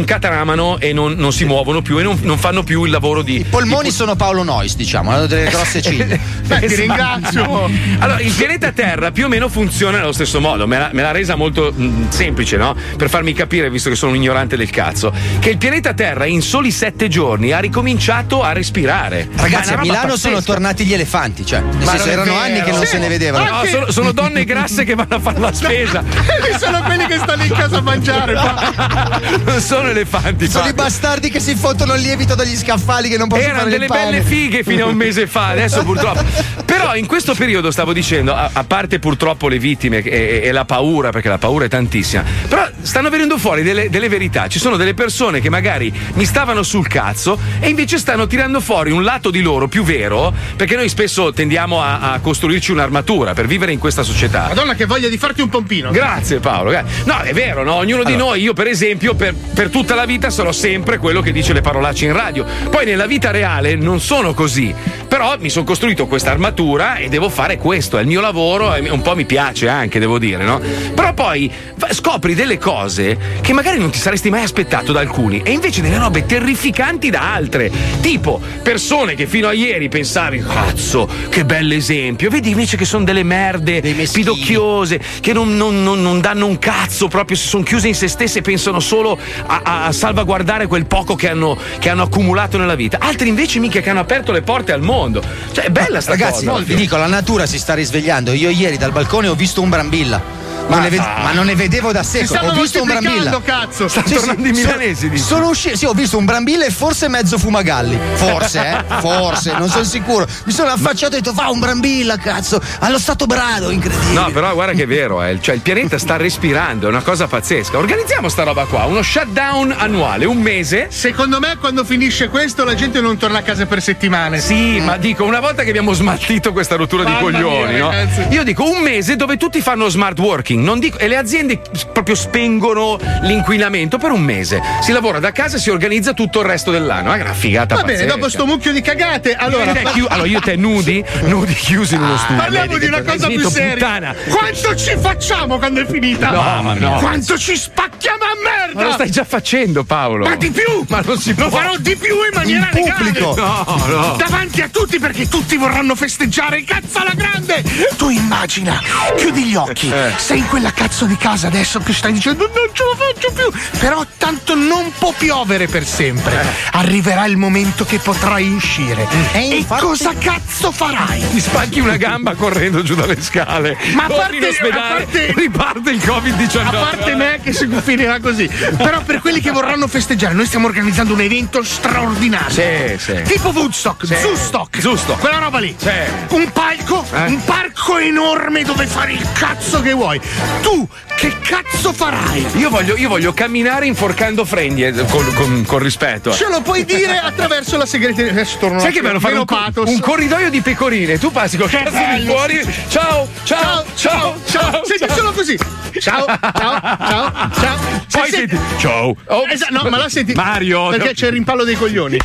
incatramano e non, non si muovono più e non, non fanno più il lavoro di. I polmoni sono Paolo Nois, diciamo, hanno delle grosse ciglia. Beh, ti Esatto. ringrazio. Allora, il pianeta Terra più o meno funziona nello stesso modo. Me l'ha, me l'ha resa molto mm, semplice, no? Per farmi capire, visto che sono un ignorante del cazzo, che il pianeta Terra in soli sette giorni ha ricominciato a respirare. Ragazzi, a Milano pazzesca. sono tornati gli elefanti, cioè, nel Ma senso, erano vero. anni che non Sì. se ne vedevano. No, sono, sono donne grasse che vanno a fare la spesa. Sono quelli che stanno in casa a mangiare. non sono elefanti. Sono i bastardi che si fottono il lievito dagli scaffali che non possono Erano delle belle fighe fino a un mese fa, adesso purtroppo. Però in questo periodo stavo dicendo, a, a parte purtroppo le vittime e, e la paura, perché la paura è tantissima, però stanno venendo fuori delle, delle verità. Ci sono delle persone che magari mi stavano sul cazzo e invece stanno tirando fuori un lato di loro più vero, perché noi spesso tendiamo a, a costruirci un'armatura per vivere in questa società. Madonna, che voglia di farti un pompino. Grazie Paolo. No, è vero, no? Ognuno di noi, io per esempio, per, per tutta la vita sarò sempre quello che dice le parolacce in radio. Poi nella vita reale non sono così. Però mi sono costruito questa armatura e devo fare questo, è il mio lavoro e un po' mi piace anche, devo dire, no? Però poi scopri delle cose che magari non ti saresti mai aspettato da alcuni e invece delle robe terrificanti da altre. Tipo persone che fino a ieri pensavi, cazzo, che bell'esempio. Vedi invece che sono delle merde pidocchiose, che non, non- non- non danno un cazzo proprio, si sono chiuse in se stesse e pensano solo a, a- a salvaguardare quel poco che hanno, che hanno accumulato nella vita. Altri invece mica che hanno aperto le porte al mondo. Cioè, è bella sta Ragazzi, cosa. vi dico, la natura si sta risvegliando. Io ieri dal balcone ho visto un brambilla. Non Ma ved- dai. ma non ne vedevo da secoli. Ho visto un brambilla. cazzo. Stanno tornando i so- milanesi, dici. sono uscito. Sì, ho visto un brambilla e forse mezzo fumagalli. Forse, eh? Forse, non sono sicuro. Mi sono affacciato e ho detto, va un brambilla, cazzo. Allo stato brado, incredibile. No, però guarda che è vero, eh. cioè il pianeta sta respirando, è una cosa pazzesca. Organizziamo sta roba qua, uno shutdown annuale, un mese. Secondo me, quando finisce questo, la gente non torna a casa per settimane. Sì, ma dico, una volta che abbiamo smaltito questa rottura di Mamma coglioni, mia, no? Io dico un mese dove tutti fanno smart working, non dico- e le aziende proprio spengono l'inquinamento per un mese. Si lavora da casa e si organizza tutto il resto dell'anno. È una figata Va bene, pazzesca. dopo sto mucchio di cagate, allora. Io te chi- allora, io te nudi, nudi chiusi in uno studio. Parliamo di una cosa più seria. puttana. Quanto ci facciamo quando è finita? No, mamma mia. Quanto ci spacchiamo a merda? Ma lo stai già facendo, Paolo. Ma di più! Ma non si Lo può. farò di più in maniera In legale! pubblico. No, no. Davanti a tutti perché tutti vorranno festeggiare cazzo alla grande! Tu immagina, chiudi gli occhi, Eh. sei in quella cazzo di casa adesso che stai dicendo non ce la faccio più! Però tanto non può piovere per sempre. Eh. Arriverà il momento che potrai uscire. E, cosa cazzo farai? Ti spacchi una gamba correndo giù dalle scale. Ma a parte, in ospedale, a parte- riparte il Covid-19. A parte me che si finirà così. Però per quelli che vorranno festeggiare, noi stiamo organizzando un evento straordinario. Sì, sì. Tipo Woodstock, Sì. Zoostock. Quella roba lì. Sì. Un palco, Eh. un parco enorme dove fare il cazzo che vuoi. Tu che cazzo farai? Io voglio, io voglio camminare inforcando frendi eh, con, con- con rispetto. Ce lo puoi dire attraverso la segreteria. Adesso torno Sai che bello fare un, co- un corridoio di pecorine? Tu passi con cazzo di fuori. Ciao, ciao, ciao, ciao. Senti solo così. Ciao, ciao, ciao, ciao. Poi senti- senti. Ciao. Oh. No, ma la senti. Mario. Perché c'è il rimpallo dei coglioni.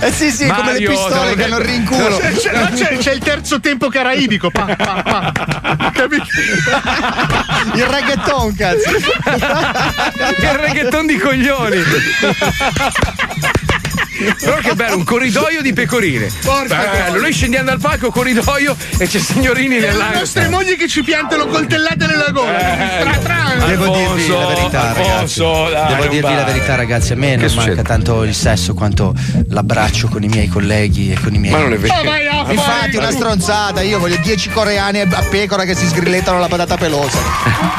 Eh sì, sì, come le Mario, pistole che hanno rinculo. C'è, c'è- c'è il terzo tempo caraibico. Pa, pa, pa. Capito? Il reggaeton, cazzo. Il reggaeton di coglioni. Però che bello, un corridoio di pecorine. Porca Bello, noi scendiamo dal palco, corridoio e c'è signorini E le nell'aria. nostre mogli che ci piantano coltellate nella gola. Eh, Tra, tra. Devo dirvi la verità, ragazzi. Alfonso, Devo dirvi la verità, ragazzi. A me non succede? manca tanto il sesso quanto l'abbraccio con i miei colleghi e con i miei. Ma non è vero. Oh, vai a Infatti, una stronzata. Io voglio 10 coreani a pecora che si sgrillettano la patata pelosa.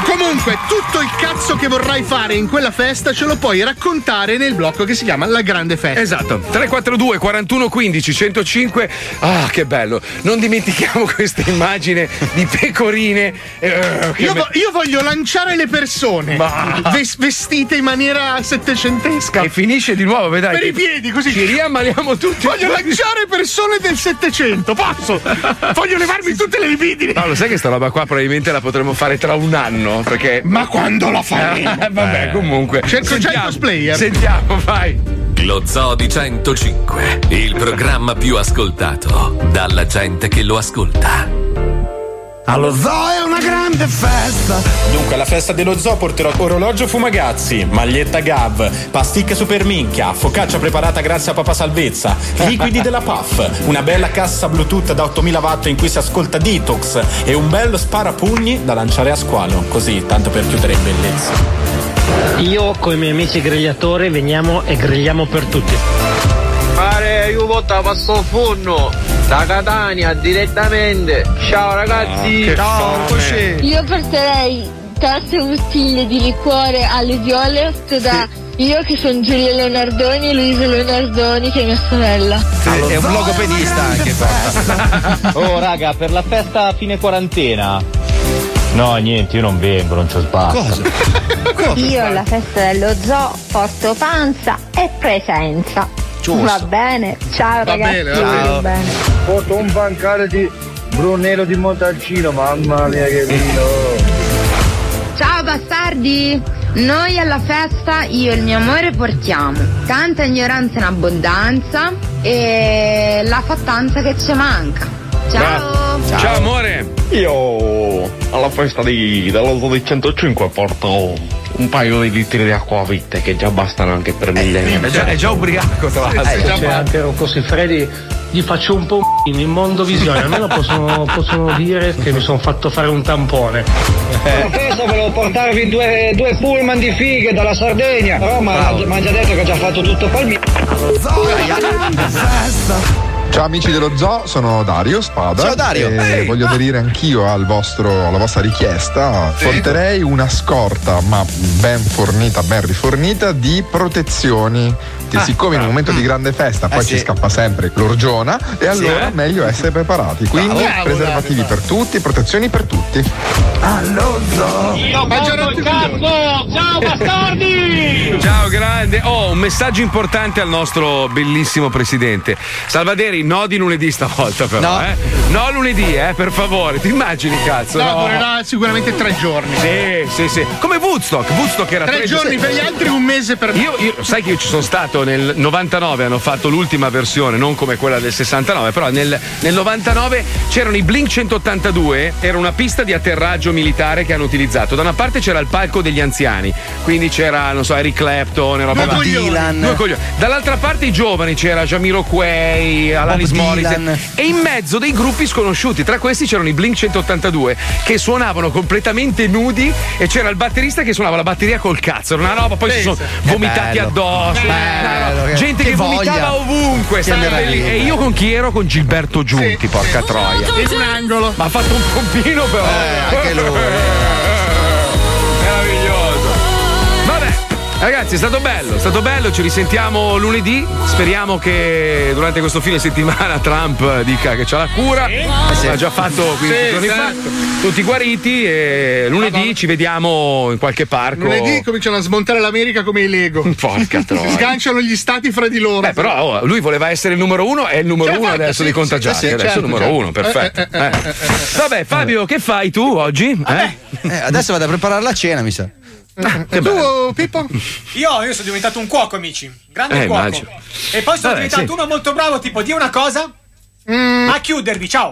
Comunque, tutto il cazzo che vorrai fare in quella festa ce lo puoi raccontare nel blocco che si chiama La Grande Festa. Esatto, 342 41 15 105. Ah, che bello! Non dimentichiamo questa immagine di pecorine. eh, Io, me- vo- io voglio lanciare le persone Ma- ves- vestite in maniera settecentesca. E finisce di nuovo, vedrai. Per i piedi, così. Ci riammaliamo tutti. Voglio lanciare persone del Settecento, posso? Voglio levarmi tutte le libidini. Paolo, sai che sta roba qua probabilmente la potremmo fare tra un anno? Perché. Ma quando la faremo? Eh, vabbè, comunque. Cerco già il Sentiamo, cosplayer. Sentiamo, vai. Lo Zoo di 105, il programma più ascoltato dalla gente che lo ascolta. Allo zoo è una grande festa. Dunque, alla festa dello zoo porterò orologio Fumagazzi, maglietta Gav, pasticche super minchia, focaccia preparata grazie a Papa Salvezza, liquidi della Puff, una bella cassa Bluetooth da 8000 watt in cui si ascolta Detox e un bello sparapugni da lanciare a squalo, così tanto per chiudere in bellezza. Io con i miei amici grigliatori veniamo e grigliamo per tutti. Pare io voto passo al forno da Catania direttamente. Ciao ragazzi. Ciao, così. Io porterei tante bottiglie di liquore alle Violet da io che sono Giulia Leonardoni e Luisa Leonardoni che è mia sorella. È un logopedista anche qua. Oh raga, per la festa a fine quarantena. No, niente, io non vengo, non c'ho spazio. Io alla festa dello zoo porto panza e presenza. Giusto. Va bene, ciao Va ragazzi. bene, va bene. Porto un bancale di Brunello di Montalcino, mamma mia che vino! Ciao bastardi! Noi alla festa, io e il mio amore portiamo tanta ignoranza in abbondanza e la fattanza che ci manca. Ciao! Ciao amore! Io alla festa di, dell'auto di 105 porto un paio di litri di acqua vite che già bastano anche per millenni. È già, è già ubriaco, tra l'altro. Se c'è anche Rocco Siffredi, gli faccio un po' un in mondo visione, almeno possono, possono dire che mi sono fatto fare un tampone. Festa volevo portarvi due, due pullman di fighe dalla Sardegna, però mi ha già detto che ha già fatto tutto palmino. Ciao amici dello zoo, sono Dario Spada. Ciao, Dario. E voglio aderire anch'io al vostro- alla vostra richiesta. Porterei una scorta, ma ben fornita, ben rifornita, di protezioni. Che Ah. siccome in un momento di grande festa poi Eh, ci sì. scappa sempre l'orgiona, e allora eh. meglio essere preparati. Quindi Bravo. preservativi per tutti, protezioni per tutti. Allo zoo! Io il cazzo! Ciao bastardi! Ciao grande, oh un messaggio importante al nostro bellissimo presidente. Salvaderi, no di lunedì stavolta però, No. eh. No lunedì, eh, per favore. Ti immagini, cazzo? No, No, durerà sicuramente tre giorni. Sì, sì, sì. Come Woodstock, Woodstock era Tre giorni per gli altri, un mese per me. Io, io- sai che io ci sono stato nel 99, hanno fatto l'ultima versione, non come quella del 69, però nel, nel 99 c'erano i Blink 182, era una pista di atterraggio militare che hanno utilizzato. Da una parte c'era il palco degli anziani, quindi c'era, non so, Eric Clapton, roba coglioni. Dylan. Due coglioni. Dall'altra parte i giovani c'era Jamiroquai, Alanis Bob Morissette Dylan. e in mezzo dei gruppi sconosciuti. Tra questi c'erano i Blink 182 che suonavano completamente nudi e c'era il batterista che suonava la batteria col cazzo. Era una roba, poi si sono vomitati addosso. Bello, Roba- che- gente che, che vomitava ovunque. E io con chi ero? Con Gilberto Giunti, porca troia. In un angolo. Ma ha fatto un pompino però. Eh, anche lui. Ragazzi, è stato bello, è stato bello, ci risentiamo lunedì. Speriamo che durante questo fine settimana Trump dica che c'ha la cura. L'ha già fatto 15 Sì, giorni fa. Tutti guariti e lunedì ci vediamo in qualche parco. Lunedì cominciano a smontare l'America come i Lego. Porca troia. Sganciano gli stati fra di loro. Beh, però oh, lui voleva essere il numero uno, è il numero Certo, uno adesso sì, dei sì, contagiati. sì, sì, adesso è certo, il numero certo. uno, perfetto. Eh, eh, eh, Eh. Vabbè, Fabio, che fai tu oggi? Eh? Eh, adesso vado a preparare la cena, mi sa. Che tu, Pippo? Io, io sono diventato un cuoco, amici. Grande Eh, cuoco. immagino. E poi sono Vabbè, diventato sì. uno molto bravo, tipo, di una cosa. A chiudervi, ciao.